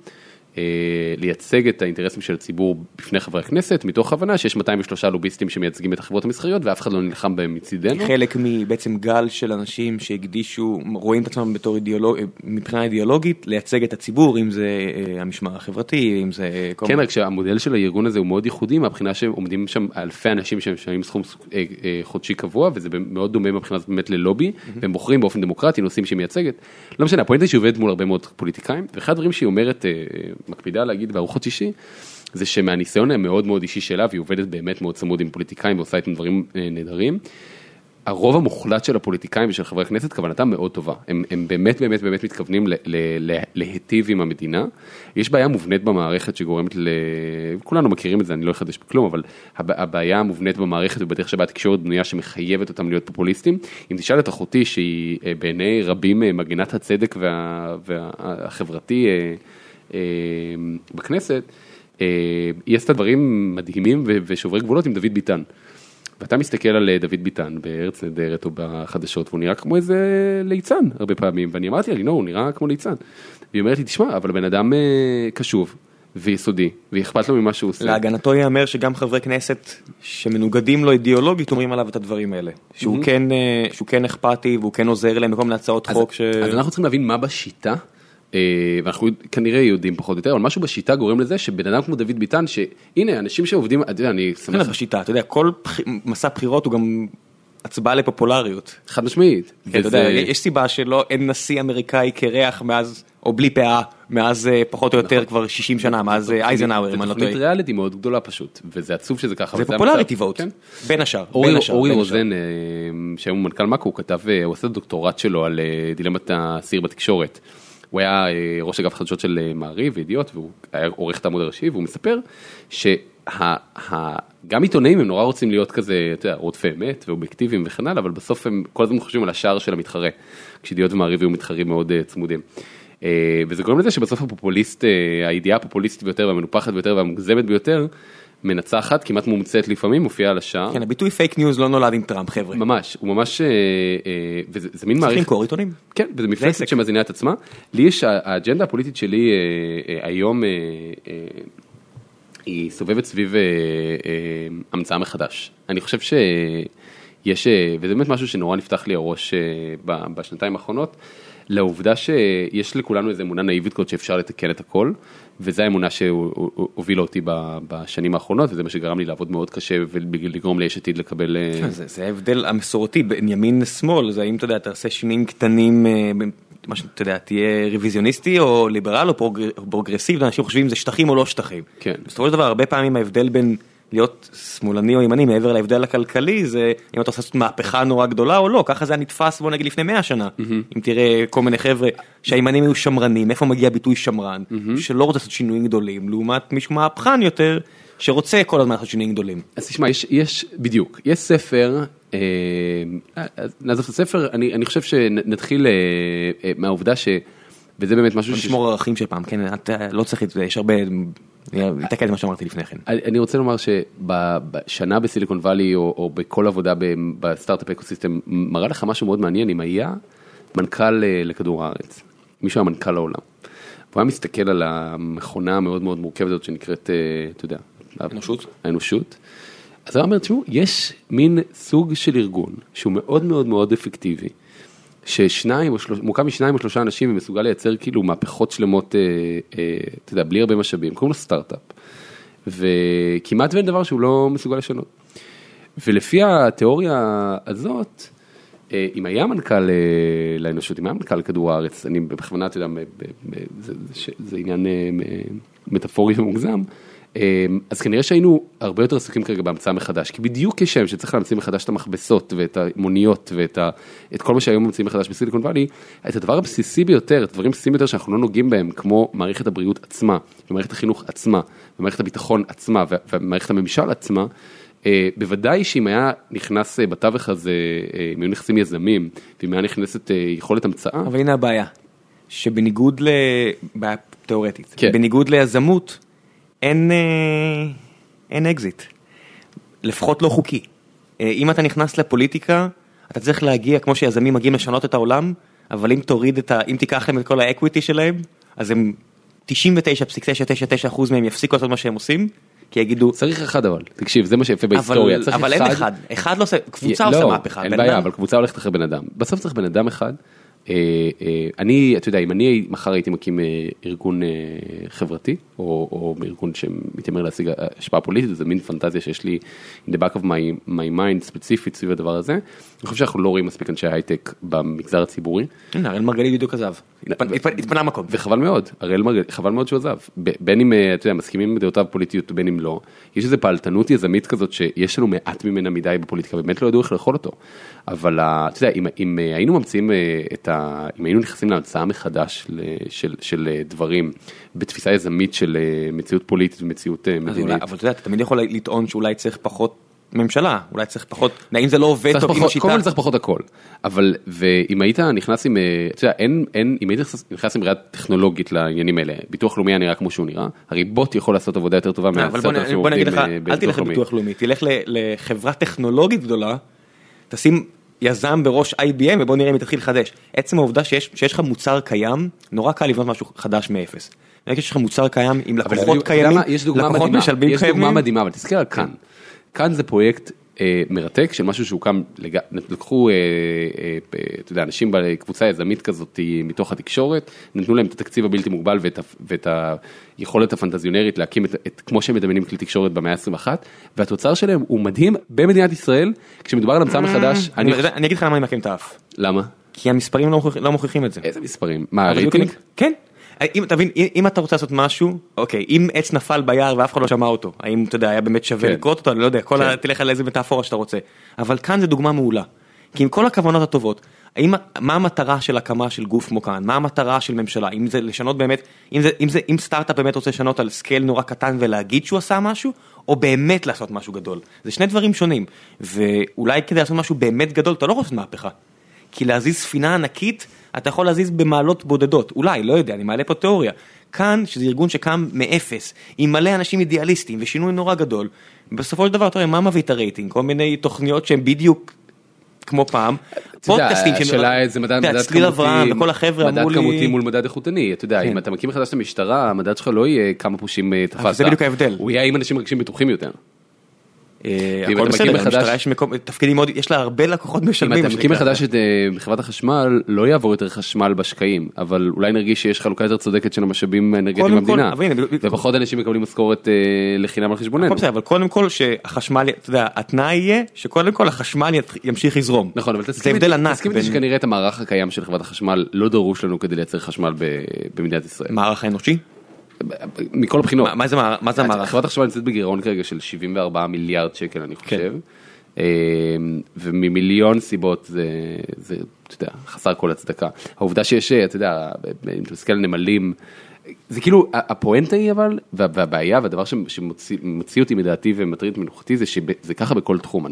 לייצג את האינטרסים של הציבור בפני חברי הכנסת, מתוך הבנה שיש 203 לוביסטים שמייצגים את החברות המסחריות ואף אחד לא נלחם בהם מצידנו. חלק מבעצם גל של אנשים שהקדישו, רואים את עצמם בתור אידיאולוג, מבחינה אידיאולוגית, לייצג את הציבור, אם זה אה, המשמר החברתי, אם זה... כל כן, רק שהמודל של הארגון הזה הוא מאוד ייחודי מהבחינה שעומדים שם אלפי אנשים שמשלמים סכום אה, אה, חודשי קבוע וזה מאוד דומה מבחינה זאת באמת ללובי והם בוחרים באופן דמוקרטי נושאים שהיא מייצגת. לא משנה, הפואנטה היא שהיא עובדת מול הרבה מאוד פוליטיקאים ואחד הדברים שהיא אומרת, אה, מקפידה להגיד בארוחות שישי, זה שמהניסיון המאוד מאוד אישי שלה והיא עובדת באמת מאוד צמוד עם פוליטיקאים ועושה איתם דברים אה, נהדרים. הרוב המוחלט של הפוליטיקאים ושל חברי הכנסת כוונתם מאוד טובה, הם, הם באמת באמת באמת מתכוונים ל, ל, ל, להיטיב עם המדינה, יש בעיה מובנית במערכת שגורמת ל... כולנו מכירים את זה, אני לא אחדש בכלום, אבל הב, הבעיה המובנית במערכת ובדרך שבה התקשורת בנויה שמחייבת אותם להיות פופוליסטים, אם תשאל את אחותי שהיא אה, בעיני רבים אה, מגינת הצדק וה, והחברתי אה, בכנסת, אה, היא עשתה דברים מדהימים ושוברי גבולות עם דוד ביטן. ואתה מסתכל על אה, דוד ביטן בארץ נהדרת או בחדשות והוא נראה כמו איזה ליצן הרבה פעמים ואני אמרתי לה, לא, הוא נראה כמו ליצן. והיא אומרת לי, תשמע, אבל הבן אדם אה, קשוב ויסודי ואכפת לו ממה שהוא עושה. להגנתו ייאמר שגם חברי כנסת שמנוגדים לו אידיאולוגית אומרים עליו את הדברים האלה. שהוא כן, אה, שהוא כן אכפתי והוא כן עוזר להם בכל מיני הצעות אז, חוק ש... אז אנחנו צריכים להבין מה בשיטה, אה, ואנחנו כנראה יודעים פחות או יותר, אבל משהו בשיטה גורם לזה שבן אדם כמו דוד ביטן, שהנה אנשים שעובדים, אתה יודע, אני כן, שמח, אז בשיטה, אתה יודע, כל מסע בחירות הוא גם הצבעה לפופולריות. חד משמעית. כן, אתה וזה- יודע, יש סיבה שלא, אין נשיא אמריקאי קרח מאז, או בלי פאה, מאז אה, פחות או יותר כבר 60 שנה, מאז אה, אייזנהאואר, אם אני לא זה תוכנית טועה. ריאליטי מאוד גדולה פשוט, וזה עצוב שזה ככה. זה המצב. vote, כן. בין השאר. אורי. רוזן, אה, שהיום הוא מנכ"ל מאקו, הוא כתב, אה, הוא עשה את הדוקטורט שלו על אה, דילמת האסיר בתקשורת. הוא היה אה, ראש אגף חדשות של אה, מעריב וידיעות, והוא היה עורך את העמוד הראשי, והוא מספר שגם עיתונאים הם נורא רוצים להיות כזה, אתה יודע, רודפי אמת ואובייקטיביים וכן הלאה, אבל בסוף הם כל הזמן חושבים על השער של המתחרה, כשידיעות ומעריב היו מתחרים מאוד אה, צמודים. וזה גורם לזה שבסוף הפופוליסט, הידיעה הפופוליסטית ביותר והמנופחת ביותר והמוגזמת ביותר, מנצחת, כמעט מומצאת לפעמים, מופיעה על השער. כן, הביטוי fake news לא נולד עם טראמפ, חבר'ה. ממש, הוא ממש, אה, אה, וזה זה מין צריך מערכת, למכור עיתונים. כן, וזה. מפלצת שמזינה את עצמה. לי יש, האג'נדה הפוליטית שלי אה, אה, היום, אה, אה, היא סובבת סביב אה, אה, המצאה מחדש. אני חושב שיש, אה, וזה באמת משהו שנורא נפתח לי הראש אה, בשנתיים האחרונות, לעובדה שיש לכולנו איזו אמונה נאיבית כזאת שאפשר לתקן את הכל, וזו האמונה שהובילה אותי בשנים האחרונות, וזה מה שגרם לי לעבוד מאוד קשה ולגרום ליש עתיד לקבל... אה, זה זה ההבדל המסורתי בין ימין לשמאל, זה האם אתה יודע, תעשה שינויים קטנים, אה, מה שאתה יודע, תהיה רוויזיוניסטי או ליברל או פרוג- או פרוגרסיבי, אנשים חושבים זה שטחים או לא שטחים. כן. בסופו של דבר, הרבה פעמים ההבדל בין להיות שמאלני או ימני מעבר להבדל הכלכלי, זה אם אתה עושה מהפכה נורא גדולה או לא, ככה זה היה נתפס בוא נגיד לפני 100 שנה. אם תראה כל מיני חבר'ה שהימנים היו שמרנים, איפה מגיע הביטוי שמרן, שלא רוצה לעשות שינויים גדולים, לעומת מישהו מהפכן יותר, שרוצה כל הזמן לעשות שינויים גדולים. אז תשמע, יש, יש, בדיוק, יש ספר, אה, נעזוב את הספר, אני, אני חושב שנתחיל אה, אה, מהעובדה ש... וזה באמת משהו ש... לשמור ערכים של פעם, כן, אתה לא צריך, את זה, יש הרבה, אני אתקן את מה שאמרתי לפני כן. אני רוצה לומר שבשנה בסיליקון וואלי או, או בכל עבודה ב- ב startup ecosystem מראה לך משהו מאוד מעניין אם היה מנכ"ל אה, לכדור הארץ, מישהו היה מנכ"ל העולם. הוא היה מסתכל על המכונה המאוד מאוד מורכבת הזאת שנקראת, אה, אתה יודע, האנושות. האנושות. אז הוא אומר, תשמעו, יש מין סוג של ארגון שהוא מאוד מאוד מאוד אפקטיבי, ששניים או שלושה, מורכב משניים או שלושה אנשים ומסוגל לייצר כאילו מהפכות שלמות, אה, אה, אתה יודע, בלי הרבה משאבים, קוראים לו סטארט-אפ. וכמעט ואין דבר שהוא לא מסוגל לשנות. ולפי התיאוריה הזאת, אה, אם היה מנכ"ל אה, לאנושות, אם היה מנכ"ל לכדור הארץ, אני בכוונה, אתה יודע, ב- זה, זה, זה עניין אה, מטאפורי ומוגזם, אה, אז כנראה שהיינו הרבה יותר עסוקים כרגע בהמצאה מחדש, כי בדיוק כשם שצריך להמציא מחדש את המכבסות ואת המוניות ואת ה, את כל מה שהיום ממציאים מחדש בסיליקון וואלי, את הדבר הבסיסי ביותר, את הדברים הבסיסיים ביותר שאנחנו לא נוגעים בהם, כמו מערכת הבריאות עצמה, ומערכת החינוך עצמה, ומערכת הביטחון עצמה, ומערכת הממשל עצמה, אה, בוודאי שאם היה נכנס אה, בתווך הזה, אה, אם היו נכנסים יזמים, ואם היה נכנסת יכולת המצאה, אבל הנה הבעיה, שבניגוד ל... בעיה תיאורטית, כן. בניגוד ליזמות, אין, אה, אין אקזיט, לפחות לא חוקי. אה, אם אתה נכנס לפוליטיקה, אתה צריך להגיע, כמו שיזמים מגיעים לשנות את העולם, אבל אם תוריד את ה... אם תיקח להם את כל האקוויטי שלהם, אז הם 99.999% מהם יפסיקו לעשות מה שהם עושים, כי יגידו, צריך אחד אבל, תקשיב, זה מה שיפה בהיסטוריה, אבל, אבל אין אחד, אחד לא עושה, קבוצה עושה לא, מהפכה, אין בעיה, אדם- אבל קבוצה הולכת אחרי בן אדם. בסוף צריך בן אדם אחד. אה, אה, אני, אתה יודע, אם אני מחר הייתי מקים אה, ארגון חברתי, או או ארגון שמתיימר להשיג השפעה פוליטית, זה מין פנטזיה שיש לי in the back of my, my mind ספציפית סביב הדבר הזה. אני חושב שאנחנו לא רואים מספיק אנשי הייטק במגזר הציבורי. הנה, אראל מרגלית בדיוק עזב, התפ- התפ- התפנה מקום. וחבל מאוד, אראל מרגלית, חבל מאוד שהוא עזב. בין אם, אה, אתה יודע, מסכימים עם דעותיו הפוליטיות ובין אם לא, יש איזו פעלתנות יזמית כזאת שיש לנו מעט ממנה מדי בפוליטיקה, באמת לא ידעו איך לאכול אותו. אבל אה, אתה יודע, אם, אם אה, היינו ממציאים את ה... אם היינו נכנסים להמצאה מחדש של, של דברים בתפיסה יזמית של מציאות פוליטית ומציאות מדינית. אבל אתה יודע, אתה תמיד יכול לטעון שאולי צריך פחות ממשלה, אולי צריך פחות, אם זה לא עובד טוב עם השיטה, קודם כל צריך פחות הכל, אבל ואם היית נכנס עם, אה, אתה יודע, אין, אין, אם היית נכנס- עם ראייה טכנולוגית לעניינים האלה, ביטוח לאומי היה נראה כמו שהוא נראה, הרי בוט יכול לעשות עבודה יותר טובה אה, אבל בוא, מ-10,000 נ- בוא נגיד לך, עובדים, אה, אל תלך לאומי. לביטוח לאומי, תלך ל- לחברה טכנולוגית גדולה, תשים יזם בראש IBM ובוא נראה אם היא תתחיל לחדש. עצם העובדה שיש שיש לך מוצר קיים, נורא קל לבנות משהו חדש מאפס. שיש לך מוצר קיים עם לקוחות קיימים? יש לקוחות משלבים יש דוגמה קיימים, מדהימה, אבל תסתכל על כאן, כאן זה פרויקט אה, מרתק של משהו שהוקם, לג... לקחו, אה, אה, אתה יודע, אנשים בקבוצה יזמית כזאת מתוך התקשורת, נתנו להם את התקציב הבלתי מוגבל ואת, ואת היכולת הפנטזיונרית להקים את, את כמו שהם מדמיינים כלי תקשורת במאה ה-21, והתוצר שלהם הוא מדהים במדינת ישראל, כשמדובר על המצאה מחדש. אני, אני, אני אגיד לך למה אני מקים את האף. למה? כי המספרים לא, לא מוכיחים את זה. איזה מספרים? מה, הרייטינג? כן. אם תבין, אם אתה רוצה לעשות משהו, אוקיי, אם עץ נפל ביער ואף אחד לא שמע אותו, האם אתה יודע, היה באמת שווה כן. לקרות אותו, אני לא יודע, כל כן. ה... תלך על איזה מטאפורה שאתה רוצה. אבל כאן זה דוגמה מעולה. כי עם כל הכוונות הטובות, האם, מה המטרה של הקמה של גוף כמו כאן? מה המטרה של ממשלה? אם זה לשנות באמת, אם, זה, אם, זה, אם סטארט-אפ באמת רוצה לשנות על scale נורא קטן ולהגיד שהוא עשה משהו, או באמת לעשות משהו גדול. זה שני דברים שונים. ואולי כדי לעשות משהו באמת גדול, אתה לא רוצה מהפכה. כי להזיז ספינה ענקית, אתה יכול להזיז במעלות בודדות, אולי, לא יודע, אני מעלה פה תיאוריה. כאן, שזה ארגון שקם מאפס, עם מלא אנשים אידיאליסטים ושינוי נורא גדול, בסופו של דבר, אתה רואה, מה מביא את הרייטינג? כל מיני תוכניות שהן בדיוק כמו פעם, פודקאסטים, השאלה איזה מדד, אברהם וכל החבר'ה אמרו לי, מדד כמותי מול מדד איכותני, אתה יודע, אם אתה מקים מחדש את המשטרה, המדד שלך לא יהיה כמה פושעים תפסת, זה בדיוק ההבדל, הוא יהיה עם אנשים מרגישים בטוחים יותר. למשטרה יש מקום, תפקידים מאוד, יש לה הרבה לקוחות משלמים. אם אתה מקים מחדש את חברת החשמל, לא יעבור יותר חשמל בשקעים, אבל אולי נרגיש שיש חלוקה יותר צודקת של המשאבים האנרגטיים במדינה, ופחות אנשים מקבלים משכורת לחינם על חשבוננו. אבל קודם כל שהחשמל, אתה יודע, התנאי יהיה שקודם כל החשמל ימשיך לזרום. נכון, אבל תסכים איתי שכנראה את המערך הקיים של חברת החשמל לא דרוש לנו כדי לייצר חשמל במדינת ישראל. מערך האנושי? מכל הבחינות. מה זה המערך? חברת החשמל נמצאת בגירעון כרגע של 74 מיליארד שקל אני חושב. וממיליון סיבות זה, זה, אתה יודע, חסר כל הצדקה. העובדה שיש, אתה יודע, אם אתה מסתכל על נמלים, זה כאילו, הפואנטה היא אבל, והבעיה והדבר שמוציא אותי מדעתי ומטריד את מנוחתי זה שזה ככה בכל תחום.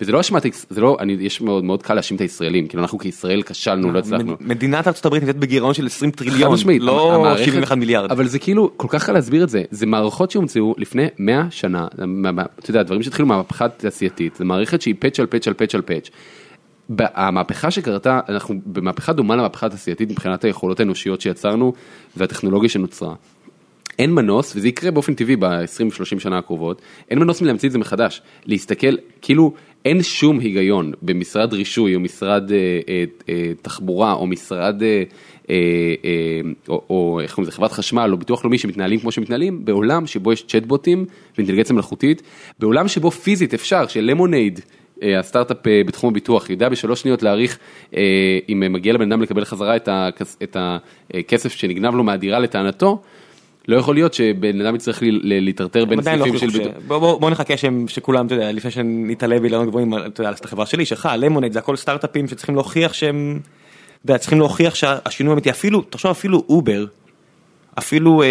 וזה לא אשמת, זה לא, אני, יש מאוד מאוד קל להאשים את הישראלים, כאילו אנחנו כישראל כשלנו, לא הצלחנו. מדינת ארצות הברית נמצאת בגירעון של 20 טריליון, לא 71 מיליארד. אבל זה כאילו, כל כך קל להסביר את זה, זה מערכות שהומצאו לפני 100 שנה, אתה יודע, דברים שהתחילו מהמהפכה התעשייתית, זה מערכת שהיא פאץ' על פאץ' על פאץ' על פאץ'. המהפכה שקרתה, אנחנו במהפכה דומה למהפכה התעשייתית מבחינת היכולות האנושיות שיצרנו והטכנולוגיה שנוצרה. אין מנוס, וזה יקרה באופן טבעי ב-20-30 שנה הקרובות, אין מנוס מלהמציא את זה מחדש, להסתכל, כאילו אין שום היגיון במשרד רישוי או משרד אה, אה, אה, תחבורה או משרד, אה, אה, אה, או, או איך קוראים לזה, חברת חשמל או ביטוח לאומי שמתנהלים כמו שמתנהלים, בעולם שבו יש צ'טבוטים ואינטליגנציה מלאכותית, בעולם שבו פיזית אפשר, שלמונייד, הסטארט-אפ בתחום הביטוח יודע בשלוש שניות להעריך אם מגיע לבן אדם לקבל חזרה את הכסף שנגנב לו מהדירה לטענתו, לא יכול להיות שבן אדם יצטרך להיטרטר בין סניפים של ביטוח. בוא נחכה שכולם, אתה יודע, לפני שנתעלה באילנות גבוהים, אתה יודע, החברה שלי, שלך, למונייד, זה הכל סטארט-אפים שצריכים להוכיח שהם, אתה יודע, צריכים להוכיח שהשינוי אמיתי, אפילו, תחשוב אפילו אובר, אפילו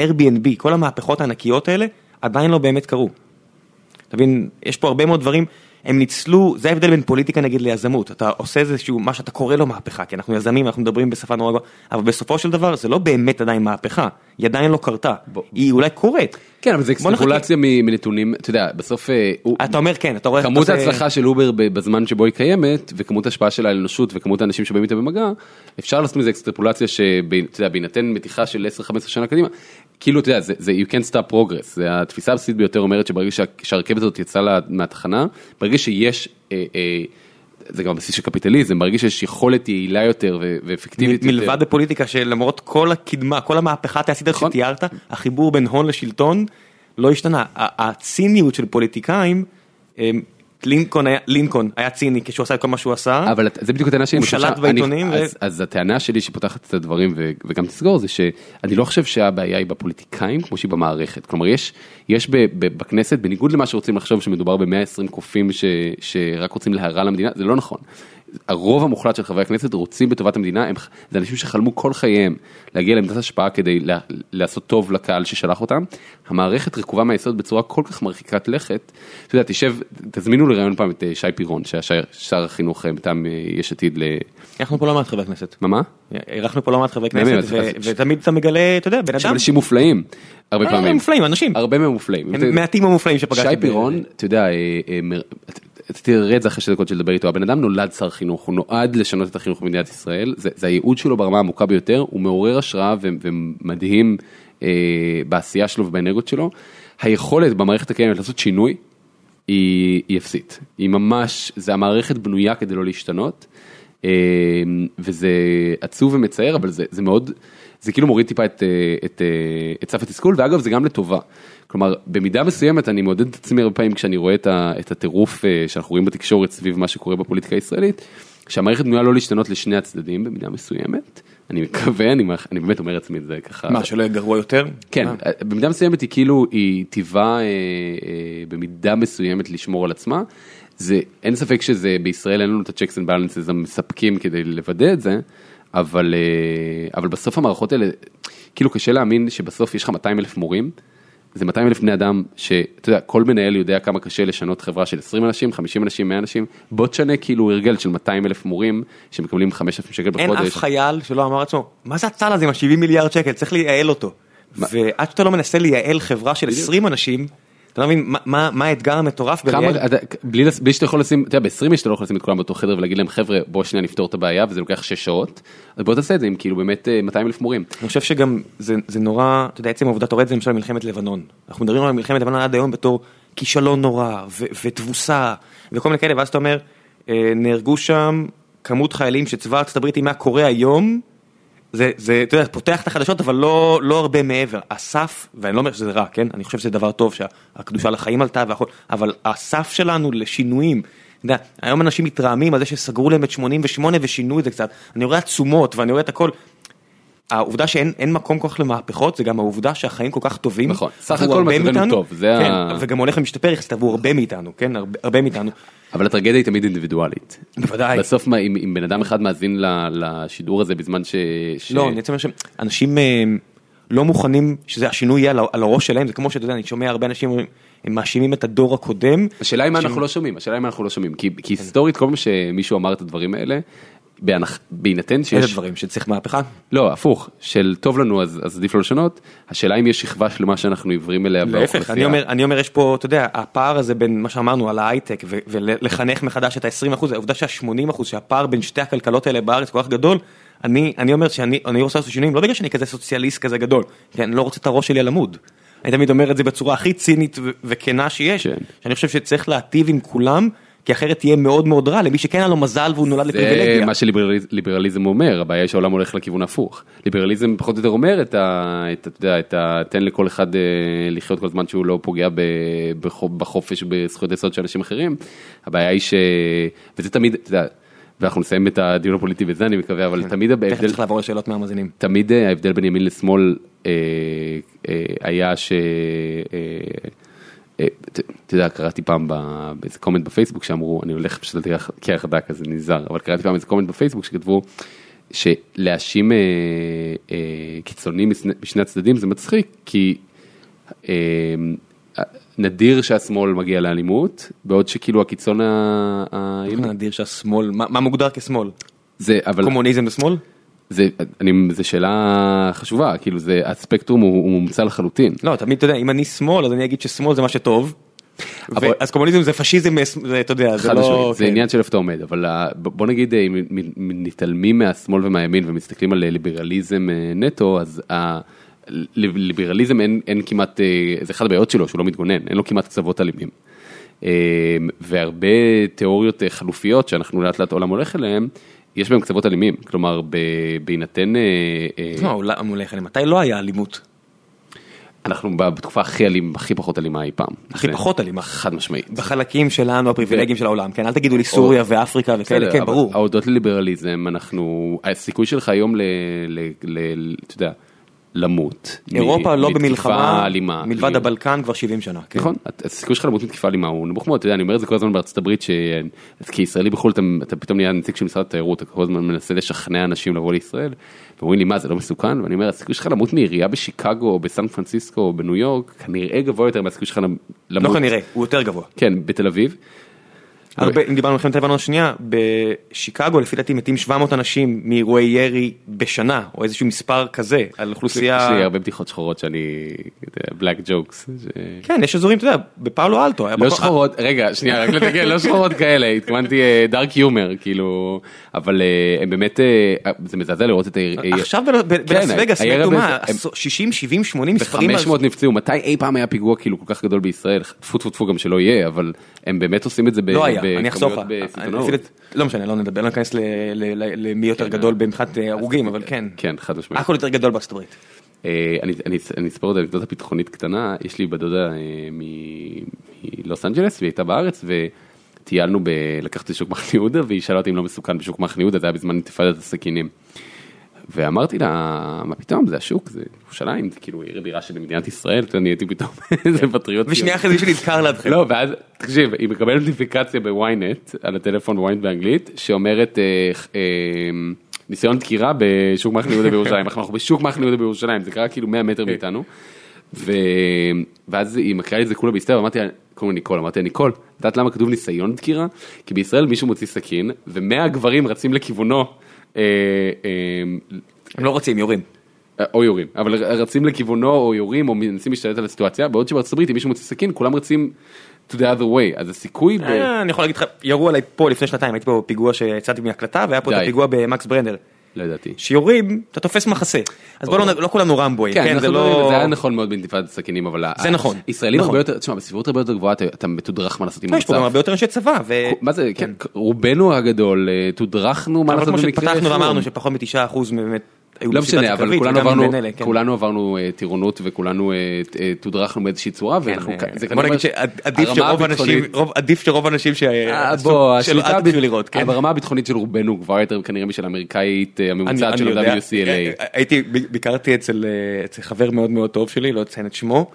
Airbnb, כל המהפכות הענקיות האלה, עדיין לא באמת קרו. אתה מבין, יש פה הרבה מאוד דברים. הם ניצלו, זה ההבדל בין פוליטיקה נגיד ליזמות, אתה עושה איזשהו, מה שאתה קורא לו מהפכה, כי אנחנו יזמים, אנחנו מדברים בשפה נורא אבל בסופו של דבר זה לא באמת עדיין מהפכה, היא עדיין לא קרתה, היא אולי קורית. כן, אבל זה אקסטרפולציה מנתונים, אתה יודע, בסוף, אתה אומר כן, אתה רואה, כמות ההצלחה של אובר בזמן שבו היא קיימת, וכמות ההשפעה שלה על האנושות, וכמות האנשים שבאים איתה במגע, אפשר לעשות מזה אקסטרפולציה שבהינתן מתיחה של 10-15 שנה קדימה, כאילו אתה יודע, זה you can't stop progress, זה התפיסה הבסיסית ביותר אומרת שברגע שהרכבת הזאת יצאה מהתחנה, ברגע שיש, אה, אה, זה גם הבסיס של קפיטליזם, ברגע שיש יכולת יעילה יותר ואפקטיבית יותר. מלבד הפוליטיקה שלמרות כל הקדמה, כל המהפכה התעשית שתיארת, החיבור בין הון לשלטון לא השתנה, הציניות של פוליטיקאים, לינקון היה, לינקון היה ציני כשהוא עשה את כל מה שהוא עשה, אבל זה בדיוק הטענה שלי, הוא שלט בעיתונים, ו... אז, אז הטענה שלי שפותחת את הדברים ו, וגם תסגור זה שאני לא חושב שהבעיה היא בפוליטיקאים כמו שהיא במערכת, כלומר יש, יש ב, ב, בכנסת בניגוד למה שרוצים לחשוב שמדובר ב-120 קופים ש, שרק רוצים להרע למדינה, זה לא נכון. הרוב המוחלט של חברי הכנסת רוצים בטובת המדינה, הם, זה אנשים שחלמו כל חייהם להגיע לעמדת השפעה כדי לה, לעשות טוב לקהל ששלח אותם. המערכת רקובה מהיסוד בצורה כל כך מרחיקת לכת. אתה יודע, תשב, תזמינו לראיון פעם את שי פירון, שהיה שר החינוך מטעם יש עתיד ל... אנחנו פה לא מעט חברי כנסת. מה מה? אירחנו פה לא מעט חברי כנסת, ותמיד אתה מגלה, אתה יודע, בן אדם. אנשים מופלאים, הרבה פעמים. מופלאים, אנשים. הרבה מהם מופלאים. מעטים המופלאים שפגשתי. שי פירון, אתה יודע, תראה את זה אחרי שתי דקות של לדבר איתו, הבן אדם נולד שר חינוך, הוא נועד לשנות את החינוך במדינת ישראל, זה, זה הייעוד שלו ברמה העמוקה ביותר, הוא מעורר השראה ומדהים אה, בעשייה שלו ובאנרגיות שלו. היכולת במערכת הקיימת לעשות שינוי, היא, היא אפסית. היא ממש, זה המערכת בנויה כדי לא להשתנות, אה, וזה עצוב ומצער, אבל זה, זה מאוד, זה כאילו מוריד טיפה את, אה, את, אה, את סף התסכול, ואגב זה גם לטובה. כלומר, במידה מסוימת אני מעודד את עצמי הרבה פעמים כשאני רואה את, הטירוף שאנחנו רואים בתקשורת סביב מה שקורה בפוליטיקה הישראלית, שהמערכת בנויה לא להשתנות לשני הצדדים במידה מסוימת. אני מקווה, אני, אני באמת אומר לעצמי את זה ככה. מה, שלא יהיה גרוע יותר? כן, אה. במידה מסוימת היא כאילו, היא טיבה אה, אה, במידה מסוימת לשמור על עצמה. זה, אין ספק שזה, בישראל אין לנו את ה-checks and balances המספקים כדי לוודא את זה, אבל, אה, אבל בסוף המערכות האלה, כאילו קשה להאמין שבסוף יש לך 200 אלף מורים. זה 200 אלף בני אדם שאתה יודע כל מנהל יודע כמה קשה לשנות חברה של 20 אנשים 50 אנשים 100 אנשים בוא תשנה כאילו הרגל של 200 אלף מורים שמקבלים 5,000 שקל בחודש. אין אף חייל שלא אמר לעצמו מה זה הצל הזה עם ה-70 מיליארד שקל צריך לייעל אותו. ועד שאתה לא מנסה לייעל חברה של 20 אנשים אתה לא מבין מה האתגר המטורף בלי שאתה יכול לשים, אתה יודע ב-20 שאתה לא יכול לשים את כולם באותו חדר ולהגיד להם חבר'ה בוא שנייה נפתור את הבעיה וזה לוקח 6 שעות, אז בוא תעשה את זה עם כאילו באמת 200 אה, אלף מורים. אני חושב שגם זה נורא, אתה יודע עצם העובדה אתה רואה את זה למשל מלחמת לבנון, אנחנו מדברים על מלחמת לבנון עד היום בתור כישלון נורא ותבוסה וכל מיני כאלה ואז אתה אומר אה, נהרגו שם כמות חיילים שצבא ארצות הברית אם היה קורה היום. זה, זה, אתה יודע, פותח את החדשות אבל לא, לא הרבה מעבר. הסף, ואני לא אומר שזה רע, כן? אני חושב שזה דבר טוב שהקדושה לחיים עלתה והכל, אבל הסף שלנו לשינויים, אתה יודע, היום אנשים מתרעמים על זה שסגרו להם את 88 ושינו את זה קצת. אני רואה עצומות ואני רואה את הכל. העובדה שאין מקום כל כך למהפכות זה גם העובדה שהחיים כל כך טובים. נכון, סך הכל מצבנו טוב. כן, ה... וגם הולך ומשתפר יחסית עבור הרבה מאיתנו, כן? הרבה, הרבה מאיתנו. אבל הטרגדיה היא תמיד אינדיבידואלית. בוודאי. בסוף מה, אם, אם בן אדם אחד מאזין לשידור הזה בזמן ש... ש... לא, אני רוצה לומר שאנשים אה, לא מוכנים שזה השינוי יהיה על, על הראש שלהם, זה כמו שאתה יודע, אני שומע הרבה אנשים אומרים, הם מאשימים את הדור הקודם. השאלה היא מה אנחנו לא שומעים, השאלה היא מה אנחנו לא שומעים, כי, כי היסטורית כל פעם שמישהו אמר את הדברים האלה, בהינתן שיש... איזה דברים שצריך מהפכה? לא, הפוך, של טוב לנו אז, אז עדיף לא לשנות, השאלה אם יש שכבה של מה שאנחנו עיוורים אליה להפך, אני אומר, אני אומר יש פה, אתה יודע, הפער הזה בין מה שאמרנו על ההייטק ולחנך מחדש את ה-20 אחוז, העובדה שה-80 אחוז, שהפער בין שתי הכלכלות האלה בארץ כל כך גדול, אני, אני אומר שאני אני רוצה לעשות שינויים, לא בגלל שאני כזה סוציאליסט כזה גדול, כי אני לא רוצה את הראש שלי על עמוד. אני תמיד אומר את זה בצורה הכי צינית וכנה שיש, כן. שאני חושב שצריך להטיב עם כולם. כי אחרת תהיה מאוד מאוד רע למי שכן היה לו מזל והוא נולד לפריבילגיה. זה מה שליברליזם אומר, הבעיה שהעולם הולך לכיוון הפוך. ליברליזם פחות או יותר אומר את ה... את, אתה יודע, את ה... תן לכל אחד אה, לחיות כל זמן שהוא לא פוגע ב, בחופש ובזכויות יסוד של אנשים אחרים. הבעיה היא ש... וזה תמיד, אתה יודע, ואנחנו נסיים את הדיון הפוליטי בזה אני מקווה, אבל כן. תמיד ההבדל... תכף צריך לעבור לשאלות מהמאזינים. תמיד אה, ההבדל בין ימין לשמאל אה, אה, היה ש... אה, אתה יודע, קראתי פעם באיזה קומנט בפייסבוק שאמרו, אני הולך פשוט על קרח דק אז נזהר, אבל קראתי פעם איזה קומנט בפייסבוק שכתבו שלהאשים אה, אה, קיצונים משני הצדדים זה מצחיק, כי אה, נדיר שהשמאל מגיע לאלימות, בעוד שכאילו הקיצון ה... נדיר שהשמאל, מה, מה מוגדר כשמאל? זה, אבל... קומוניזם בשמאל? זה, אני, זה שאלה חשובה, כאילו זה, הספקטרום הוא, הוא מומצא לחלוטין. לא, תמיד אתה יודע, אם אני שמאל אז אני אגיד ששמאל זה מה שטוב. אבל... אז קומוניזם זה פשיזם, זה, אתה יודע, זה לא... זה כן. עניין של איפה אתה עומד, אבל בוא נגיד אם מתעלמים מהשמאל ומהימין ומסתכלים על ליברליזם אה, נטו, אז ליברליזם אין, אין כמעט, אה, זה אחד הבעיות שלו שהוא לא מתגונן, אין לו כמעט קצוות אלימים. אה, והרבה תיאוריות חלופיות שאנחנו לאט לאט עולם הולך אליהם, יש בהם קצוות אלימים, כלומר בהינתן... לא, מתי לא היה אלימות? אנחנו בתקופה הכי אלימה, הכי פחות אלימה אי פעם. הכי פחות אלימה. חד משמעית. בחלקים שלנו הפריבילגיים של העולם, כן, אל תגידו לי סוריה ואפריקה וכאלה, כן, ברור. ההודות לליברליזם, אנחנו, הסיכוי שלך היום ל... אתה יודע. למות. אירופה לא במלחמה, מלבד הבלקן כבר 70 שנה. כן. נכון, הסיכוי שלך למות מתקיפה אלימה הוא נמוך מאוד, אתה יודע, אני אומר את זה כל הזמן בארצות הברית, שכישראלי בחו"ל אתה פתאום נהיה נציג של משרד התיירות, אתה כל הזמן מנסה לשכנע אנשים לבוא לישראל, ואומרים לי מה זה לא מסוכן, ואני אומר הסיכוי שלך למות מעירייה בשיקגו או בסן פרנסיסקו או בניו יורק, כנראה גבוה יותר מהסיכוי שלך למות. לא כנראה, הוא יותר גבוה. כן, בתל אביב. הרבה, אם דיברנו על מלחמת לבנון השנייה, בשיקגו לפי דעתי מתים 700 אנשים מאירועי ירי בשנה, או איזשהו מספר כזה, על אוכלוסייה... יש לי הרבה בדיחות שחורות שאני, בלק ג'וקס. כן, יש אזורים, אתה יודע, בפאולו אלטו. לא שחורות, רגע, שנייה, רק לתקן, לא שחורות כאלה, התכוונתי דארק יומר, כאילו, אבל אה, הם באמת, אה, זה מזעזע לראות את ה... עכשיו בלס וגאס, מתו מה, 60, 70, 80 מספרים. ו-500 נפצעו, מתי אי פעם היה פיגוע כאילו כל כך גדול בישראל, טפו טפו טפו גם שלא יהיה, אבל הם באמת עושים את זה לא היה, אני אחסוך לך. לא משנה, לא נדבר, לא ניכנס למי יותר גדול במבחינת אה, הרוגים, אבל כן. כן, חד משמעית. הכל יותר גדול בארצות הברית. אה, אני אספר עוד אנקדוטה ביטחונית קטנה, יש לי בדודה אה, מלוס אנג'לס, והיא הייתה בארץ, וטיילנו, לקחתי שוק מחנה יהודה, והיא שאלה אותי אם לא מסוכן בשוק מחנה יהודה, זה היה בזמן אינתיפאדת הסכינים. ואמרתי לה, מה פתאום, זה השוק, זה ירושלים, זה כאילו עיר הבירה של מדינת ישראל, אתה נהייתי פתאום איזה פטריוט. ושנייה אחרי זה שנזכר לידכם. לא, ואז, תקשיב, היא מקבלת נוטיפיקציה בוויינט, על הטלפון בוויינט באנגלית, שאומרת, ניסיון דקירה בשוק מחנה יהודה בירושלים, אנחנו בשוק מחנה יהודה בירושלים, זה קרה כאילו 100 מטר מאיתנו. ואז היא מקריאה לי את זה כולה בהסתר, אמרתי לה, קוראים לי ניקול, אמרתי לה, ניקול, את יודעת למה כתוב ניסיון דקירה? כי בישראל מישהו מוציא סכין, ומאה גברים רצים לכיוונו. אה, אה, הם לא רוצים, יורים. או יורים, אבל רצים לכיוונו או יורים או מנסים להשתלט על הסיטואציה, בעוד שבארצות הברית אם מישהו מוציא סכין כולם רצים to the other way, אז הסיכוי... אני יכול להגיד לך, ירו עליי פה לפני שנתיים, הייתי פה פיגוע שיצאתי מהקלטה והיה פה את הפיגוע במקס ברנדר. לא ידעתי. שיורים, אתה תופס מחסה. אז בוא לא כולנו רמבויים, כן, זה לא... זה היה נכון מאוד באינתיפאדת הסכינים, אבל... זה נכון. ישראלים הרבה יותר, תשמע, בסביבות הרבה יותר גבוהה אתה מתודרך מה לעשות עם המצב. יש פה גם הרבה יותר אנשי צבא. מה זה, כן, רובנו הגדול, תודרכנו מה לעשות במקרה פתחנו ואמרנו שפחות מתשעה אחוז באמת לא משנה, אבל כולנו עברנו, כן. כולנו עברנו uh, טירונות וכולנו uh, uh, תודרכנו באיזושהי צורה, כן, ואנחנו, בוא נגיד שעדיף שרוב אנשים, עדיף שרוב אנשים שלא עדיף לראות, כן. ברמה הביטחונית של רובנו כבר יותר כנראה משל האמריקאית הממוצעת של WCLA. הייתי, ביקרתי אצל חבר מאוד מאוד טוב שלי, לא אציין את שמו.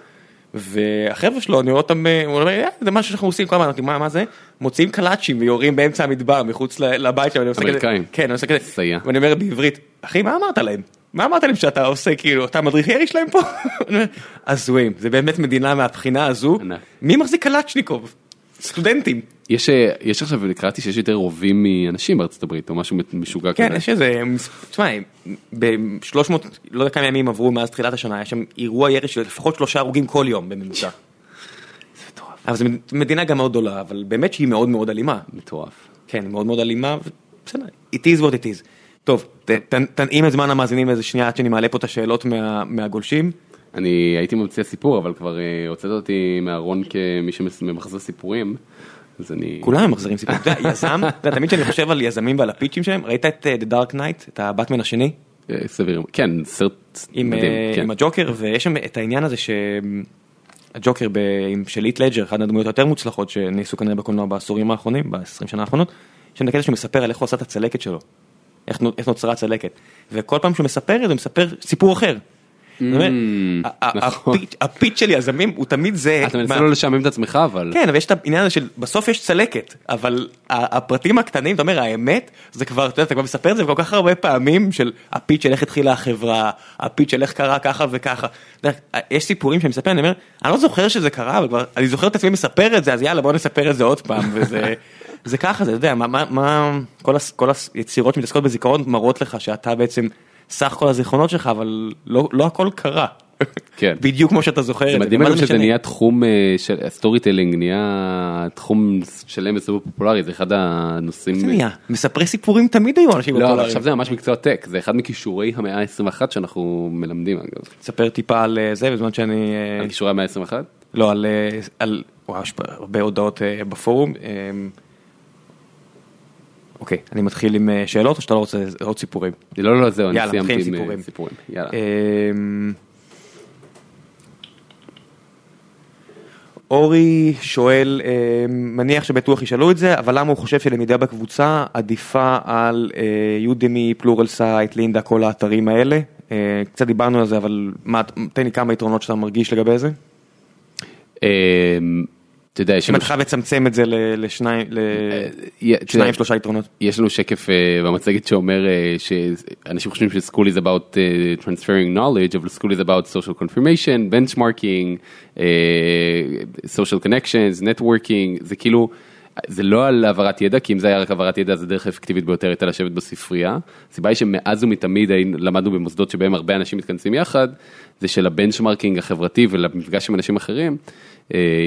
והחבר'ה שלו, אני רואה אותם, הוא אומר, זה משהו שאנחנו עושים כל הזמן, אמרתי, מה זה? מוציאים קלאצ'ים ויורים באמצע המדבר מחוץ לבית שלהם. אמריקאים. כן, אני עושה כזה, ואני אומר בעברית, אחי, מה אמרת להם? מה אמרת להם שאתה עושה, כאילו, אתה מדריך ירי שלהם פה? הזויים, זה באמת מדינה מהבחינה הזו. מי מחזיק קלאצ'ניקוב? סטודנטים. יש, יש עכשיו, קראתי שיש יותר רובים מאנשים בארצות הברית, או משהו משוגע כן, כזה. כן, יש איזה, תשמע, ב-300, לא יודע כמה ימים עברו מאז תחילת השנה, היה שם אירוע ירי של לפחות שלושה הרוגים כל יום בממוצע. אבל זו מדינה גם מאוד גדולה, אבל באמת שהיא מאוד מאוד אלימה. מטורף. כן, מאוד מאוד אלימה, בסדר, it is what it is. טוב, תנעים את זמן המאזינים איזה שנייה עד שאני מעלה פה את השאלות מהגולשים. אני הייתי ממציא סיפור, אבל כבר אה, הוצאת אותי מהארון כמי שממחזר סיפורים. אז אני... כולם ממחזרים סיפורים. אתה יודע, יזם, אתה יודע, תמיד כשאני חושב על יזמים ועל הפיצ'ים שלהם, ראית את אה, The Dark Knight, את הבטמן השני? אה, סביר, כן, סרט מדהים. כן. עם הג'וקר, ויש שם את העניין הזה שהג'וקר של איט לג'ר, אחת הדמויות היותר מוצלחות שנעשו כנראה בקולנוע בעשורים האחרונים, ב-20 שנה האחרונות, יש שם קטע שהוא מספר על איך הוא עשה את הצלקת שלו. איך נוצרה הצלקת. וכל פעם שהוא מספר את זה, הוא מספר סיפור אחר. Mm, נכון. הפיץ של יזמים הוא תמיד זה. אתה מנסה לא לשעמם את עצמך אבל. כן, אבל יש את העניין הזה של בסוף יש צלקת, אבל הפרטים הקטנים, אתה אומר האמת, זה כבר, אתה כבר מספר את זה כל כך הרבה פעמים של הפיץ של איך התחילה החברה, ה pitch של איך קרה ככה וככה. יש סיפורים שאני מספר, אני אומר, אני לא זוכר שזה קרה, אבל כבר, אני זוכר את עצמי מספר את זה, אז יאללה בוא נספר את זה עוד פעם, וזה... זה ככה, אתה יודע, מה, מה, כל, הס, כל היצירות שמתעסקות בזיכרון מראות לך שאתה בעצם סך כל הזיכרונות שלך, אבל לא, לא הכל קרה. כן. בדיוק כמו שאתה זוכר. זה מדהים שזה נהיה תחום אה, של storytelling, נהיה תחום שלם וסופר פופולרי, זה אחד הנושאים. זה נהיה, מספרי סיפורים תמיד היו אנשים פופולריים. לא, עכשיו זה ממש מקצוע טק, זה אחד מכישורי המאה ה-21 שאנחנו מלמדים אגב. תספר טיפה על אה, זה בזמן שאני... אה, על כישורי המאה ה-21? לא, על, על, וואו, הרבה הודעות בפורום. אוקיי, אני מתחיל עם אה, שאלות או שאתה לא רוצה עוד סיפורים? לא, לא, זהו, אני סיימתי עם אה, סיפורים. יאללה. אמ, אורי שואל, אמ, מניח שבטוח ישאלו את זה, אבל למה הוא חושב שלמידה בקבוצה עדיפה על Udemy, Pluralsight, Lynda, כל האתרים האלה? אה, קצת דיברנו על זה, אבל תן לי כמה יתרונות שאתה מרגיש לגבי זה. אתה יודע, אם אתה חייב לצמצם את זה לשניים, לשניים שלושה יתרונות. יש לנו שקף במצגת שאומר שאנשים חושבים ש-school is about transferring knowledge, אבל school is about social confirmation, benchmarking, social connections, networking, זה כאילו, זה לא על העברת ידע, כי אם זה היה רק העברת ידע, אז הדרך האפקטיבית ביותר הייתה לשבת בספרייה. הסיבה היא שמאז ומתמיד למדנו במוסדות שבהם הרבה אנשים מתכנסים יחד, זה של ה benchmarking החברתי ולמפגש עם אנשים אחרים, אה,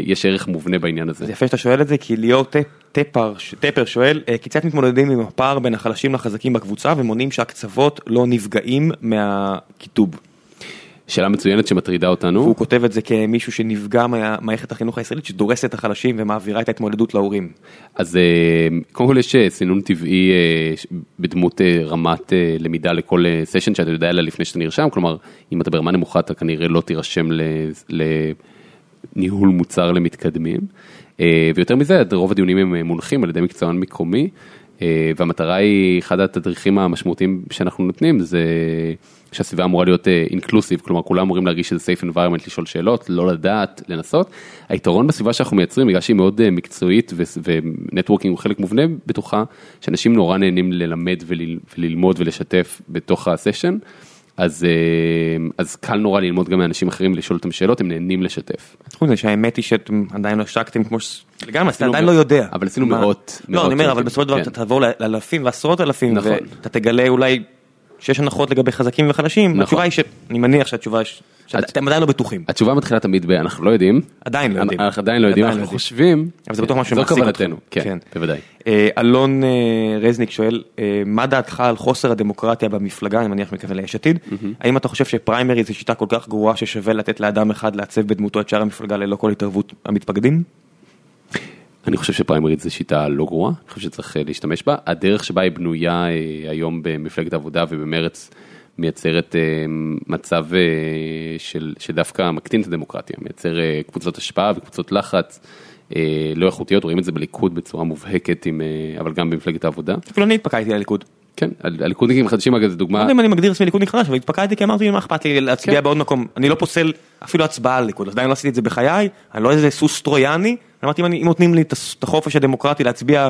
יש ערך מובנה בעניין הזה. זה יפה שאתה שואל את זה, כי ליאור טפר, טפר שואל, אה, כיצד מתמודדים עם הפער בין החלשים לחזקים בקבוצה ומונעים שהקצוות לא נפגעים מהקיטוב? שאלה מצוינת שמטרידה אותנו. הוא כותב את זה כמישהו שנפגע ממערכת החינוך הישראלית שדורסת את החלשים ומעבירה את ההתמודדות להורים. אז אה, קודם כל יש סינון טבעי בדמות רמת למידה לכל סשן שאתה יודע עליה לפני שאתה נרשם, כלומר אם אתה ברמה נמוכה אתה כנראה לא תירשם לניהול מוצר למתקדמים. אה, ויותר מזה, רוב הדיונים הם אה, מונחים על ידי מקצוען מקומי, אה, והמטרה היא, אחד התדריכים המשמעותיים שאנחנו נותנים זה שהסביבה אמורה להיות אינקלוסיב, כלומר כולם אמורים להרגיש שזה safe environment לשאול שאלות, לא לדעת, לנסות. היתרון בסביבה שאנחנו מייצרים, בגלל שהיא מאוד מקצועית ו networking הוא חלק מובנה בתוכה, שאנשים נורא נהנים ללמד וללמוד ולשתף בתוך ה session. אז, אה, אז קל נורא ללמוד גם מאנשים אחרים לשאול אותם שאלות, הם נהנים לשתף. חוץ מזה שהאמת היא שאתם עדיין לא השקתם כמו ש... לגמרי, אתה עדיין לא יודע. אבל עשינו מאות. לא, אני אומר, אבל בסופו של דבר כן. אתה תעבור לאלפים ועשרות אלפים, נכון. ואתה תגלה אולי שיש הנחות לגבי חזקים וחלשים, נכון. התשובה היא שאני מניח שהתשובה שאתם עדיין לא בטוחים. התשובה מתחילה תמיד ב אנחנו לא יודעים. עדיין לא יודעים. אנחנו עדיין לא יודעים, אנחנו חושבים. אבל זה בטוח משהו שמעסיק אתכם. כן, כן, בוודאי. אה, אלון אה, רזניק שואל, אה, מה דעתך על חוסר הדמוקרטיה במפלגה, אני מניח מכוון ליש עתיד, האם אתה חושב שפריימריז זה שיטה כל כך גרועה ששווה לתת לאדם אחד לעצב בדמותו את שאר המפלגה ללא כל התערבות המתפקדים? אני חושב שפריימריז זו שיטה לא גרועה, אני חושב שצריך להשתמש בה. הדרך שבה היא בנויה היום במפלגת העבודה ובמרץ מייצרת אה, מצב אה, של, שדווקא מקטין את הדמוקרטיה, מייצר אה, קבוצות השפעה וקבוצות לחץ. לא איכותיות, רואים את זה בליכוד בצורה מובהקת, עם, אבל גם במפלגת העבודה. אפילו אני התפקדתי לליכוד. כן, הליכודניקים חדשים אגב זה דוגמה. לא יודע אם אני מגדיר עצמי ליכודניק חדש, אבל התפקדתי כי אמרתי מה אכפת לי להצביע כן. בעוד מקום, אני לא פוסל אפילו הצבעה על ליכוד, עדיין לא עשיתי את זה בחיי, אני לא איזה סוס טרויאני, אמרתי אם נותנים לי את החופש הדמוקרטי להצביע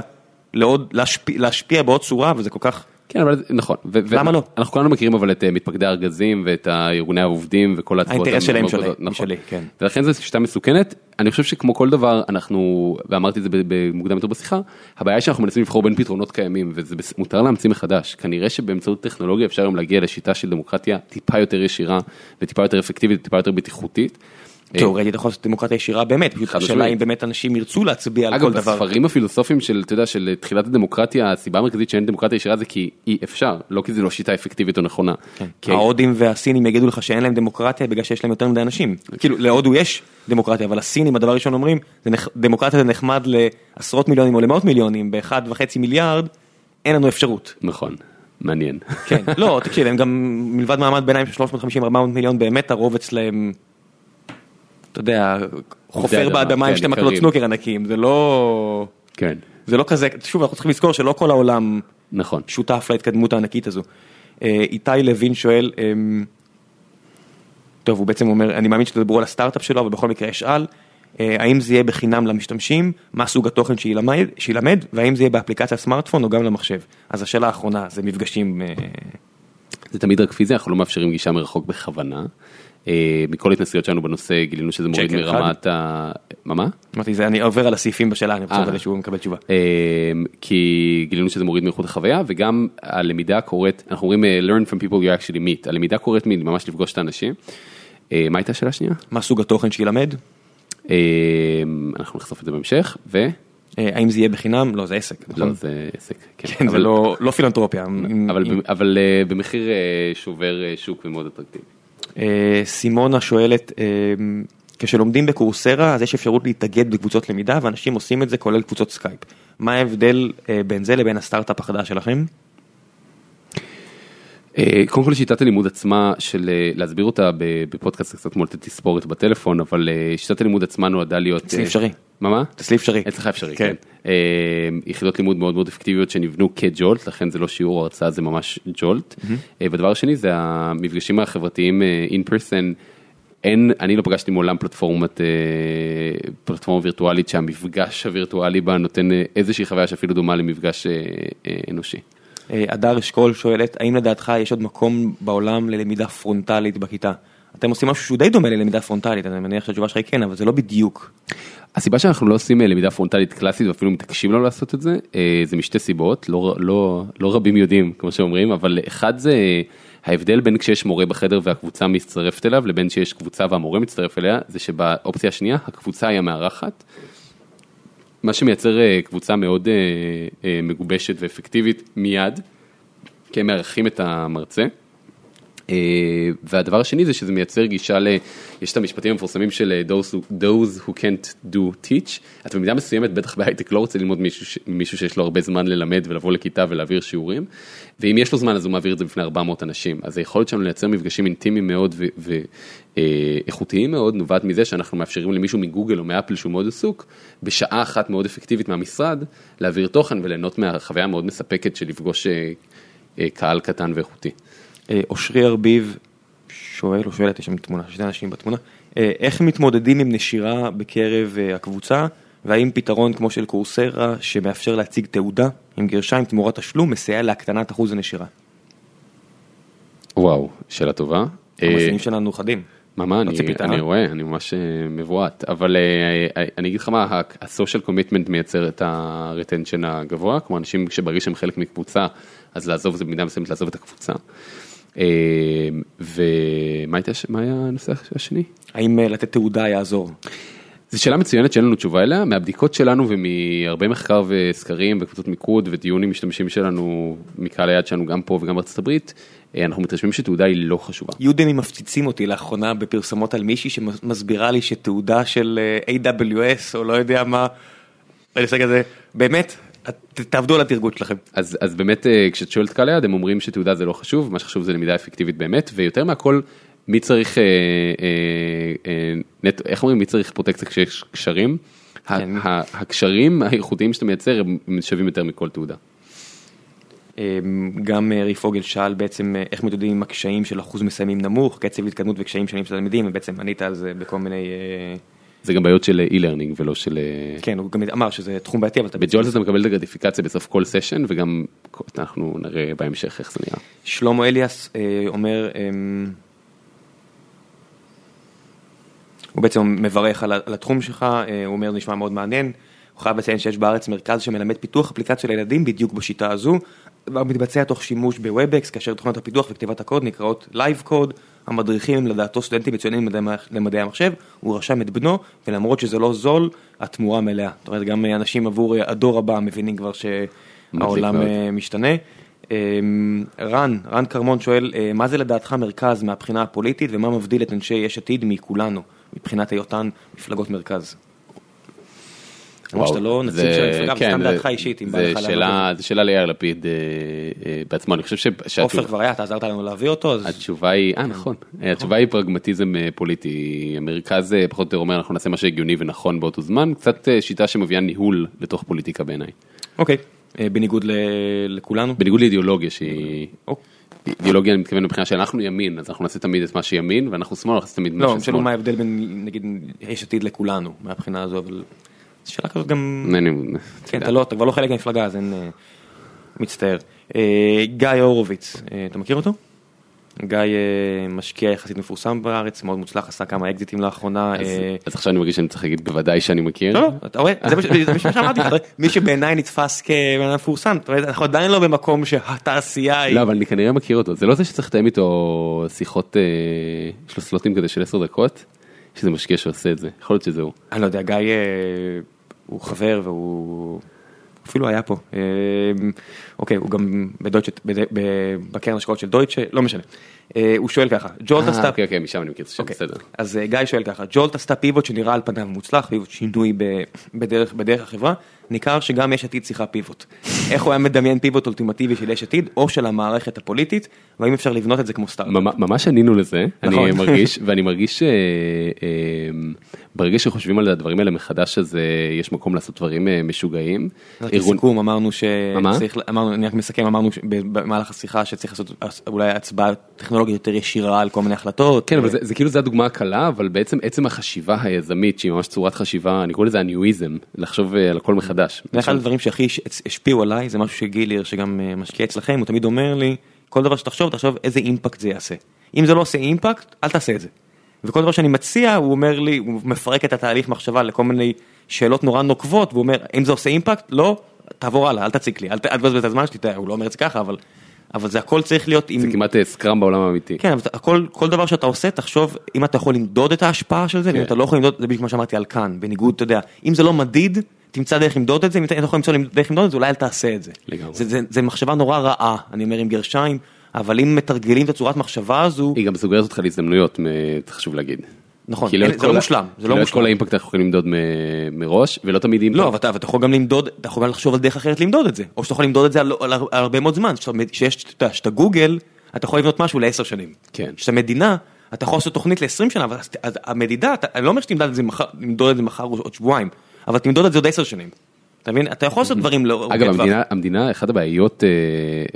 לעוד, להשפיע בעוד צורה וזה כל כך כן אבל נכון. למה לא? אנחנו כולנו מכירים אבל את אה, מתפקדי הארגזים ואת הארגוני העובדים וכל הצבאות. האינטרס שלהם שונה נכון. משלי, כן. ולכן זו שיטה מסוכנת. אני חושב שכמו כל דבר אנחנו, ואמרתי את זה במוקדם יותר בשיחה, הבעיה היא שאנחנו מנסים לבחור בין פתרונות קיימים וזה מותר להמציא מחדש. כנראה שבאמצעות טכנולוגיה אפשר היום להגיע לשיטה של דמוקרטיה טיפה יותר ישירה וטיפה יותר אפקטיבית וטיפה יותר בטיחותית. תאורטית יכול לעשות דמוקרטיה ישירה באמת, השאלה אם באמת אנשים ירצו להצביע על כל דבר. אגב, בספרים הפילוסופיים של, אתה יודע, של תחילת הדמוקרטיה, הסיבה המרכזית שאין דמוקרטיה ישירה זה כי אי אפשר, לא כי זה לא שיטה אפקטיבית או נכונה. כן. ההודים והסינים יגידו לך שאין להם דמוקרטיה בגלל שיש להם יותר מדי אנשים. כאילו, להודו יש דמוקרטיה, אבל הסינים, הדבר ראשון אומרים, דמוקרטיה זה נחמד לעשרות מיליונים או למאות מיליונים, באחד וחצי מיליארד, אין לנו אפשרות. נכון. מעניין. כן, לא, תקשיב, הם גם מלבד מעמד ביניים של 350-400 מיליון, באמת הרוב אצלם אתה יודע, חופר באדמה עם כן, שתי מקלות סנוקר ענקיים, זה לא... כן. זה לא כזה, שוב אנחנו צריכים לזכור שלא כל העולם נכון. שותף להתקדמות הענקית הזו. אה, איתי לוין שואל, אמ, טוב הוא בעצם אומר, אני מאמין שתדברו על הסטארט-אפ שלו, אבל בכל מקרה אשאל, אה, האם זה יהיה בחינם למשתמשים, מה סוג התוכן שילמד, שילמד, והאם זה יהיה באפליקציה סמארטפון או גם למחשב. אז השאלה האחרונה זה מפגשים. אה, זה תמיד רק פיזי, אנחנו לא מאפשרים גישה מרחוק בכוונה. אה, מכל התנסויות שלנו בנושא גילינו שזה מוריד מרמת ה... מה מה? אמרתי זה אני עובר על הסעיפים בשאלה אני רוצה אה. שהוא מקבל תשובה. אה, כי גילינו שזה מוריד מאיכות החוויה וגם הלמידה קורית אנחנו אומרים learn from people you actually meet הלמידה קורית ממש לפגוש את האנשים. מה הייתה השאלה השנייה? מה סוג התוכן שילמד? אנחנו נחשוף את זה בהמשך ו... האם זה יהיה בחינם? לא זה עסק. לא נכון? זה עסק. כן, כן זה לא, לא פילנטרופיה. אבל במחיר שובר שוק ומאוד אטרקטיבי. אה, סימונה שואלת, אה, כשלומדים בקורסרה אז יש אפשרות להתאגד בקבוצות למידה ואנשים עושים את זה כולל קבוצות סקייפ. מה ההבדל אה, בין זה לבין הסטארט-אפ החדש שלכם? קודם כל שיטת הלימוד עצמה של להסביר אותה בפודקאסט קצת כמו לתת תספורת בטלפון אבל שיטת הלימוד עצמה נועדה להיות. אצלי אפשרי. מה מה? אצלי אפשרי. אצלך אפשרי, כן. כן. יחידות לימוד מאוד מאוד אפקטיביות שנבנו כ jolt לכן זה לא שיעור או הרצאה זה ממש jolt. ודבר שני זה המפגשים החברתיים אין פרסן. אין, אני לא פגשתי מעולם פלטפורמת, פלטפורמה וירטואלית שהמפגש הווירטואלי בה נותן איזושהי חוויה שאפילו דומה למפגש אנושי. הדר אשכול שואלת, האם לדעתך יש עוד מקום בעולם ללמידה פרונטלית בכיתה? אתם עושים משהו שהוא די דומה ללמידה פרונטלית, אני מניח שהתשובה שלך היא כן, אבל זה לא בדיוק. הסיבה שאנחנו לא עושים למידה פרונטלית קלאסית ואפילו מתעקשים לא לעשות את זה, זה משתי סיבות, לא, לא, לא רבים יודעים כמו שאומרים, אבל אחד זה ההבדל בין כשיש מורה בחדר והקבוצה מצטרפת אליו לבין שיש קבוצה והמורה מצטרף אליה, זה שבאופציה השנייה הקבוצה היא המארחת. מה שמייצר קבוצה מאוד מגובשת ואפקטיבית מיד, כי הם מארחים את המרצה. והדבר השני זה שזה מייצר גישה ל... יש את המשפטים המפורסמים של those who, those who can't do teach. את במידה מסוימת בטח בהייטק לא רוצה ללמוד מישהו, מישהו שיש לו הרבה זמן ללמד ולבוא לכיתה ולהעביר שיעורים. ואם יש לו זמן אז הוא מעביר את זה בפני 400 אנשים. אז היכולת שלנו לייצר מפגשים אינטימיים מאוד ואיכותיים מאוד נובעת מזה שאנחנו מאפשרים למישהו מגוגל או מאפל שהוא מאוד עסוק, בשעה אחת מאוד אפקטיבית מהמשרד, להעביר תוכן וליהנות מהחוויה המאוד מספקת של לפגוש קהל קטן ואיכותי. אושרי ארביב שואל או שואלת, יש שם תמונה, שני אנשים בתמונה, איך מתמודדים עם נשירה בקרב הקבוצה והאם פתרון כמו של קורסרה שמאפשר להציג תעודה עם גרשיים תמורת תשלום מסייע להקטנת אחוז הנשירה. וואו, שאלה טובה. המסעים שלנו חדים. מה מה, אני, אני רואה, אני ממש מבועת, אבל אני אגיד לך מה, ה-social commitment מייצר את ה-retention הגבוה, כמו אנשים שברגע שהם חלק מקבוצה, אז לעזוב זה במידה מסוימת לעזוב את הקבוצה. ומה היה הנושא השני? האם לתת תעודה יעזור? זו שאלה מצוינת שאין לנו תשובה אליה, מהבדיקות שלנו ומהרבה מחקר וסקרים וקבוצות מיקוד ודיונים משתמשים שלנו מקהל היד שלנו גם פה וגם בארצות הברית, אנחנו מתרשמים שתעודה היא לא חשובה. יודמי מפציצים אותי לאחרונה בפרסמות על מישהי שמסבירה לי שתעודה של AWS או לא יודע מה, באמת תעבדו על התרגות שלכם. אז אז באמת כשאת שואלת קהל היד הם אומרים שתעודה זה לא חשוב, מה שחשוב זה למידה אפקטיבית באמת ויותר מהכל מי צריך, איך אומרים, מי צריך פרוטקציה כשיש קשרים, הקשרים האיכותיים שאתה מייצר הם שווים יותר מכל תעודה. גם רי פוגל שאל בעצם איך מתמודדים עם הקשיים של אחוז מסיימים נמוך, קצב התקדמות וקשיים שונים של תלמידים, ובעצם ענית על זה בכל מיני... זה גם בעיות של e-learning ולא של... כן, הוא גם אמר שזה תחום בעייתי, אבל אתה... בג'ולט אתה מקבל את ה gratification בסוף כל session, וגם אנחנו נראה בהמשך איך זה נראה. שלמה אליאס אומר... הוא בעצם מברך על התחום שלך, הוא אומר נשמע מאוד מעניין, הוא חייב לציין שיש בארץ מרכז שמלמד פיתוח אפליקציה לילדים בדיוק בשיטה הזו, מתבצע תוך שימוש ב Webex, כאשר תוכנות הפיתוח וכתיבת הקוד נקראות LiveCode, המדריכים הם לדעתו סטודנטים מצוינים למדעי המחשב, הוא רשם את בנו, ולמרות שזה לא זול, התמורה מלאה, זאת אומרת גם אנשים עבור הדור הבא מבינים כבר שהעולם משתנה. רן, רן כרמון שואל, מה זה לדעתך מרכז מהבחינה הפוליטית ומה מבדיל את אנשי יש עתיד מכולנו? מבחינת היותן מפלגות מרכז. למרות שאתה לא נציג של המפלגה, כן, וסתם דעתך אישית, אם בא לך לענות. זו שאלה ליאיר לפיד בעצמו, אני חושב ש... עופר כבר היה, אתה עזרת לנו להביא אותו, אז... התשובה היא, אה נכון, התשובה היא פרגמטיזם פוליטי, המרכז פחות או יותר אומר אנחנו נעשה מה שהגיוני ונכון באותו זמן, קצת שיטה שמביאה ניהול לתוך פוליטיקה בעיניי. אוקיי, בניגוד לכולנו? בניגוד לאידיאולוגיה שהיא... אידיאולוגיה אני מתכוון מבחינה שאנחנו ימין אז אנחנו נעשה תמיד את מה שימין ואנחנו שמאל אנחנו נעשה תמיד מה ששמאל. לא, מה ההבדל בין נגיד יש עתיד לכולנו מהבחינה הזו אבל. שאלה כזאת גם. כן, אתה לא, אתה כבר לא חלק מהמפלגה אז אין. מצטער. גיא הורוביץ, אתה מכיר אותו? גיא משקיע יחסית מפורסם בארץ, מאוד מוצלח, עשה כמה אקזיטים לאחרונה. אז עכשיו אני מרגיש שאני צריך להגיד בוודאי שאני מכיר. לא, אתה רואה, זה מה שאמרתי, מי שבעיניי נתפס כבן אדם מפורסם, אנחנו עדיין לא במקום שהתעשייה היא... לא, אבל אני כנראה מכיר אותו, זה לא זה שצריך לתאם איתו שיחות, יש לו סלוטים כזה של 10 דקות, יש איזה משקיע שעושה את זה, יכול להיות שזה הוא. אני לא יודע, גיא הוא חבר והוא... אפילו היה פה, אוקיי, הוא גם בקרן השקעות של דויטשה, לא משנה. הוא שואל ככה, ג'ולט עשתה... אוקיי, אוקיי, משם אני מכיר את השם, בסדר. אז גיא שואל ככה, ג'ולט עשתה פיבוט שנראה על פניו מוצלח, פיבוט שינוי בדרך החברה, ניכר שגם יש עתיד צריכה פיבוט. איך הוא היה מדמיין פיבוט אולטימטיבי של יש עתיד, או של המערכת הפוליטית, והאם אפשר לבנות את זה כמו סטארט. ממש ענינו לזה, אני מרגיש, ואני מרגיש שברגע שחושבים על הדברים האלה מחדש, אז יש מקום לעשות דברים משוגעים. לסיכום אמרנו שצריך, אני רק מסכם, אמרנו במהלך השיחה שצריך לעשות אולי הצבעה טכנולוגית יותר ישירה על כל מיני החלטות. כן, אבל זה כאילו זה הדוגמה הקלה, אבל בעצם עצם החשיבה היזמית, שהיא ממש צורת חשיבה, אני קורא לזה הניואיזם, לחשוב על הכל מחדש. זה אחד הדברים שהכי השפיעו עליי, זה משהו שגילר שגם משקיע אצלכם, הוא תמיד אומר לי, כל דבר שתחשוב, תחשוב איזה אימפקט זה יעשה. אם זה לא עושה אימפקט, אל תעשה את זה. וכל דבר שאני מציע, הוא אומר לי, הוא מפרק את התהליך מחשבה לכל מיני שאלות נורא נוקבות, והוא אומר, אם זה עושה אימפקט, לא, תעבור הלאה, אל תציק לי, אל תבזבז את הזמן שלי, הוא לא אומר את זה ככה, אבל, אבל זה הכל צריך להיות עם... זה כמעט אה, סקראם בעולם האמיתי. כן, אבל הכל, כל דבר שאתה עושה, תחשוב אם אתה יכול למדוד את ההשפעה של זה, ואם כן. אתה לא יכול למדוד, זה בדיוק מה שאמרתי על כאן, בניגוד, אתה יודע, אם זה לא מדיד, תמצא דרך למדוד את זה, אם אתה יכול למצוא דרך למדוד את זה, אולי אל תעשה את זה. לגמרי. זה, זה, זה מחשבה נורא רעה, אני אומר עם גרשיים, אבל אם מתרגלים את הצורת מחשבה הזו, היא גם סוגרת אותך להזדמנויות, חשוב להגיד. נכון, לא זה לא מושלם, זה לא לא את מושלם. כל האימפקט אנחנו יכולים למדוד מראש, ולא תמיד אימפקט. לא, אבל אתה, יכול גם למדוד, אתה יכול גם לחשוב על דרך אחרת למדוד את זה, או שאתה יכול למדוד את זה על, הרבה מאוד זמן, שאתה, גוגל, אתה יכול לבנות משהו לעשר שנים. כן. שאתה מדינה, אתה יכול לעשות תוכנית ל-20 שנה, אבל המדידה, אתה, אני לא אומר שתמדוד את זה מחר, למדוד את זה מחר או עוד שבועיים, אבל תמדוד את זה עוד עשר שנים. אתה מבין? אתה יכול לעשות דברים לא... אגב, המדינה, המדינה, אחת הבעיות, אה,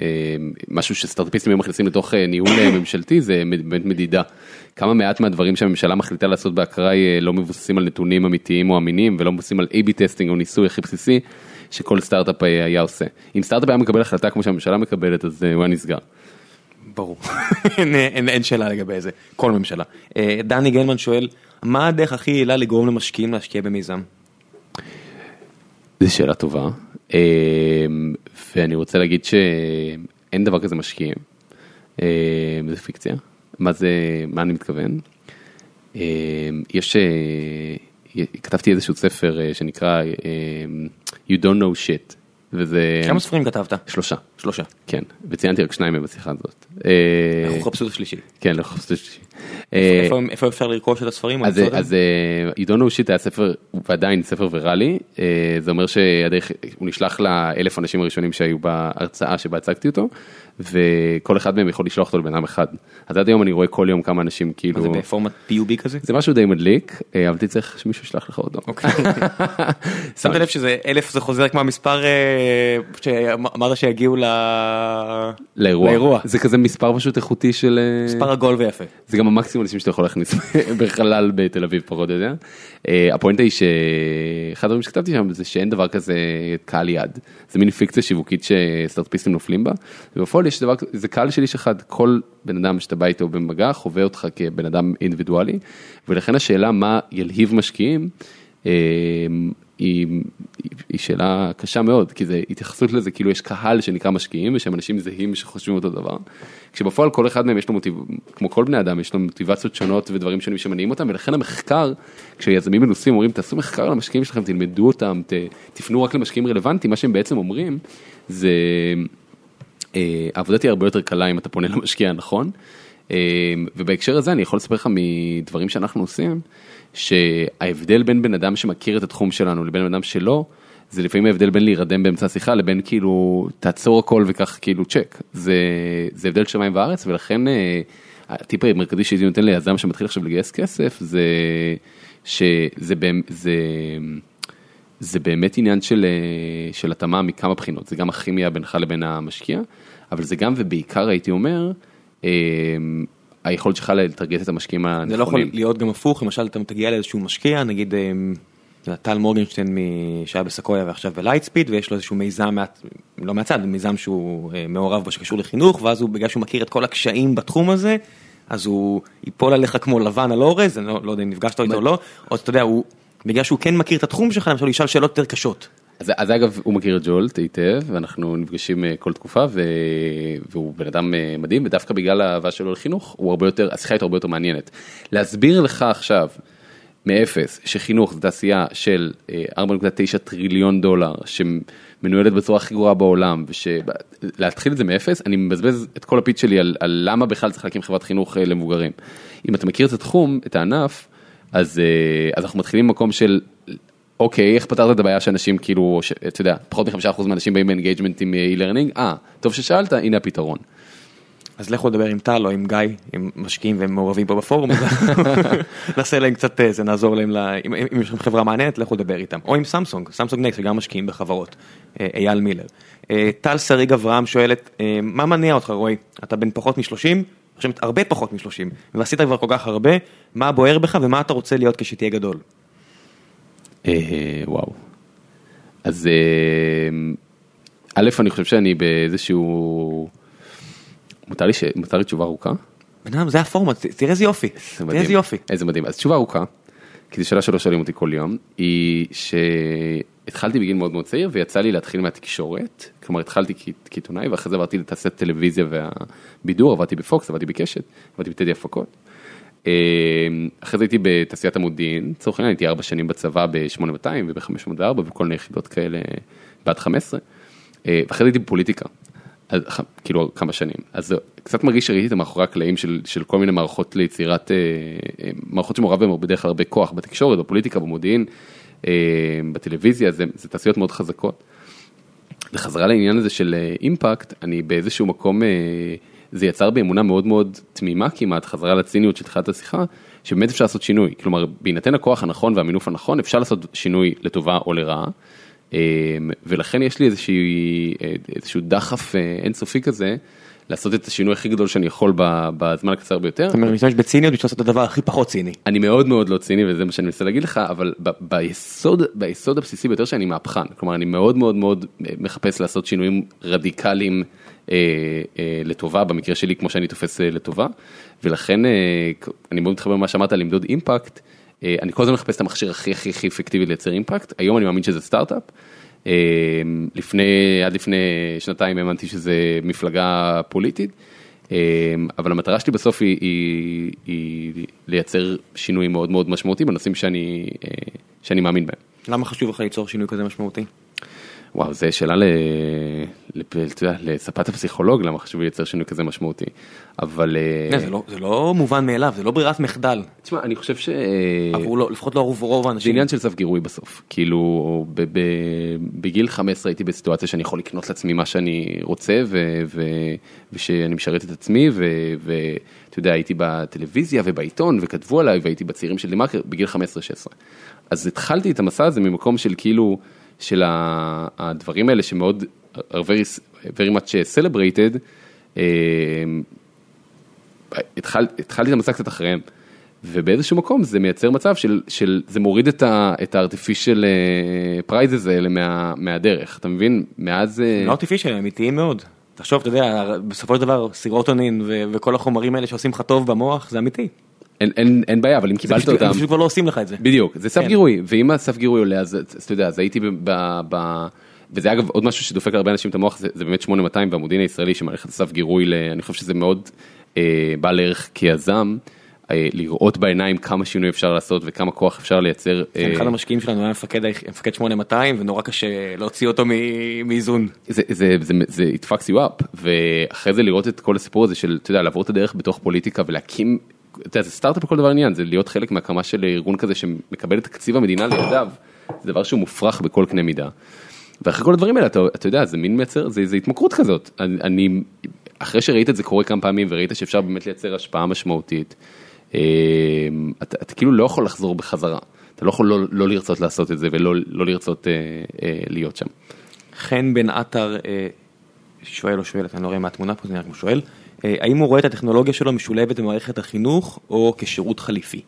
אה, משהו שסטארט-אפיסטים היום מכניסים לתוך אה, ניהול אה, ממשלתי, זה באמת מדידה. כמה מעט מהדברים שהממשלה מחליטה לעשות באקראי אה, לא מבוססים על נתונים אמיתיים או אמינים, ולא מבוססים על A-B testing או ניסוי הכי בסיסי, שכל סטארט-אפ אה, היה עושה. אם סטארט-אפ היה מקבל החלטה כמו שהממשלה מקבלת, אז אה, הוא היה נסגר. ברור. אין, אין, אין שאלה לגבי זה, כל ממשלה. דני גלמן שואל, מה הדרך הכי יעילה לגרום למשקיעים להשקיע במיזם? זו שאלה טובה, ואני רוצה להגיד שאין דבר כזה משקיעים, זה פיקציה. מה זה, מה אני מתכוון? אה, יש, אה, כתבתי איזשהו ספר אה, שנקרא אה, You don't know shit, וזה כמה ספרים כתבת? שלושה, שלושה. כן, וציינתי רק שניים מהם בשיחה הזאת. אה, אנחנו חפשו את השלישי. כן, לא חפשתי שלישי. אה, איפה אפשר לרכוש את הספרים? אז אותם? אז עידון שיט היה ספר, ועדיין ספר ויראלי, זה אומר שהדרך, הוא נשלח לאלף אנשים הראשונים שהיו בהרצאה שבה הצגתי אותו, וכל אחד מהם יכול לשלוח אותו לבן אדם אחד. אז עד היום אני רואה כל יום כמה אנשים כאילו, זה בפורמט PUB כזה? זה משהו די מדליק, אה, אבל תצטרך שמישהו ישלח לך אותו. אוקיי. שמת לב שזה אלף זה חוזר כמו המספר אה, שאמרת שיגיעו. לאירוע. זה כזה מספר פשוט איכותי של... אה, מספר עגול ויפה. זה גם המקסימום אנשים שאתה יכול להכניס בחלל בתל אביב פחות או יותר. הפואנטה היא שאחד הדברים שכתבתי שם זה שאין דבר כזה קהל יעד. זה מין פיקציה שיווקית שסטארטפיסטים נופלים בה. ובפועל יש דבר, זה קהל של איש אחד, כל בן אדם שאתה בא איתו במגע חווה אותך כבן אדם אינדיבידואלי. ולכן השאלה מה ילהיב משקיעים. אה, היא, היא שאלה קשה מאוד כי זה התייחסות לזה כאילו יש קהל שנקרא משקיעים ושהם אנשים זהים שחושבים אותו דבר. כשבפועל כל אחד מהם יש לו מוטיב... כמו כל בני אדם יש לו מוטיבציות שונות ודברים שונים שמניעים אותם ולכן המחקר כשיזמים מנוסים אומרים תעשו מחקר על המשקיעים שלכם תלמדו אותם ת... תפנו רק למשקיעים רלוונטיים מה שהם בעצם אומרים זה העבודה תהיה הרבה יותר קלה אם אתה פונה למשקיע הנכון. אה, ובהקשר הזה אני יכול לספר לך מדברים שאנחנו עושים, שההבדל בין בן אדם שמכיר את התחום שלנו לבין בן אדם שלא, זה לפעמים ההבדל בין להירדם באמצע השיחה לבין כאילו תעצור הכל וכך כאילו צ'ק. זה, זה הבדל שמיים וארץ ולכן אה, הטיפ המרכזי שהייתי נותן ליזם שמתחיל עכשיו לגייס כסף זה שזה באמת, זה, זה באמת עניין של, אה, של התאמה מכמה בחינות, זה גם הכימיה בינך לבין המשקיע, אבל זה גם ובעיקר הייתי אומר, אה, היכולת שלך לטרגט את המשקיעים הנכונים. זה לא יכול להיות גם הפוך, למשל אתה תגיע לאיזשהו משקיע, נגיד אה, טל מורגנשטיין שהיה בסקויה ועכשיו בלייטספיד, ויש לו איזשהו מיזם, לא מהצד, מיזם שהוא מעורב בו שקשור לחינוך, ואז הוא, בגלל שהוא מכיר את כל הקשיים בתחום הזה, אז הוא ייפול עליך כמו לבן על אורז, אני לא, לא יודע אם נפגשת איתו או לא, או אתה יודע, הוא, בגלל שהוא כן מכיר את התחום שלך, למשל הוא ישאל שאלות יותר קשות. אז, אז אגב, הוא מכיר את ג'ולט היטב, ואנחנו נפגשים אה, כל תקופה, ו... והוא בן אדם אה, מדהים, ודווקא בגלל האהבה שלו לחינוך, הוא הרבה יותר, השיחה איתו הרבה יותר מעניינת. להסביר לך עכשיו, מאפס, שחינוך זה תעשייה של אה, 4.9 טריליון דולר, שמנוהלת בצורה הכי גרועה בעולם, ולהתחיל את זה מאפס, אני מבזבז את כל ה pitch שלי על, על למה בכלל צריך להקים חברת חינוך אה, למבוגרים. אם אתה מכיר את התחום, את הענף, אז, אה, אז אנחנו מתחילים ממקום של אוקיי, איך פתרת את הבעיה שאנשים כאילו, ש- אתה יודע, פחות מחמישה אחוז מהאנשים באים ב engagement עם אה, e-learning, אה, טוב ששאלת, הנה הפתרון. אז לכו לדבר עם טל או עם גיא, הם משקיעים והם מעורבים פה בפורום, נעשה להם קצת איזה, נעזור להם, ל- אם אם יש לכם חברה מעניינת, לכו לדבר איתם. או עם סמסונג, סמסונג נקסט, שגם משקיעים בחברות, אה, אייל מילר. אה, טל שריג אברהם שואלת, אה, מה מניע אותך רועי? אתה בן פחות מ-30, עכשיו הרבה פחות מ-30, ועשית כבר כל כך הרבה, מה בוער בך ומה אתה רוצה להיות כשתהיה גדול? אה, וואו. אז אה, א', אני חושב שאני באיזשהו, מותר לי, ש... מותר לי תשובה ארוכה? בן אדם, זה הפורמט, תראה איזה יופי, תראה. איזה יופי. איזה מדהים. אז תשובה ארוכה, כי זו שאלה שלא שואלים אותי כל יום, היא שהתחלתי בגיל מאוד מאוד צעיר ויצא לי להתחיל מהתקשורת, כלומר התחלתי כעיתונאי ואחרי זה עברתי לתעשיית טלוויזיה והבידור, עבדתי בפוקס, עבדתי בקשת, עבדתי בטדי הפקות. אה, אחרי זה הייתי בתעשיית המודיעין, לצורך העניין הייתי ארבע שנים בצבא ב-8200 וב-504 וכל מיני יחידות כאלה בעד 15, אה, ואחרי זה הייתי בפוליטיקה. אז, כאילו כמה שנים, אז קצת מרגיש שראיתי את המאחורי הקלעים של, של כל מיני מערכות ליצירת, אה, מערכות שמעורב בהן בדרך כלל הרבה כוח בתקשורת, בפוליטיקה, במודיעין, בטלוויזיה, זה, זה תעשיות מאוד חזקות. וחזרה לעניין הזה של אימפקט, אני באיזשהו מקום, זה יצר בי אמונה מאוד מאוד תמימה כמעט, חזרה לציניות של תחילת השיחה, שבאמת אפשר לעשות שינוי, כלומר בהינתן הכוח הנכון והמינוף הנכון אפשר לעשות שינוי לטובה או לרעה. אמ, ולכן יש לי איזשהו, איזשהו דחף אה, אינסופי כזה. לעשות את השינוי הכי גדול שאני יכול בזמן הקצר ביותר. אתה משתמש בציניות בשביל לעשות את הדבר הכי פחות ציני. אני מאוד מאוד לא ציני וזה מה שאני מנסה להגיד לך, אבל ביסוד, ביסוד הבסיסי ביותר שאני מהפכן, כלומר אני מאוד מאוד מאוד אה, מחפש לעשות שינויים רדיקליים אה, אה, לטובה, במקרה שלי כמו שאני תופס אה, לטובה, ולכן אה, אני מאוד מתחבר למה שאמרת למדוד אימפקט. אה, אני כל הזמן מחפש את המכשיר הכי הכי הכי אפקטיבי לייצר אימפקט, היום אני מאמין שזה סטארט-אפ. אה, לפני, עד לפני שנתיים האמנתי שזה מפלגה פוליטית, אה, אבל המטרה שלי בסוף היא, היא, היא לייצר שינוי מאוד מאוד משמעותי בנושאים שאני, שאני מאמין בהם. למה חשוב לך ליצור שינוי כזה משמעותי? וואו, זו שאלה ל... לספת הפסיכולוג, למה חשוב לייצר שינוי כזה משמעותי, אבל... אה, זה לא, זה לא מובן מאליו, זה לא ברירת מחדל. תשמע, אני חושב ש... עבור לא, לפחות לא עבור רוב האנשים. זה עניין של סף גירוי בסוף, כאילו ב, ב, בגיל 15 הייתי בסיטואציה שאני יכול לקנות לעצמי מה שאני רוצה ו, ו, ושאני משרת את עצמי ואתה יודע, הייתי בטלוויזיה ובעיתון וכתבו עליי והייתי בצעירים של דה-מרקר בגיל 15-16. אז התחלתי את המסע הזה ממקום של כאילו... של הדברים האלה שמאוד, very, very much celebrated, אה, התחל, התחלתי את המסע קצת אחריהם. ובאיזשהו מקום זה מייצר מצב של, של זה מוריד את ה-artificial אה, prizes האלה מה, מהדרך, אתה מבין? מאז... אה, לא artificial, הם אמיתיים מאוד. תחשוב, אתה יודע, בסופו של דבר סירוטונין וכל החומרים האלה שעושים לך טוב במוח, זה אמיתי. אין, אין, אין בעיה אבל אם קיבלת אותם, פשוט כבר לא עושים לך את זה. בדיוק, זה סף כן. גירוי, ואם הסף גירוי עולה אז אתה יודע, אז הייתי ב... ב וזה אגב עוד משהו שדופק להרבה אנשים את המוח, זה, זה באמת 8200 והמודיעין הישראלי שמערכת הסף גירוי, ל, אני חושב שזה מאוד אה, בעל ערך כיזם. אה, לראות בעיניים כמה שינוי אפשר לעשות וכמה כוח אפשר לייצר. כן, אה... אחד המשקיעים שלנו היה מפקד, מפקד 8200 ונורא קשה להוציא אותו מאיזון. זה, it fucks you up ואחרי זה לראות את כל הסיפור הזה של, אתה יודע, לעבור את הדרך בתוך פוליטיקה ולהקים סטארט-אפ לכל דבר עניין, זה להיות חלק מהקמה של ארגון כזה שמקבל את תקציב המדינה לידיו, זה דבר שהוא מופרך בכל קנה מידה. ואחרי כל הדברים האלה, אתה, אתה יודע, זה מין מייצר, זה, זה התמכרות כזאת. אני, אחרי שראית את זה קורה כמה פעמים וראית שאפשר באמת לייצר השפעה משמעותית, אה, אתה, אתה כאילו לא יכול לחזור בחזרה. אתה לא יכול לא, לא לרצות לעשות את זה ולא לא לרצות אה, אה, להיות שם. חן בן עטר אה, שואל או שואלת, אני לא רואה מהתמונה פה, זה נראה כמו שואל. אה, האם הוא רואה את הטכנולוגיה שלו משולבת במערכת החינוך או כשירות חליפי?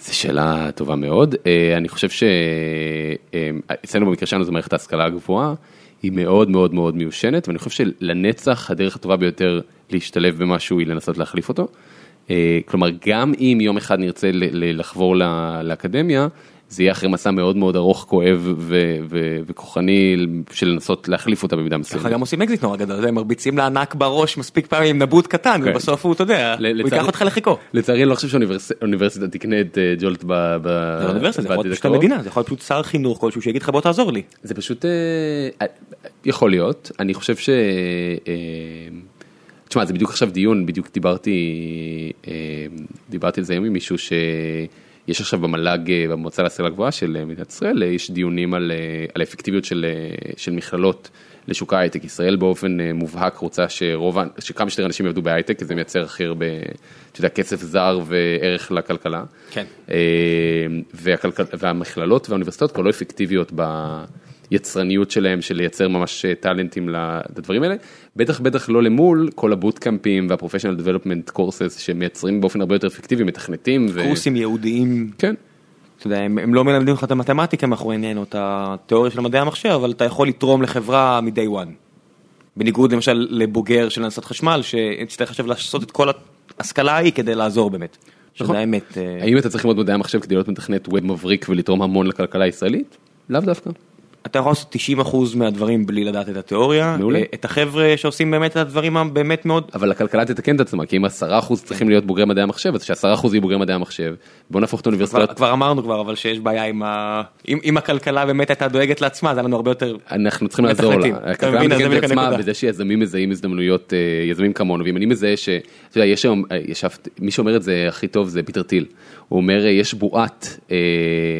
זו שאלה טובה מאוד, אה, אני חושב שאצלנו במקרה שלנו זו מערכת ההשכלה הגבוהה, היא מאוד מאוד מאוד מיושנת ואני חושב שלנצח הדרך הטובה ביותר להשתלב במשהו היא לנסות להחליף אותו. אה, כלומר גם אם יום אחד נרצה לחבור לאקדמיה, זה יהיה אחרי מסע מאוד מאוד ארוך, כואב וכוחני של לנסות להחליף אותה במידה מסוימת. ככה גם עושים אקזיט נורא גדול, הם מרביצים לענק בראש מספיק פעמים עם נבוט קטן כן. ובסוף הוא, אתה יודע, הוא ייקח אותך לחיקו. לצערי אני לא חושב שאוניברסיטה תקנה את אה, ג'ולט ב... זה לא אוניברסיטה, זה יכול להיות פשוט המדינה, זה יכול להיות פשוט שר חינוך כלשהו שיגיד לך בוא תעזור לי. זה פשוט אה, יכול להיות, אני חושב ש... אה, תשמע זה בדיוק עכשיו דיון, בדיוק דיברתי, דיברתי על זה היום עם מישהו ש... יש עכשיו במל"ג, אה, במועצה להשכלה גבוהה של אה, מדינת ישראל, אה, יש דיונים על, על האפקטיביות של, של מכללות לשוק ההייטק. ישראל באופן מובהק רוצה שרוב, שכמה שיותר אנשים יעבדו בהייטק, כי זה מייצר הכי הרבה, אתה יודע, כסף זר וערך לכלכלה. כן. והכלכל, והמכללות והאוניברסיטאות כבר לא אפקטיביות ב... היצרניות שלהם של לייצר ממש טאלנטים לדברים האלה, בטח בטח לא למול כל הבוטקאמפים והפרופשיונל דבלופמנט קורסס שמייצרים באופן הרבה יותר אפקטיבי, מתכנתים. קורסים ו... ייעודיים. כן. אתה יודע, הם, הם לא מלמדים לך את המתמטיקה מאחורי עניין או את התיאוריה של מדעי המחשב, אבל אתה יכול לתרום לחברה מ-day one. בניגוד למשל לבוגר של הנדסת חשמל, שצריך עכשיו לעשות את כל ההשכלה ההיא כדי לעזור באמת. שזה נכון. האמת. אה, האם אתה צריך ללמוד מדעי המחשב כדי להיות מתכנת ווב מבריק ולתרום המון לכלכלה הישראלית? לאו דווקא. אתה יכול לעשות 90% מהדברים בלי לדעת את התיאוריה. מעולה. אה, את החבר'ה שעושים באמת את הדברים הבאמת מאוד אבל הכלכלה תתקן את עצמה, כי אם 10% צריכים להיות בוגרי מדעי המחשב, אז ש-10% יהיו בוגרי מדעי המחשב, בוא נהפוך את כבר, האוניברסיטאות. כבר אמרנו כבר אבל שיש בעיה עם ה... אם, אם הכלכלה באמת הייתה דואגת לעצמה זה היה לנו הרבה יותר אנחנו צריכים לעזור לה, הכלכלה מתקנת את עצמה. בזה שיזמים מזהים הזדמנויות, אה, יזמים כמונו, ואם אני מזהה ש... אתה יודע, יש היום, אה, ישבת, מי שאומר את זה הכי טוב זה פיטר טיל, הוא אומר יש בועת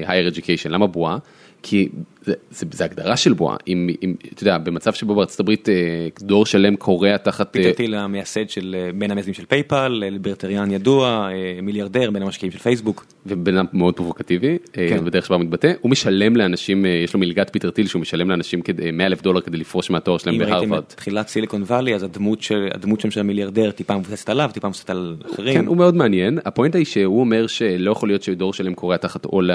higher education, למה בועה? כי זה, זה, זה הגדרה של בועה, אם, אם, אתה יודע, במצב שבו בארצות הברית אה, דור שלם קורע תחת... אה, פיטר טיל המייסד של אה, בין המייסדים של PayPal, ליברטריאן ידוע, מיליארדר בין המשקיעים של פייסבוק. ובן אדם מאוד פרובוקטיבי, כן. בדרך שבה הוא מתבטא, הוא משלם לאנשים, יש לו מלגת פיטר טיל שהוא משלם לאנשים כדי 100 אלף דולר כדי לפרוש מהתואר שלהם אם ראיתם בהרווארד. את תחילת Silicon Valley אז הדמות של הדמות שם של המיליארדר טיפה מבוססת עליו טיפה מבוססת על אחרים. כן, הוא מאוד מעניין, הפואנטה היא שהוא אומר שלא יכול להיות שדור שלם קורע תחת עול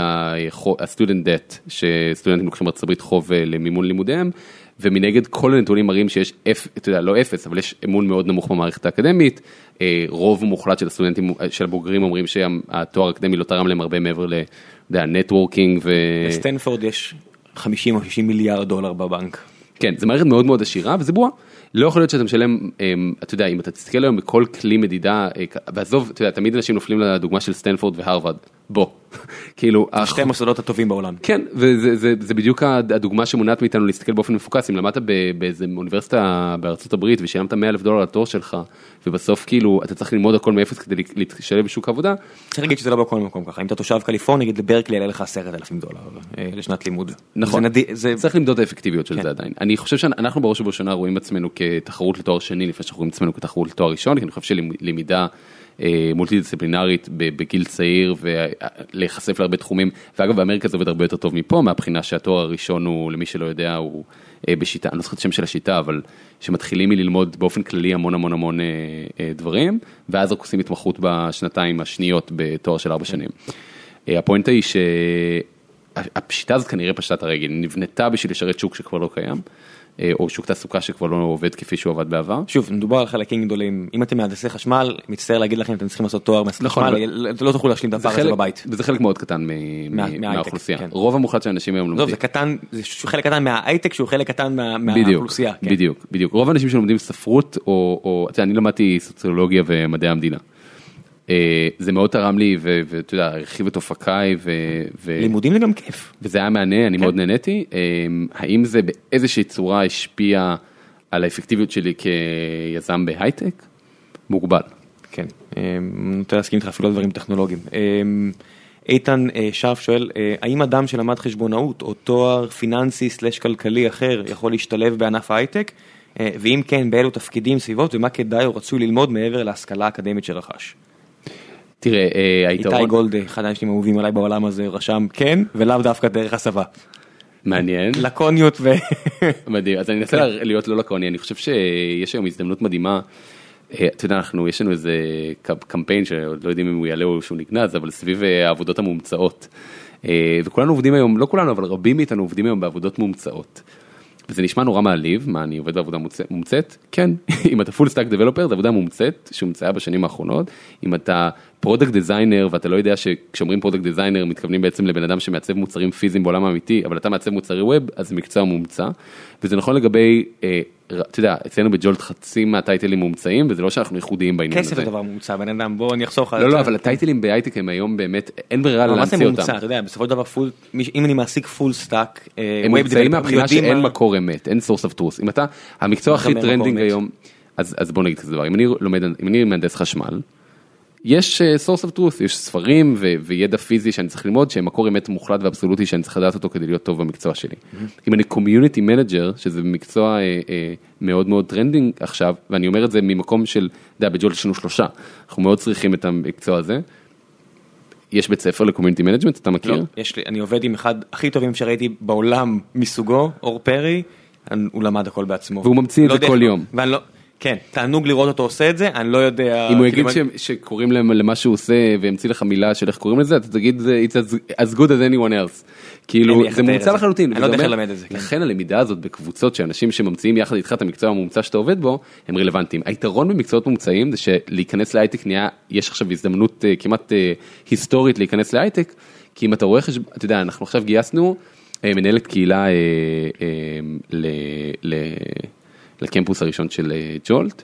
ה student debt, שסטודנטים לוקחים ארצות הברית חוב אה, למימון לימודיהם, ומנגד כל הנתונים מראים שיש, אפ, אתה יודע, לא אפס, אבל יש אמון מאוד נמוך במערכת האקדמית, אה, רוב מוחלט של הסטודנטים, אה, של הבוגרים אומרים שהתואר האקדמי לא תרם להם הרבה מעבר ל... אתה יודע, networking ו... בסטנפורד יש 50 או 60 מיליארד דולר בבנק. כן, זו מערכת מאוד מאוד עשירה וזה בועה. לא יכול להיות שאתה משלם, אמ, אתה יודע, אם אתה תסתכל היום בכל כלי מדידה, ועזוב, אתה יודע, תמיד אנשים נופלים לדוגמה של סטנפורד והרווארד, בוא, כאילו, שתי המוסדות הטובים בעולם. כן, וזה זה, זה בדיוק הדוגמה שמונעת מאיתנו להסתכל באופן מפוקס, אם למדת באיזה אוניברסיטה בארצות הברית ושילמת 100 אלף דולר לתואר שלך, ובסוף כאילו אתה צריך ללמוד הכל מאפס כדי להשתלב בשוק העבודה, צריך להגיד שזה לא בכל מקום ככה אם אתה תושב קליפורניה נגיד לברקלי יעלה לך 10,000 דולר אה, לשנת לימוד. נכון. זה נדיר- זה צריך למדוד האפקטיביות של כן. זה עדיין. אני חושב שאנחנו בראש ובראשונה רואים עצמנו כתחרות לתואר שני לפני שאנחנו רואים עצמנו כתחרות לתואר ראשון, כי אני חושב שלמידה אה, מולטי דיסציפלינרית ב- בגיל צעיר ולהיחשף להרבה תחומים, ואגב באמריקה זה עובד הרבה יותר טוב מפה מהבחינה שהתואר הראשון הוא למי שלא יודע הוא אה, בשיטה, אני לא זוכר את השם של השיטה אבל שמתחילים מללמוד באופן כללי המון המון המון אה, דברים ואז רק עושים התמחות בשנתיים השניות בתואר של ארבע שנים. אה, הפואנטה היא שהשיטה הזאת כנראה פשטה את הרגל, נבנתה בשביל לשרת שוק שכבר לא קיים, או שוק תעסוקה שכבר לא עובד כפי שהוא עבד בעבר. שוב מדובר על חלקים גדולים אם אתם מהנדסי חשמל מצטער להגיד לכם אתם צריכים לעשות תואר מהנדסי נכון, חשמל אבל- לא תוכלו להשלים את הפער הזה בבית. וזה חלק מאוד קטן מהאוכלוסייה. כן. רוב המוחלט של האנשים היום עזוב, לומדים. זה קטן זה חלק קטן מההייטק שהוא חלק קטן מה- בדיוק, מהאוכלוסייה. כן. בדיוק, בדיוק. רוב האנשים שלומדים ספרות, או, אני למדתי סוציולוגיה ומדעי המדינה. אה, זה מאוד תרם לי, ואתה יודע, הרחיב את אופקיי, ו- ו- לימודים זה גם כיף. וזה היה מהנה, אני כן. מאוד נהניתי. אה, האם זה באיזושהי צורה השפיע על האפקטיביות שלי כיזם בהייטק? מוגבל. כן, אה, אני נוטה להסכים איתך אפילו על דברים טכנולוגיים. איתן שרף שואל, האם אדם שלמד חשבונאות או תואר פיננסי סלש כלכלי אחר יכול להשתלב בענף ההייטק? ואם כן, באילו תפקידים, סביבות ומה כדאי או רצוי ללמוד מעבר להשכלה האקדמית שרכש? תראה, אה, איתי היתרון, גולד, אחד האנשים האהובים עליי בעולם הזה, רשם כן, ולאו דווקא דרך הסבה. מעניין, לקוניות ו... מדהים, אז אני אנסה לה- להיות לא לקוני, אני חושב שיש היום הזדמנות מדהימה. אה, אתה יודע, אנחנו, יש לנו איזה קמפיין שעוד לא יודעים אם הוא יעלה או שהוא נגנז, אבל סביב אה, העבודות המומצאות. וכולנו עובדים היום, לא כולנו, אבל רבים מאיתנו עובדים היום בעבודות מומצאות. וזה נשמע נורא מעליב, מה אני עובד בעבודה מומצ- מומצאת? כן, אם אתה full stack developer זה עבודה מומצאת שהומצאה בשנים האחרונות, אם אתה product designer ואתה לא יודע שכשאומרים product designer מתכוונים בעצם לבן אדם שמעצב מוצרים פיזיים בעולם האמיתי, אבל אתה מעצב מוצרי ווב, אז זה מקצוע מומצא, וזה נכון לגבי, אה, אתה יודע, אצלנו בג'ולט חצי מה titles מומצאים, וזה לא שאנחנו ייחודיים בעניין הזה. כסף זה דבר מומצא, בן אדם, בוא אני אחסוך לך. לא, לא, אבל ה titles בהייטק הם היום באמת, אין ברירה אבל מה זה להמציא אותם. מומצא, אתה יודע, בסופו של דבר פול, אם אני מעסיק full stack, אה, הם מומצאים מהבחינה שאין מקור אמת, אין source of truth. אם אתה, המקצוע מה הכי trending? היום, אז אז בוא נגיד כזה דבר, אם אני לומד, אם אני מהנדס חשמל, יש אה, source of truth, יש ספרים ו- וידע פיזי שאני צריך ללמוד, שהם מקור אמת מוחלט ואבסולוטי שאני צריך לדעת אותו כדי להיות טוב במקצוע שלי. אם אני community manager, שזה מקצוע אה, אה, מאוד מאוד trending עכשיו, ואני אומר את זה ממקום של, אתה יודע, בג'ולט יש לנו שלושה, אנחנו מאוד צריכים את המקצוע הזה. יש בית ספר ל community management, אתה מכיר? לא, יש לי, אני עובד עם אחד הכי טובים שראיתי בעולם מסוגו, אור פרי, הוא למד הכל בעצמו. והוא ממציא את לא זה כל יום. ואני לא, כן, תענוג לראות אותו עושה את זה, אני לא יודע... אם הוא כאילו, יגיד שקוראים למה שהוא עושה והמציא לך מילה של איך קוראים לזה, אתה תגיד it's as- good as anyone else. כאילו זה מומצא. לחלוטין. אני לא יודע איך ללמד את זה, כן. לכן הלמידה הזאת בקבוצות שאנשים שממציאים יחד איתך את המקצוע המומצא שאתה עובד בו, הם רלוונטיים. היתרון במקצועות מומצאים זה שלהיכנס להייטק נהיה, יש עכשיו הזדמנות אה, כמעט אה, היסטורית להיכנס להייטק, כי אם אתה רואה חשבון, אתה יודע, אנחנו עכשיו גייסנו אה, מנהלת קהילה ל- לקמפוס הראשון של אה, ג'ולט,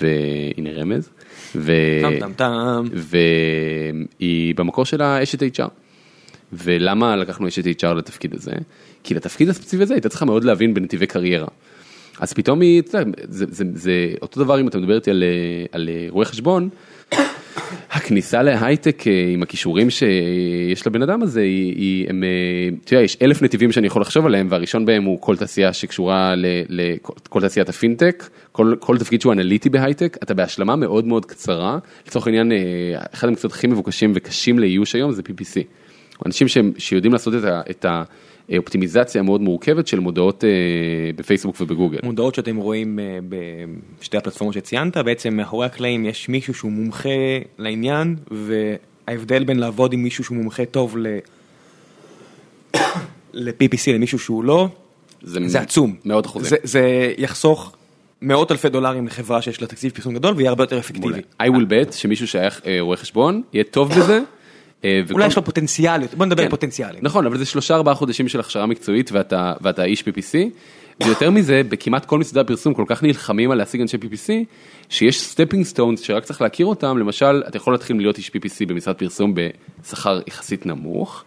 והנה רמז, ו... טם טם טם. והיא במקור שלה אשת HR. ולמה לקחנו אשת HR לתפקיד הזה? כי לתפקיד הספציפי הזה הייתה צריכה מאוד להבין בנתיבי קריירה. אז פתאום היא, אתה יודע, זה, זה, זה אותו דבר אם אתה מדבר איתי על, אה, על אה, רואה חשבון, הכניסה להייטק אה, עם הכישורים שיש לבן אדם הזה, היא, הם, אה, אתה יודע, יש אלף נתיבים שאני יכול לחשוב עליהם, והראשון בהם הוא כל תעשייה שקשורה לכל תעשיית הפינטק, כל, כל תפקיד שהוא אנליטי בהייטק, אתה בהשלמה מאוד מאוד קצרה, לצורך העניין, אה, אחד המקצועות הכי מבוקשים וקשים לאיוש היום זה PPC. אנשים שהם, שיודעים לעשות את, ה, את האופטימיזציה המאוד מורכבת של מודעות אה, בפייסבוק ובגוגל. מודעות שאתם רואים אה, בשתי הפלטפורמות שציינת, בעצם מאחורי הקלעים יש מישהו שהוא מומחה לעניין, וההבדל בין לעבוד עם מישהו שהוא מומחה טוב ל... ל-PPC למישהו שהוא לא, זה עצום. מאות אחוזים. זה, זה יחסוך מאות אלפי דולרים לחברה שיש לה תקציב פרסום גדול ויהיה הרבה יותר אפקטיבי. I will bet שמישהו שייך אה, רואה חשבון יהיה טוב בזה. אה, אולי יש לו פוטנציאליות, בוא נדבר כן. על פוטנציאלים. נכון אבל זה שלושה ארבעה חודשים של הכשרה מקצועית ואתה איש PPC. ויותר מזה בכמעט כל משרדי הפרסום כל כך נלחמים על להשיג אנשי PPC שיש stepping stones שרק צריך להכיר אותם למשל אתה יכול להתחיל להיות איש PPC במשרד פרסום בשכר יחסית נמוך.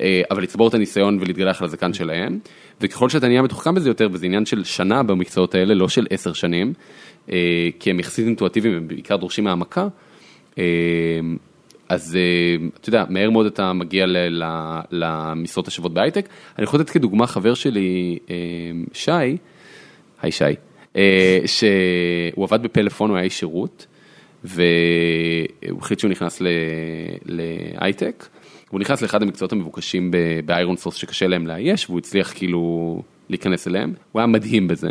אה, אבל לצבור את הניסיון ולהתגלח על הזקן שלהם וככל שאתה נהיה מתוחכם בזה יותר וזה עניין של שנה במקצועות האלה לא של עשר שנים אה, כי הם יחסית אינטואטיביים ובעיקר דורשים העמקה. אז אה, אתה יודע, מהר מאוד אתה מגיע למשרות השוות בהייטק. אני יכול לתת כדוגמה חבר שלי, אה, שי, היי שי, אה, שהוא עבד בפלאפון, הוא היה איש שירות, והוא החליט שהוא נכנס להייטק. הוא נכנס לאחד המקצועות המבוקשים באיירון סורס שקשה להם לאייש, והוא הצליח כאילו להיכנס אליהם, הוא היה מדהים בזה.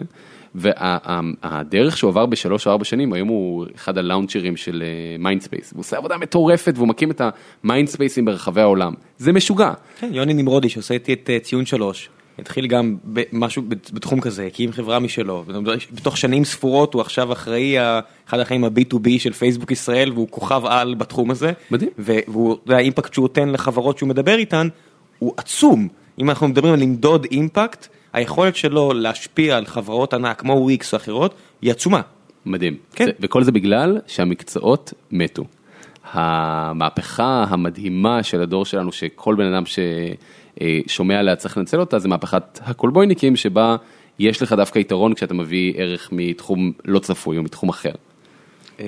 והדרך שהוא עבר בשלוש או ארבע שנים, היום הוא אחד ה launchers של מיינדספייס, הוא עושה עבודה מטורפת והוא מקים את המיינדספייסים ברחבי העולם, זה משוגע. כן, יוני נמרודי שעושה איתי את אה, ציון שלוש, התחיל גם במשהו בתחום כזה, הקים חברה משלו, בתוך שנים ספורות הוא עכשיו אחראי, ה- אחד החיים ה-B2B של פייסבוק ישראל והוא כוכב על בתחום הזה. מדהים. והוא, והאימפקט שהוא נותן לחברות שהוא מדבר איתן הוא עצום. אם אנחנו מדברים על למדוד אימפקט, היכולת שלו להשפיע על חברות ענק כמו וויקס או אחרות, היא עצומה. מדהים. כן. זה, וכל זה בגלל שהמקצועות מתו. המהפכה המדהימה של הדור שלנו, שכל בן אדם ששומע עליה צריך לנצל אותה, זה מהפכת הקולבויניקים, שבה יש לך דווקא יתרון כשאתה מביא ערך מתחום לא צפוי או מתחום אחר. אה,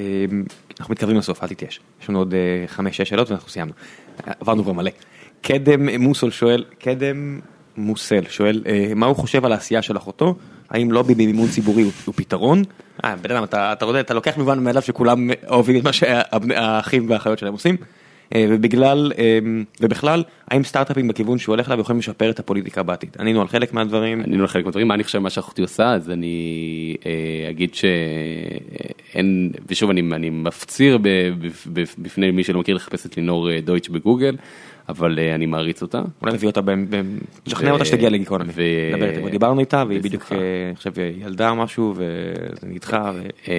אנחנו מתקרבים לסוף, אל תתייאש. יש לנו עוד אה, חמש-שש שאלות ואנחנו סיימנו. אה, עברנו כבר מלא. קדם מוסול שואל, קדם מוסל שואל, אה, מה הוא חושב על העשייה של אחותו? האם לובי במימון ציבורי הוא, פתרון? אה, בן אדם, אתה, אתה, יודע, אתה לוקח מובן מאליו שכולם אוהבים את מה שהאחים והאחיות שלהם עושים. אה, ובגלל, ובכלל, האם סטארט-אפים בכיוון שהוא הולך אליו יכולים לשפר את הפוליטיקה בעתיד? ענינו על חלק מהדברים. אני לא חלק מהדברים, מה אני חושב מה שאחותי עושה, אז אני אגיד שאין, ושוב אני, אני מפציר בפני מי שלא מכיר לחפש את לינור דויטש בגוגל, אבל אה, אני מעריץ אותה. אולי נביא אותה, נשכנע אותה שתגיע לגיקונומי. דיברנו איתה והיא בדיוק, בשמחה. אה, אני חושב, ילדה או משהו וזה נדחה. אה,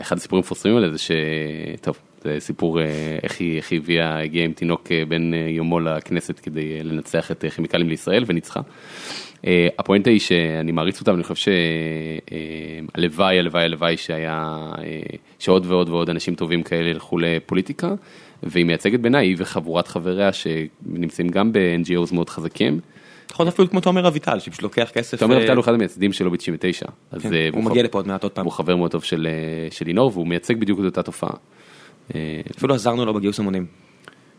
אחד הסיפורים המפורסמים האלה זה שטוב זה סיפור אה, איך היא הביאה הגיעה עם תינוק אה, אה, יומו לכנסת כדי אה, לנצח את אה, כימיקלים לישראל וניצחה. אה, הפואנטה היא שאני מעריץ אותה ואני חושב שהלוואי הלוואי הלוואי שהיה אה, שעוד ועוד ועוד אנשים טובים כאלה ילכו לפוליטיקה והיא מייצגת בעיניי היא וחבורת חבריה שנמצאים גם ב-NGOs מאוד חזקים. יכול להיות אפילו כמו תומר אביטל שפשוט לוקח כסף. תומר אה, אביטל הוא אחד המייסדים שלו ב-99. אז כן, אה, הוא והוא מגיע לפה עוד מעט עוד פעם. הוא חבר מאוד טוב של אה, לינור והוא מייצג בדיוק את אותה תופעה. אה, אפילו עזרנו לו בגיוס המונים.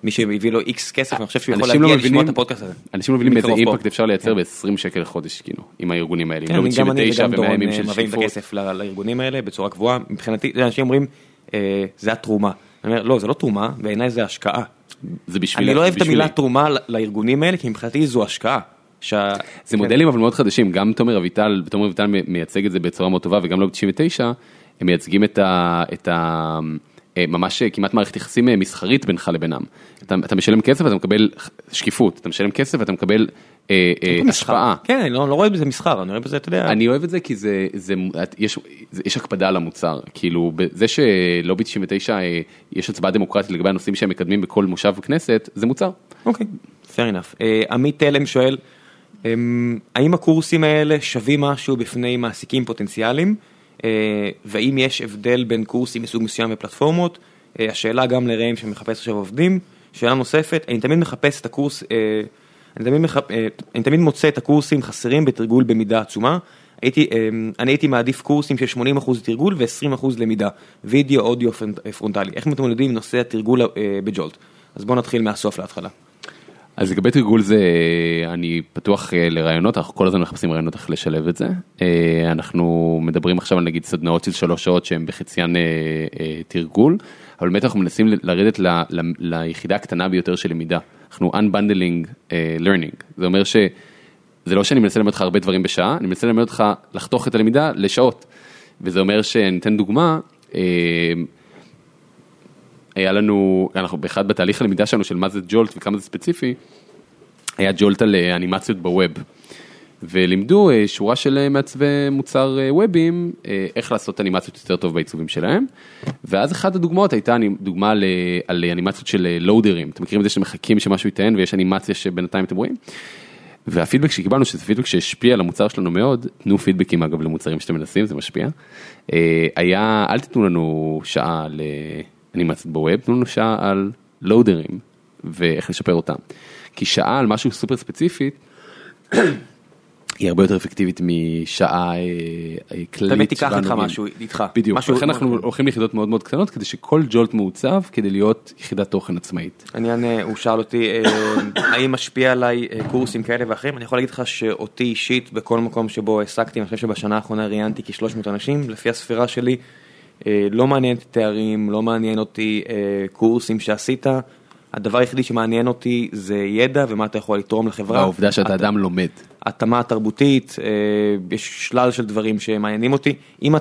מי שהביא לו איקס כסף, אני חושב שהוא יכול לא להגיע לשמוע את הפודקאסט הזה. אנשים לא מבינים איזה. אימפקט אפשר לייצר כן. ב-20 שקל לחודש כאילו עם הארגונים האלה. כן, לא גם אני ב-99 וגם ו-100 דורון אה, מביאים את. הכסף לארגונים האלה בצורה קבועה. מבחינתי, אנשים אומרים, אה, זה התרומה. אני אומר, לא, זה לא תרומה, בעיניי זה השקעה. זה בשביל... אני לא אוהב את בשבילי. המילה תרומה לארגונים האלה, כי מבחינתי זו השקעה. שה... זה מודלים אבל מאוד חדשים, גם תומר אביטל, ותומר אביטל מייצג את זה בצורה מאוד טובה, וגם לובי 99, הם מייצגים את ה... את ה אה, ממש כמעט מערכת יחסים אה, מסחרית בינך לבינם. אתה, אתה משלם כסף ואתה מקבל שקיפות, אתה משלם כסף ואתה מקבל אה, אה, השפעה. כן, אני לא, לא רואה בזה מסחר, אני רואה בזה, אתה יודע. אני אוהב את זה כי זה, זה, יש, יש הקפדה על המוצר, כאילו זה שלובי 99 אה, יש הצבעה דמוקרטית לגבי הנושאים שהם מקדמים בכל מושב כנסת, זה מוצר. אוקיי, okay, fair enough. אה, עמית תלם שואל, אמ, האם הקורסים האלה שווים משהו בפני מעסיקים פוטנציאליים? אה, והאם יש הבדל בין קורסים מסוג מסוים בפלטפורמות? אה, השאלה גם לרעים שמחפש עכשיו עובדים. שאלה נוספת, אני תמיד מחפש את הקורס, אה, אני תמיד, מחפ... אני תמיד מוצא את הקורסים חסרים בתרגול במידה עצומה. הייתי, אני הייתי מעדיף קורסים של 80% תרגול ו-20% למידה, וידאו, אודיו פרונטלי. איך מתמודדים עם נושא התרגול בג'ולט? אז בואו נתחיל מהסוף להתחלה. אז לגבי תרגול זה, אני פתוח אה, לרעיונות, אנחנו כל הזמן מחפשים רעיונות איך לשלב את זה. אה, אנחנו מדברים עכשיו על נגיד סדנאות של שלוש שעות שהן בחציין אה, תרגול, אבל באמת אנחנו מנסים לרדת ל, ל, ליחידה הקטנה ביותר של למידה. אנחנו unbundling learning, זה אומר שזה לא שאני מנסה ללמד אותך הרבה דברים בשעה, אני מנסה ללמד אותך לחתוך את הלמידה לשעות. וזה אומר שניתן דוגמה, היה לנו, אנחנו באחד בתהליך הלמידה שלנו של מה זה ג'ולט וכמה זה ספציפי, היה ג'ולט על אה, אנימציות בווב. ולימדו אה, שורה של אה, מעצבי מוצר וובים, איך לעשות אנימציות יותר טוב בעיצובים שלהם. ואז אחת הדוגמאות הייתה דוגמה על אנימציות של לואודרים. אתם מכירים את זה שאתם מחכים שמשהו יטען ויש אנימציה שבינתיים אתם רואים? והפידבק שקיבלנו, שזה פידבק שהשפיע על המוצר שלנו מאוד, תנו פידבקים אגב למוצרים שאתם מנסים, זה משפיע. היה, אל תיתנו לנו שעה אנימציות בווב, תנו לנו שעה על לואודרים ואיך לשפר אותם. כי שעה על משהו סופר ספציפית, היא הרבה יותר אפקטיבית משעה אה, אה, כללית. באמת תיקח איתך משהו איתך. בדיוק, לכן אנחנו הולכים ליחידות מאוד מאוד קטנות כדי שכל ג'ולט מעוצב כדי להיות יחידת תוכן עצמאית. עניין, אה, הוא שאל אותי האם משפיע עליי קורסים כאלה ואחרים, אני יכול להגיד לך שאותי אישית בכל מקום שבו העסקתי, אני חושב שבשנה האחרונה ראיינתי כ-300 אנשים, לפי הספירה שלי. אה, לא מעניין אותי תארים, לא מעניין אותי אה, קורסים שעשית, הדבר היחידי שמעניין אותי זה ידע ומה אתה יכול לתרום לחברה. העובדה שאתה את, אדם לומד. התאמה תרבותית, אה, יש שלל של דברים שמעניינים אותי. אם,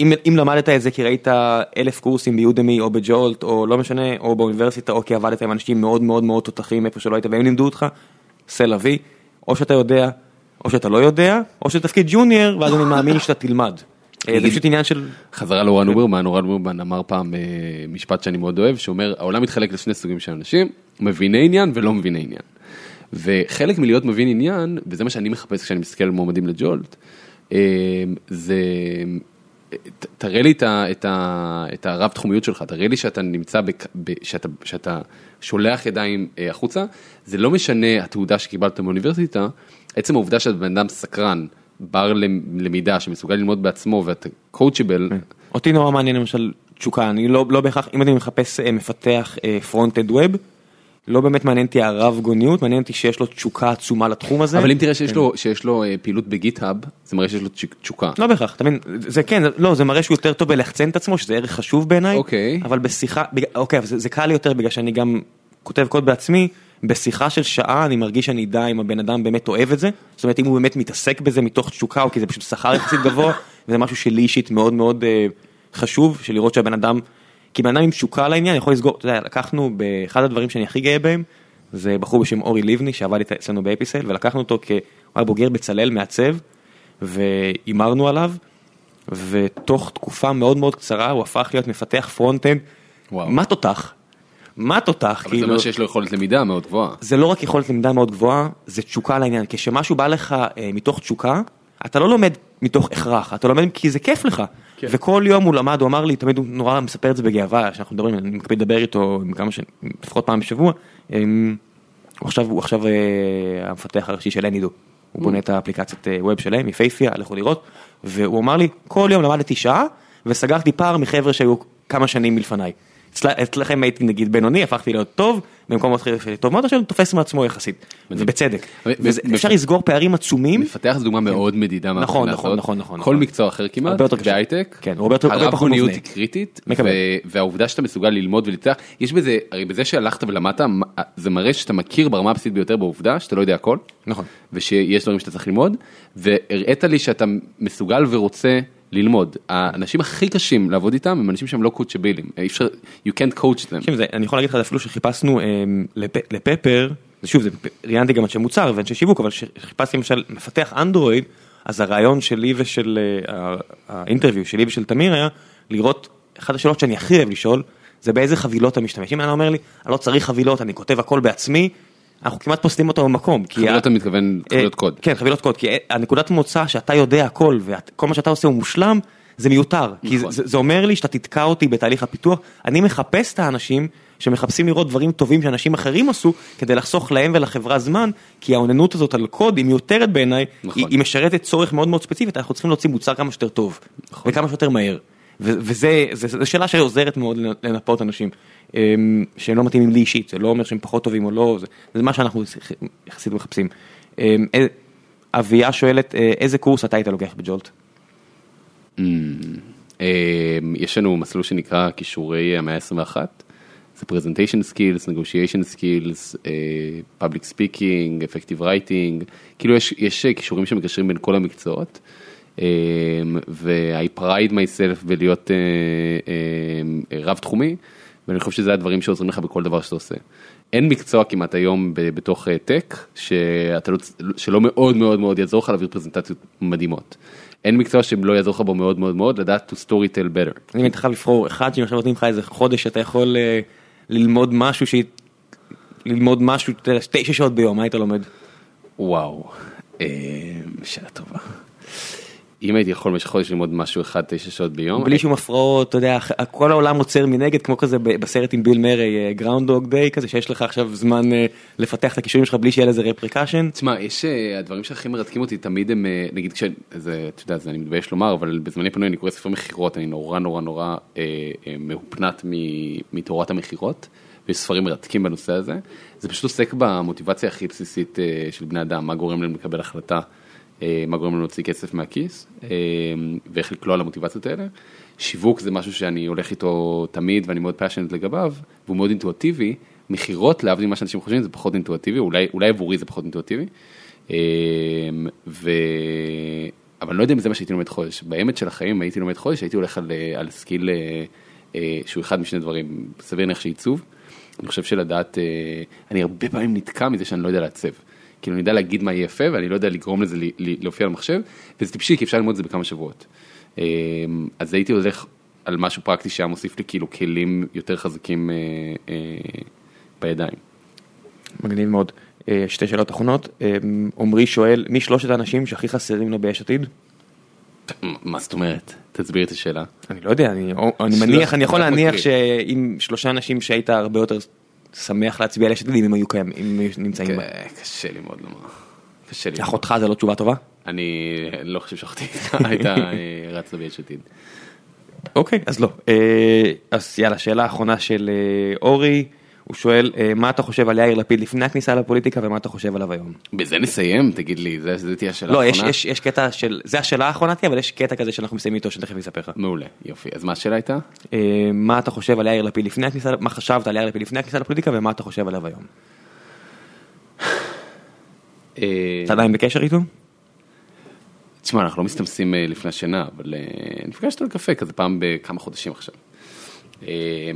אם, אם למדת את זה כי ראית אלף קורסים ביודמי או בג'ולט או לא משנה, או באוניברסיטה או כי עבדת עם אנשים מאוד מאוד מאוד תותחים איפה שלא היית והם לימדו אותך, סל אבי, או שאתה יודע, או שאתה לא יודע, או שאתה תפקיד ג'וניור ואז אני מאמין שאתה תלמד. אה, זה פשוט עניין של... חזרה לאורן אוברמן, אורן אוברמן אמר פעם אה, משפט שאני מאוד אוהב, שאומר העולם מתחלק לשני סוגים של אנשים, מביני עניין ולא מביני עניין. וחלק מלהיות מבין עניין, וזה מה שאני מחפש כשאני מסתכל על מועמדים לג'ולט, אה, זה תראה לי את, ה, את, הרב תחומיות שלך, תראה לי שאתה נמצא, בק, שאתה, שאתה שולח ידיים החוצה, זה לא משנה התעודה שקיבלת מאוניברסיטה, עצם העובדה שאתה בן אדם סקרן, בר למידה שמסוגל ללמוד בעצמו ואתה coachable. כן. אותי נורא מעניין למשל תשוקה, אני לא, לא בהכרח, אם אני מחפש אה, מפתח front-end web, לא באמת מעניין אותי הרב גוניות, מעניין אותי שיש לו תשוקה עצומה לתחום הזה. אבל אם תראה שיש כן. לו, שיש לו אה, פעילות בגיט-האב, זה מראה שיש לו תשוקה. לא בהכרח, אתה מבין, זה כן, לא, זה מראה שהוא יותר טוב בלחצין את עצמו, שזה ערך חשוב בעיניי, אוקיי. אבל בשיחה, אוקיי, זה, זה קל לי יותר בגלל שאני גם כותב קוד בעצמי. בשיחה של שעה אני מרגיש שאני אדע אם הבן אדם באמת אוהב את זה, זאת אומרת אם הוא באמת מתעסק בזה מתוך תשוקה או כי זה פשוט שכר יחסית גבוה, וזה משהו שלי אישית מאוד מאוד אה, חשוב, של לראות שהבן אדם, כי בן אדם עם תשוקה לעניין יכול לסגור, אתה יודע, לקחנו באחד הדברים שאני הכי גאה בהם, זה בחור בשם אורי לבני שעבד אצלנו באפיסל, ולקחנו אותו כבוגר בוגר בצלאל מעצב, והימרנו עליו, ותוך תקופה מאוד מאוד קצרה הוא הפך להיות מפתח front-end, מה תותח? מה תותח, כאילו... אבל זה אומר שיש לו יכולת למידה מאוד גבוהה. זה לא רק יכולת למידה מאוד גבוהה, זה תשוקה לעניין. כשמשהו בא לך אה, מתוך תשוקה, אתה לא לומד מתוך הכרח, אתה לומד כי זה כיף לך. כן. וכל יום הוא למד, הוא אמר לי, תמיד הוא נורא מספר את זה בגאווה, שאנחנו מדברים, אני מקפיד לדבר איתו כמה ש... לפחות פעם בשבוע. אה, הוא עכשיו, הוא עכשיו אה, המפתח הראשי של אנידו. הוא בונה את האפליקציית אה, ווב שלהם, יפייפיה, לכו לראות. והוא אמר לי, כל יום למדתי שעה, וסגרתי פער מחבר'ה שהיו כמה שנים מלפניי. אצל- אצלכם הייתי נגיד בינוני, הפכתי להיות טוב, במקומות אחרים הייתי טוב מאוד, עכשיו תופס מעצמו יחסית, ובצדק. אפשר לסגור פערים עצומים. מפתח זה דוגמה מאוד מדידה נכון, נכון. נכון, נכון, כל נכון. מקצוע אחר כמעט. בהייטק, כן, הוא הרבה יותר- מובנה. היא קריטית, והעובדה שאתה מסוגל ללמוד ולהצליח, יש בזה, הרי בזה שהלכת ולמדת, זה מראה שאתה מכיר ברמה הבסיסית ביותר בעובדה שאתה לא יודע הכל, נכון. ושיש דברים שאתה צריך ללמוד, והראית לי שאתה מסוגל ורוצה ללמוד. האנשים הכי קשים לעבוד איתם הם אנשים שהם לא קואוצ'בילים, אי אפשר, you can't coach them. תקשיב, זה- אני יכול להגיד לך אפילו שחיפסנו אמ, לפ- לפפר, שוב, זה- ראיינתי גם אנשי מוצר ואנשי שיווק, אבל כשחיפשתי למשל מפתח אנדרואיד, אז הרעיון שלי ושל אה, האינטרוויו שלי ושל תמיר היה לראות, אחת השאלות שאני הכי אוהב לשאול, זה באיזה חבילות אתה משתמש. אם אתה אומר לי, אני לא צריך חבילות, אני כותב הכל בעצמי, אנחנו כמעט פוסלים אותו במקום. חבילות אתה מתכוון חבילות אה, קוד. כן, חבילות קוד, כי הנקודת מוצא שאתה יודע הכל וכל מה שאתה עושה הוא מושלם, זה מיותר. כי נכון. זה, אומר לי שאתה תתקע אותי בתהליך הפיתוח. אני מחפש את האנשים שמחפשים לראות דברים טובים שאנשים אחרים עשו, כדי לחסוך להם ולחברה זמן, כי האוננות הזאת על קוד היא מיותרת בעיניי, נכון. היא, היא משרתת צורך מאוד מאוד ספציפית, אנחנו צריכים להוציא מוצר כמה שיותר טוב, נכון. וכמה שיותר מהר. ו- וזה זה, זה שאלה שעוזרת מאוד לנפות אנשים שהם לא מתאימים לי אישית, זה לא אומר שהם פחות טובים או לא, זה, זה מה שאנחנו יחסית מחפשים. אמ, אה, אביה שואלת, אה, איזה קורס אתה היית לוקח בג'ולט? אה, יש לנו מסלול שנקרא כישורי המאה ה-21, זה presentation skills, negotiation skills, אה, public speaking, effective writing, כאילו יש, יש כישורים שמגשרים בין כל המקצועות. ו-I pride myself בלהיות רב תחומי, ואני חושב שזה הדברים שעוזרים לך בכל דבר שאתה עושה. אין מקצוע כמעט היום בתוך אה, טק שאתה לא, שלא מאוד מאוד מאוד יעזור לך להעביר פרזנטציות מדהימות. אין מקצוע שלא יעזור לך בו מאוד מאוד מאוד לדעת to story tell better. אם היית חייב לבחור אחד שאם עכשיו נותנים לך איזה חודש אתה יכול אה, ללמוד משהו ש... ללמוד משהו תשע שעות ביום, מה היית לומד? וואו, אה, שאלה טובה. אם הייתי יכול במשך חודש ללמוד משהו אחד תשע שעות ביום, בלי שום הפרעות, אתה יודע, כל העולם עוצר מנגד כמו כזה בסרט עם ביל מרי, Groundhog Day כזה שיש לך עכשיו זמן אה, לפתח את הכישורים שלך בלי שיהיה לזה friction. תשמע, יש אה, הדברים שהכי מרתקים אותי תמיד הם, אה, נגיד כש... זה, אתה יודע, זה אני מתבייש לומר, אבל בזמני פנוי אני קורא ספר מכירות, אני נורא נורא נורא אה, אה, מהופנט מ- מתורת המכירות, ויש ספרים מרתקים בנושא הזה. זה פשוט עוסק במוטיבציה הכי בסיסית של בני אדם, מה גורם להם לקבל החלטה, מה גורם להם להוציא כסף מהכיס, אה, ואיך לקלוע למוטיבציות האלה. שיווק זה משהו שאני הולך איתו תמיד ואני מאוד passionate לגביו, והוא מאוד אינטואטיבי. מכירות, להבדיל ממה שאנשים חושבים, זה פחות אינטואטיבי, אולי, אולי עבורי זה פחות אינטואטיבי. אמ, ו... אבל אני לא יודע אם זה מה שהייתי לומד חודש. באמת של החיים, הייתי לומד חודש, הייתי הולך על, אה, על skill אה, אה, שהוא אחד משני דברים, סביר להניח שעיצוב. אני חושב שלדעת, אה, אני הרבה פעמים נתקע מזה שאני לא יודע לעצב. כאילו אני יודע להגיד מה יהיה יפה ואני לא יודע לגרום לזה להופיע על מחשב, וזה טיפשי כי אפשר ללמוד את זה בכמה שבועות. אמ, אז הייתי הולך על משהו פרקטי שהיה מוסיף לי כאילו כלים יותר חזקים אה, אה, בידיים. מגניב מאוד. אה, שתי שאלות אחרונות, אה, עמרי שואל, מי שלושת האנשים שהכי חסרים לו ביש עתיד? מה זאת אומרת? תסביר את השאלה. אני לא יודע, אני, מניח, אני יכול להניח. שאם שלושה אנשים שהיית הרבה יותר שמח להצביע על יש עתיד אם הם היו קיימים, אם הם נמצאים בה. כן, קשה לי מאוד לומר. קשה לי. אחותך זה לא תשובה טובה? אני לא חושב שאחותי הייתה אה, רצה ביש עתיד. אוקיי, אז לא. אה, אז יאללה, שאלה אחרונה של אה, אורי, הוא שואל, אה, מה אתה חושב על יאיר לפיד לפני הכניסה לפוליטיקה ומה אתה חושב עליו היום? בזה נסיים, תגיד לי, זה זה תהיה השאלה לא, יש, האחרונה? יש, יש קטע של, זה השאלה האחרונה תהיה, אבל יש קטע כזה שאנחנו מסיימים איתו שתכף אספר לך. מעולה, יופי. אז מה השאלה הייתה? אה, מה אתה חושב על יאיר לפיד לפני הכניסה, מה חשבת על יאיר לפיד לפני הכניסה לפוליטיקה ומה אתה חושב עליו היום? אה, אתה עדיין בקשר איתו? תשמע, אנחנו לא מסתמסים לפני השינה, אבל נפגשנו לקפה כזה פעם בכמה חודשים עכשיו.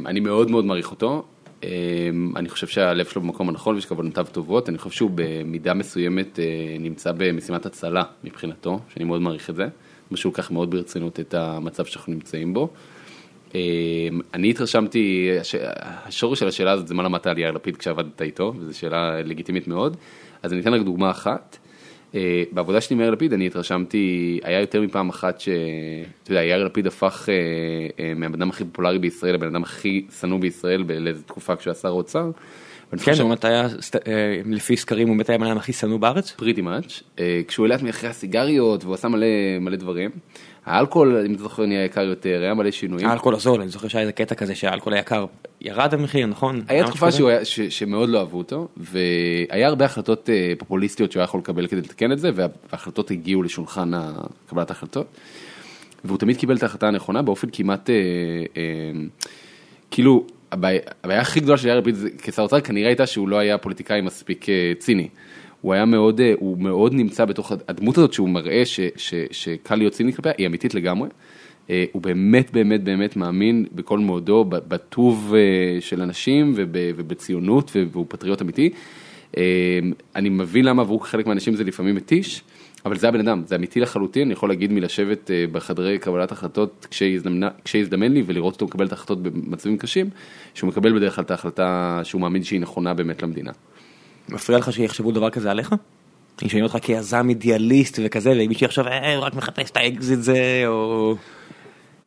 אני מאוד מאוד מעריך אותו, אני חושב שהלב שלו במקום הנכון ויש כוונותיו טובות, אני חושב שהוא במידה מסוימת אה, נמצא במשימת הצלה מבחינתו, שאני מאוד מעריך את זה, מה שהוא לוקח מאוד ברצינות את המצב שאנחנו נמצאים בו. אה, אני התרשמתי, הש- השורש של השאלה הזאת זה מה למדת על יאיר לפיד כשעבדת איתו, וזו שאלה לגיטימית מאוד, אז אני אתן רק דוגמה אחת. אה, בעבודה שלי עם יאיר לפיד אני התרשמתי, היה יותר מפעם אחת שאתה יודע, יאיר לפיד הפך אה, אה, מהבן אדם הכי פופולרי בישראל לבן אדם הכי שנוא בישראל באיזו תקופה כשהוא היה שר האוצר. כן, הוא באמת היה, לפי סקרים הוא באמת היה הבן אדם הכי שנוא בארץ. פריטי מאץ', כשהוא העלה את מחירי הסיגריות והוא עשה מלא דברים. האלכוהול, אם אתה זוכר, נהיה יקר יותר, היה מלא שינויים. האלכוהול הזול, אני זוכר שהיה איזה קטע כזה שהאלכוהול היקר ירד המחיר, נכון? היה תקופה? שהוא היה, ש, שמאוד לא אהבו אותו, והיה הרבה החלטות אה, פופוליסטיות שהוא היה יכול לקבל כדי לתקן את זה, וה- וההחלטות הגיעו לשולחן קבלת ההחלטות. והוא תמיד קיבל את ההחלטה הנכונה באופן כמעט, אה, אה, כאילו, הבעיה, הבעיה הכי גדולה של יאיר לפיד כשר אוצר כנראה הייתה שהוא לא היה פוליטיקאי מספיק אה, ציני. הוא היה מאוד, אה, הוא מאוד נמצא בתוך הדמות הזאת שהוא מראה ש, ש, שקל להיות ציני כלפיה, היא אמיתית לגמרי. אה, הוא באמת באמת באמת מאמין בכל מאודו, בטוב אה, של אנשים וב- ובציונות והוא פטריוט אמיתי. אני מבין למה עבור חלק מהאנשים זה לפעמים מתיש, אבל זה הבן אדם, זה אמיתי לחלוטין, אני יכול להגיד מלשבת בחדרי קבלת החלטות כשהזדמן לי ולראות אותו מקבל את ההחלטות במצבים קשים, שהוא מקבל בדרך כלל את ההחלטה שהוא מאמין שהיא נכונה באמת למדינה. מפריע לך שיחשבו דבר כזה עליך? רואים אותך כיזם אידיאליסט וכזה, ואם מישהו יחשוב, אה, הוא רק מחפש את האקזיט זה, או...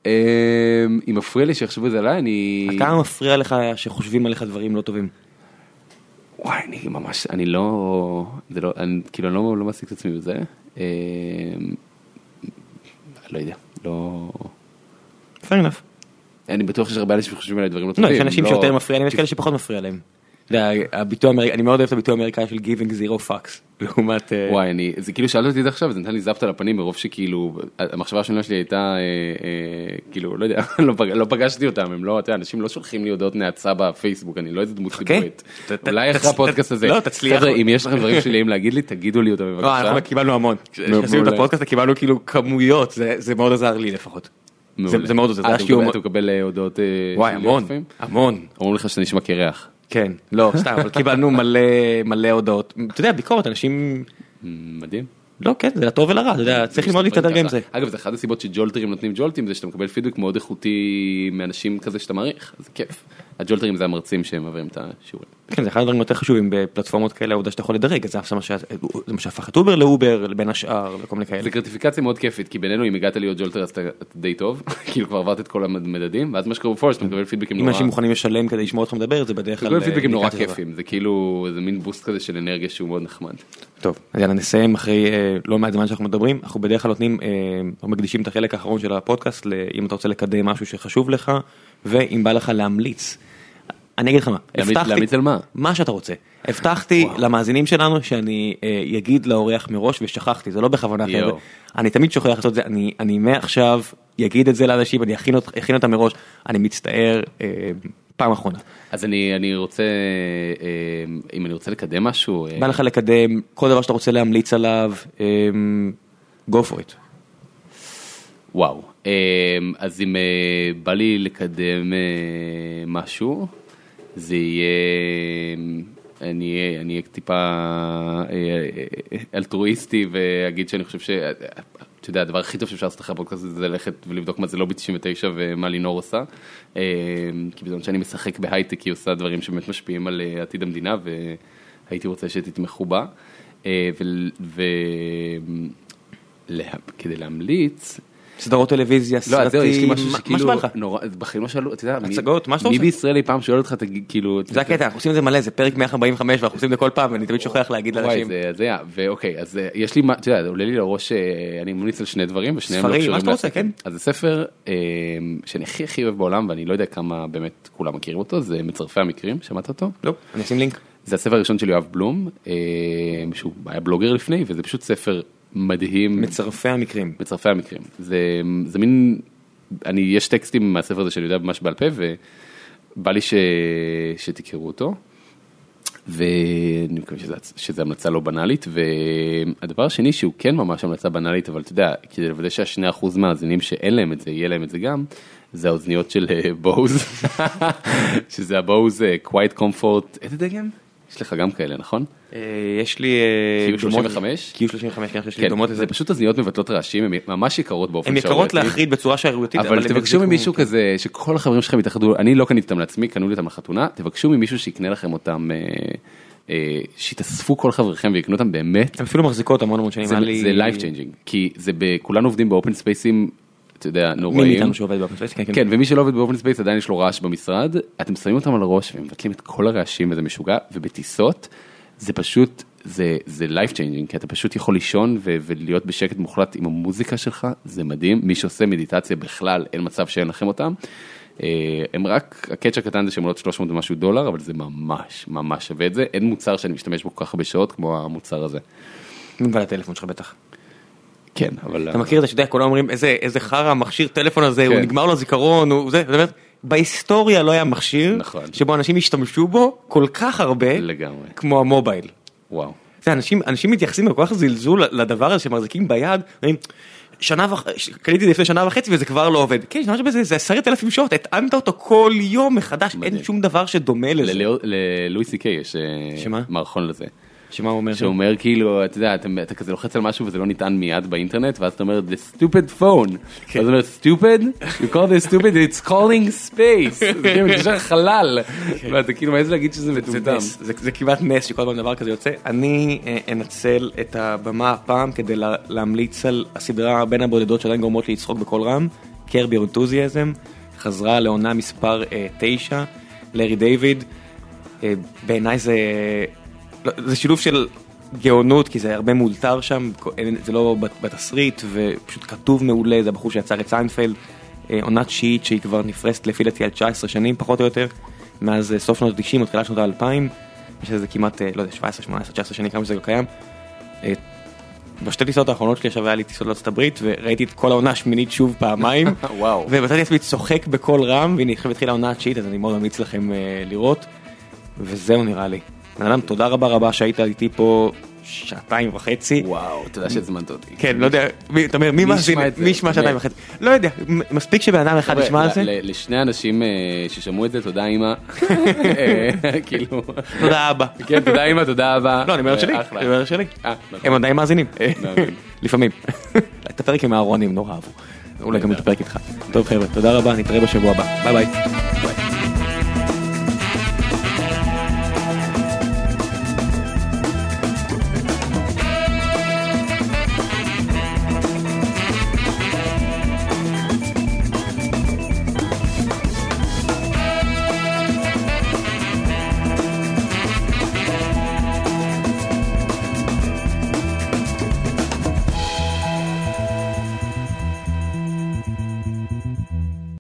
אה, אם מפריע לי שיחשבו את זה עליי, אני... כמה מפריע לך שחושבים עליך דברים לא טובים? וואי, אני ממש, אני לא, זה לא, אני כאילו לא, לא מעסיק את עצמי בזה. אה, לא יודע, לא, fair enough. אני בטוח שיש הרבה אנשים שחושבים עליי דברים לא לא, טובים. יש אנשים לא- שיותר מפריע להם, יש כאלה שפחות מפריע להם. הביטוי האמריקאי, אני מאוד אוהב את הביטוי האמריקאי של giving zero fucks, לעומת... אה, וואי, אני, זה כאילו שאלת אותי את זה עכשיו, זה נתן לי זפת על הפנים מרוב שכאילו, המחשבה השנייה שלי הייתה, אה, אה, כאילו, לא יודע, לא, פג, לא פגשתי אותם, הם לא, אתה יודע, אנשים לא שולחים לי הודעות נאצה בפייסבוק, אני לא איזה דמות ציבורית. ת- ת- אולי אחרי הפודקאסט הזה, לא, תצליח. חבר'ה, אם יש לכם דברים שליליים להגיד לי, תגידו לי אותם לא, בבקשה. אנחנו קיבלנו המון. כשעשינו את הפודקאסט קיבלנו כאילו כמויות, זה- מאוד עזר לי לפחות. זה מאוד עוזר, אתה. מקבל- אה, הודעות אה, וואי, המון? המון. אמרו לך שאתה נשמע קרח. כן, לא, סתם, אבל קיבלנו מלא מלא הודעות. אתה יודע, ביקורת, אנשים... מדהים. לא, כן, זה לטוב ולרע, אתה יודע, צריך ללמוד להסתדר גם עם זה. אגב, זה אחת הסיבות שג'ולטרים נותנים ג'ולטים, זה שאתה מקבל פידבק מאוד איכותי מאנשים כזה שאתה מעריך, אז זה כיף. הג'ולטרים זה המרצים שהם מעבירים את השיעורים. כן, זה אחד הדברים יותר חשובים בפלטפורמות כאלה, העובדה שאתה יכול לדרג, זה מה שהפך את אובר לאובר, בין השאר, וכל מיני כאלה. זה גרטיפיקציה מאוד כיפית, כי בינינו אם הגעת להיות ג'ולטר אז אתה אתה די טוב, כאילו כבר עברת את כל המדדים, ואז מה שקורה בפורסט, אתה מקבל פידבקים אם נורא... אנשים מוכנים לשלם כדי לשמוע אותך מדבר, זה בדרך אתה כלל... מקבל פידבקים נורא. כיפים, זה כאילו, זה מין בוסט כזה של אנרגיה שהוא מאוד נחמד. טוב, אז יאללה נסיים אחרי אה, לא מעט זמן שאנחנו מדברים, אנחנו בדרך כלל נותנים, אה, אנחנו מקדישים את החלק האחרון של הפודקאסט, אם אתה רוצה לקדם משהו שחשוב לך, ואם בא לך להמליץ. אני אגיד לך מה, הבטחתי, להמליץ על מה? מה שאתה רוצה. הבטחתי. למאזינים שלנו שאני אה, אגיד לאורח מראש ושכחתי, זה לא בכוונה. חבר'ה, אני תמיד שוכח לעשות את זה, אני, אני מעכשיו אגיד את זה לאנשים, אני אכין, אות- אכין אותם מראש, אני מצטער, אה, פעם אחרונה. אז אני אני רוצה, אה, אם אני רוצה לקדם משהו, בא לך לקדם כל דבר שאתה רוצה להמליץ עליו, go for it. וואו, אז אם בא לי לקדם משהו, זה יהיה, אני אהיה טיפה אה, אלטרואיסטי ואגיד שאני חושב ש... אתה יודע, הדבר הכי טוב שאפשר לעשות אחרי הפודקאסט זה ללכת ולבדוק מה זה לובי 99 ומה לינור עושה. אה, כי בזמן שאני משחק בהייטק היא עושה דברים שבאמת משפיעים על אה, עתיד המדינה והייתי רוצה שתתמכו בה. אה, ו- ו- לה- כדי להמליץ, סדרות טלוויזיה, לא, אז זהו, יש לי סרטים, משהו מה- מה שכאילו, שבא לך. בחיים לא שאלו, אתה יודע, מי- הצגות, מה שאתה מי רוצה. בישראל אי פעם שואל אותך, כאילו, זה הקטע, אנחנו עושים את זה מלא, זה פרק 145 ואנחנו עושים את זה כל פעם ואני תמיד שוכח להגיד וואי, לאנשים. זה הזיה, ואוקיי, אז אה, יש לי, אתה יודע, עולה לי לראש, אה, אני ממליץ על שני דברים, ושניהם לא ספרים, קשורים מה שאתה רוצה. כן. אז זה ספר אה, שאני הכי הכי אוהב בעולם, ואני לא יודע כמה באמת כולם מכירים אותו, זה מצרפי המקרים, שמעת אותו? לא, אני אשים לינק. זה הספר הראשון של יואב בלום, שהוא היה בלוגר לפני, וזה פשוט ספר מדהים. מצרפי המקרים. מצרפי המקרים. זה, זה מין, אני, יש טקסטים מהספר הזה שאני יודע ממש בעל פה, ובא לי ש, שתקראו אותו. ואני מקווה שזה, שזה המלצה לא בנאלית, והדבר השני שהוא כן ממש המלצה בנאלית, אבל אתה יודע, כדי לוודא שהשני אחוז מהאזינים שאין להם את זה, יהיה להם את זה גם, זה האוזניות של אה, בוז, שזה הבוז אה, Quiet Comfort, איזה דגם? יש לך גם כאלה, נכון? אה, יש לי... אה, Q35? דומות- Q35, כן, יש לי כן, דומות זה לזה. פשוט אוזניות מבטלות רעשים, הן ממש יקרות באופן הן יקרות שערורייתי. להחריד בצורה שערורייתית, אבל הם תבקשו ממישהו כזה שכל החברים שלכם יתאחדו, אני לא קניתי אותם לעצמי, קנו לי אותם לחתונה, תבקשו ממישהו שיקנה לכם אותם, אה, אה, שיתאספו כל חבריכם ויקנו אותם באמת, הן אפילו מחזיקות המון המון שנים. זה היה לי- זה life changing, כי זה. כולנו עובדים ב open space ים אתה יודע, מי נוראים. מאיתנו שעובד ב open space? כן, כן. כן, ומי שלא עובד ב open space עדיין יש לו רעש במשרד, אתם שמים אותם על הראש ומבטלים את כל הרעשים וזה משוגע, ובטיסות זה פשוט, זה, זה life changing, כי אתה פשוט יכול לישון ו- ולהיות בשקט מוחלט עם המוזיקה שלך, זה מדהים, מי שעושה מדיטציה בכלל, אין מצב שאין לכם אותם. אה, הם רק, הקאץ' הקטן זה שהם עולות 300 ומשהו דולר, אבל זה ממש ממש שווה את זה, אין מוצר שאני משתמש בו כל כך הרבה שעות כמו המוצר הזה. מלבד הטלפון שלך בטח. כן, אבל... אתה מכיר את זה שאתה יודע, כולם אומרים איזה איזה חרא המכשיר טלפון הזה, הוא כן. נגמר לו הזיכרון, הוא זה, בהיסטוריה לא היה מכשיר נכון. שבו אנשים השתמשו בו כל כך הרבה לגמרי, כמו המובייל. וואו. זה, אנשים, אנשים מתייחסים בכל כך זלזול לדבר הזה שמחזיקים ביד, שנה וח... קניתי את זה לפני שנה וחצי וזה כבר לא עובד. כן, שנה בזה זה עשרת אלפים שעות, הטענת אותו כל יום מחדש. אין שום דבר שדומה לזה. ללואי סי קיי יש אה? מערכון לזה. שמה הוא אומר? שאומר כאילו, אתה יודע, אתה, אתה כזה לוחץ על משהו וזה לא ניתן מיד באינטרנט, ואז אתה אומר, the stupid phone. כן. אז אתה אומר, stupid? You call this stupid? It's calling space. זה כאילו מתקשר חלל. ואתה כאילו מעז להגיד שזה זה מטומטם. זה, זה כמעט נס שכל פעם דבר כזה יוצא. אני אה, אנצל את הבמה הפעם כדי לה, להמליץ על הסדרה בין הבודדות שעדיין גורמות לי לצחוק בקול רם, Curb Your Enthusiasm, חזרה לעונה מספר אה, 9, לארי דיוויד. בעיניי זה, זה שילוב של גאונות כי זה הרבה מאולתר שם, זה לא בת- בתסריט ופשוט כתוב מעולה, זה הבחור שיצר את סיינפלד. אה, עונה תשיעית שהיא כבר נפרסת לפי דעתי על 19 שנים פחות או יותר, מאז אה, סוף שנות ה-90 או תחילת שנות ה-2000, יש לזה כמעט, אה, לא יודע, 17, 18, 19 שנים כמה שזה לא קיים. בשתי טיסות האחרונות שלי עכשיו היה לי טיסות לארצות הברית וראיתי את כל העונה השמינית שוב פעמיים וואו. ומצאתי עצמי צוחק בקול רם והנה עכשיו התחילה העונה התשיעית אז אני מאוד ממליץ לכם לראות וזהו נראה לי. בן אדם תודה רבה רבה שהיית איתי פה שעתיים וחצי. וואו, תודה שהזמנת אותי. כן, לא יודע, אתה אומר, מי מאזין? מי ישמע שעתיים. וחצי? לא יודע, מספיק שבן אדם אחד ישמע על זה. לשני אנשים אה, ששמעו את זה, תודה אמא. אה, כאילו, תודה אבא. כן, תודה אמא, תודה אבא. לא, אני אומר שלי, אחלה. אני אומר שלי. אה, נכון. הם עדיין מאזינים. לפעמים. את הפרק עם אהרון הם נורא אהבו. אולי גם את הפרק איתך. טוב חבר'ה, תודה רבה, נתראה בשבוע הבא. ביי ביי.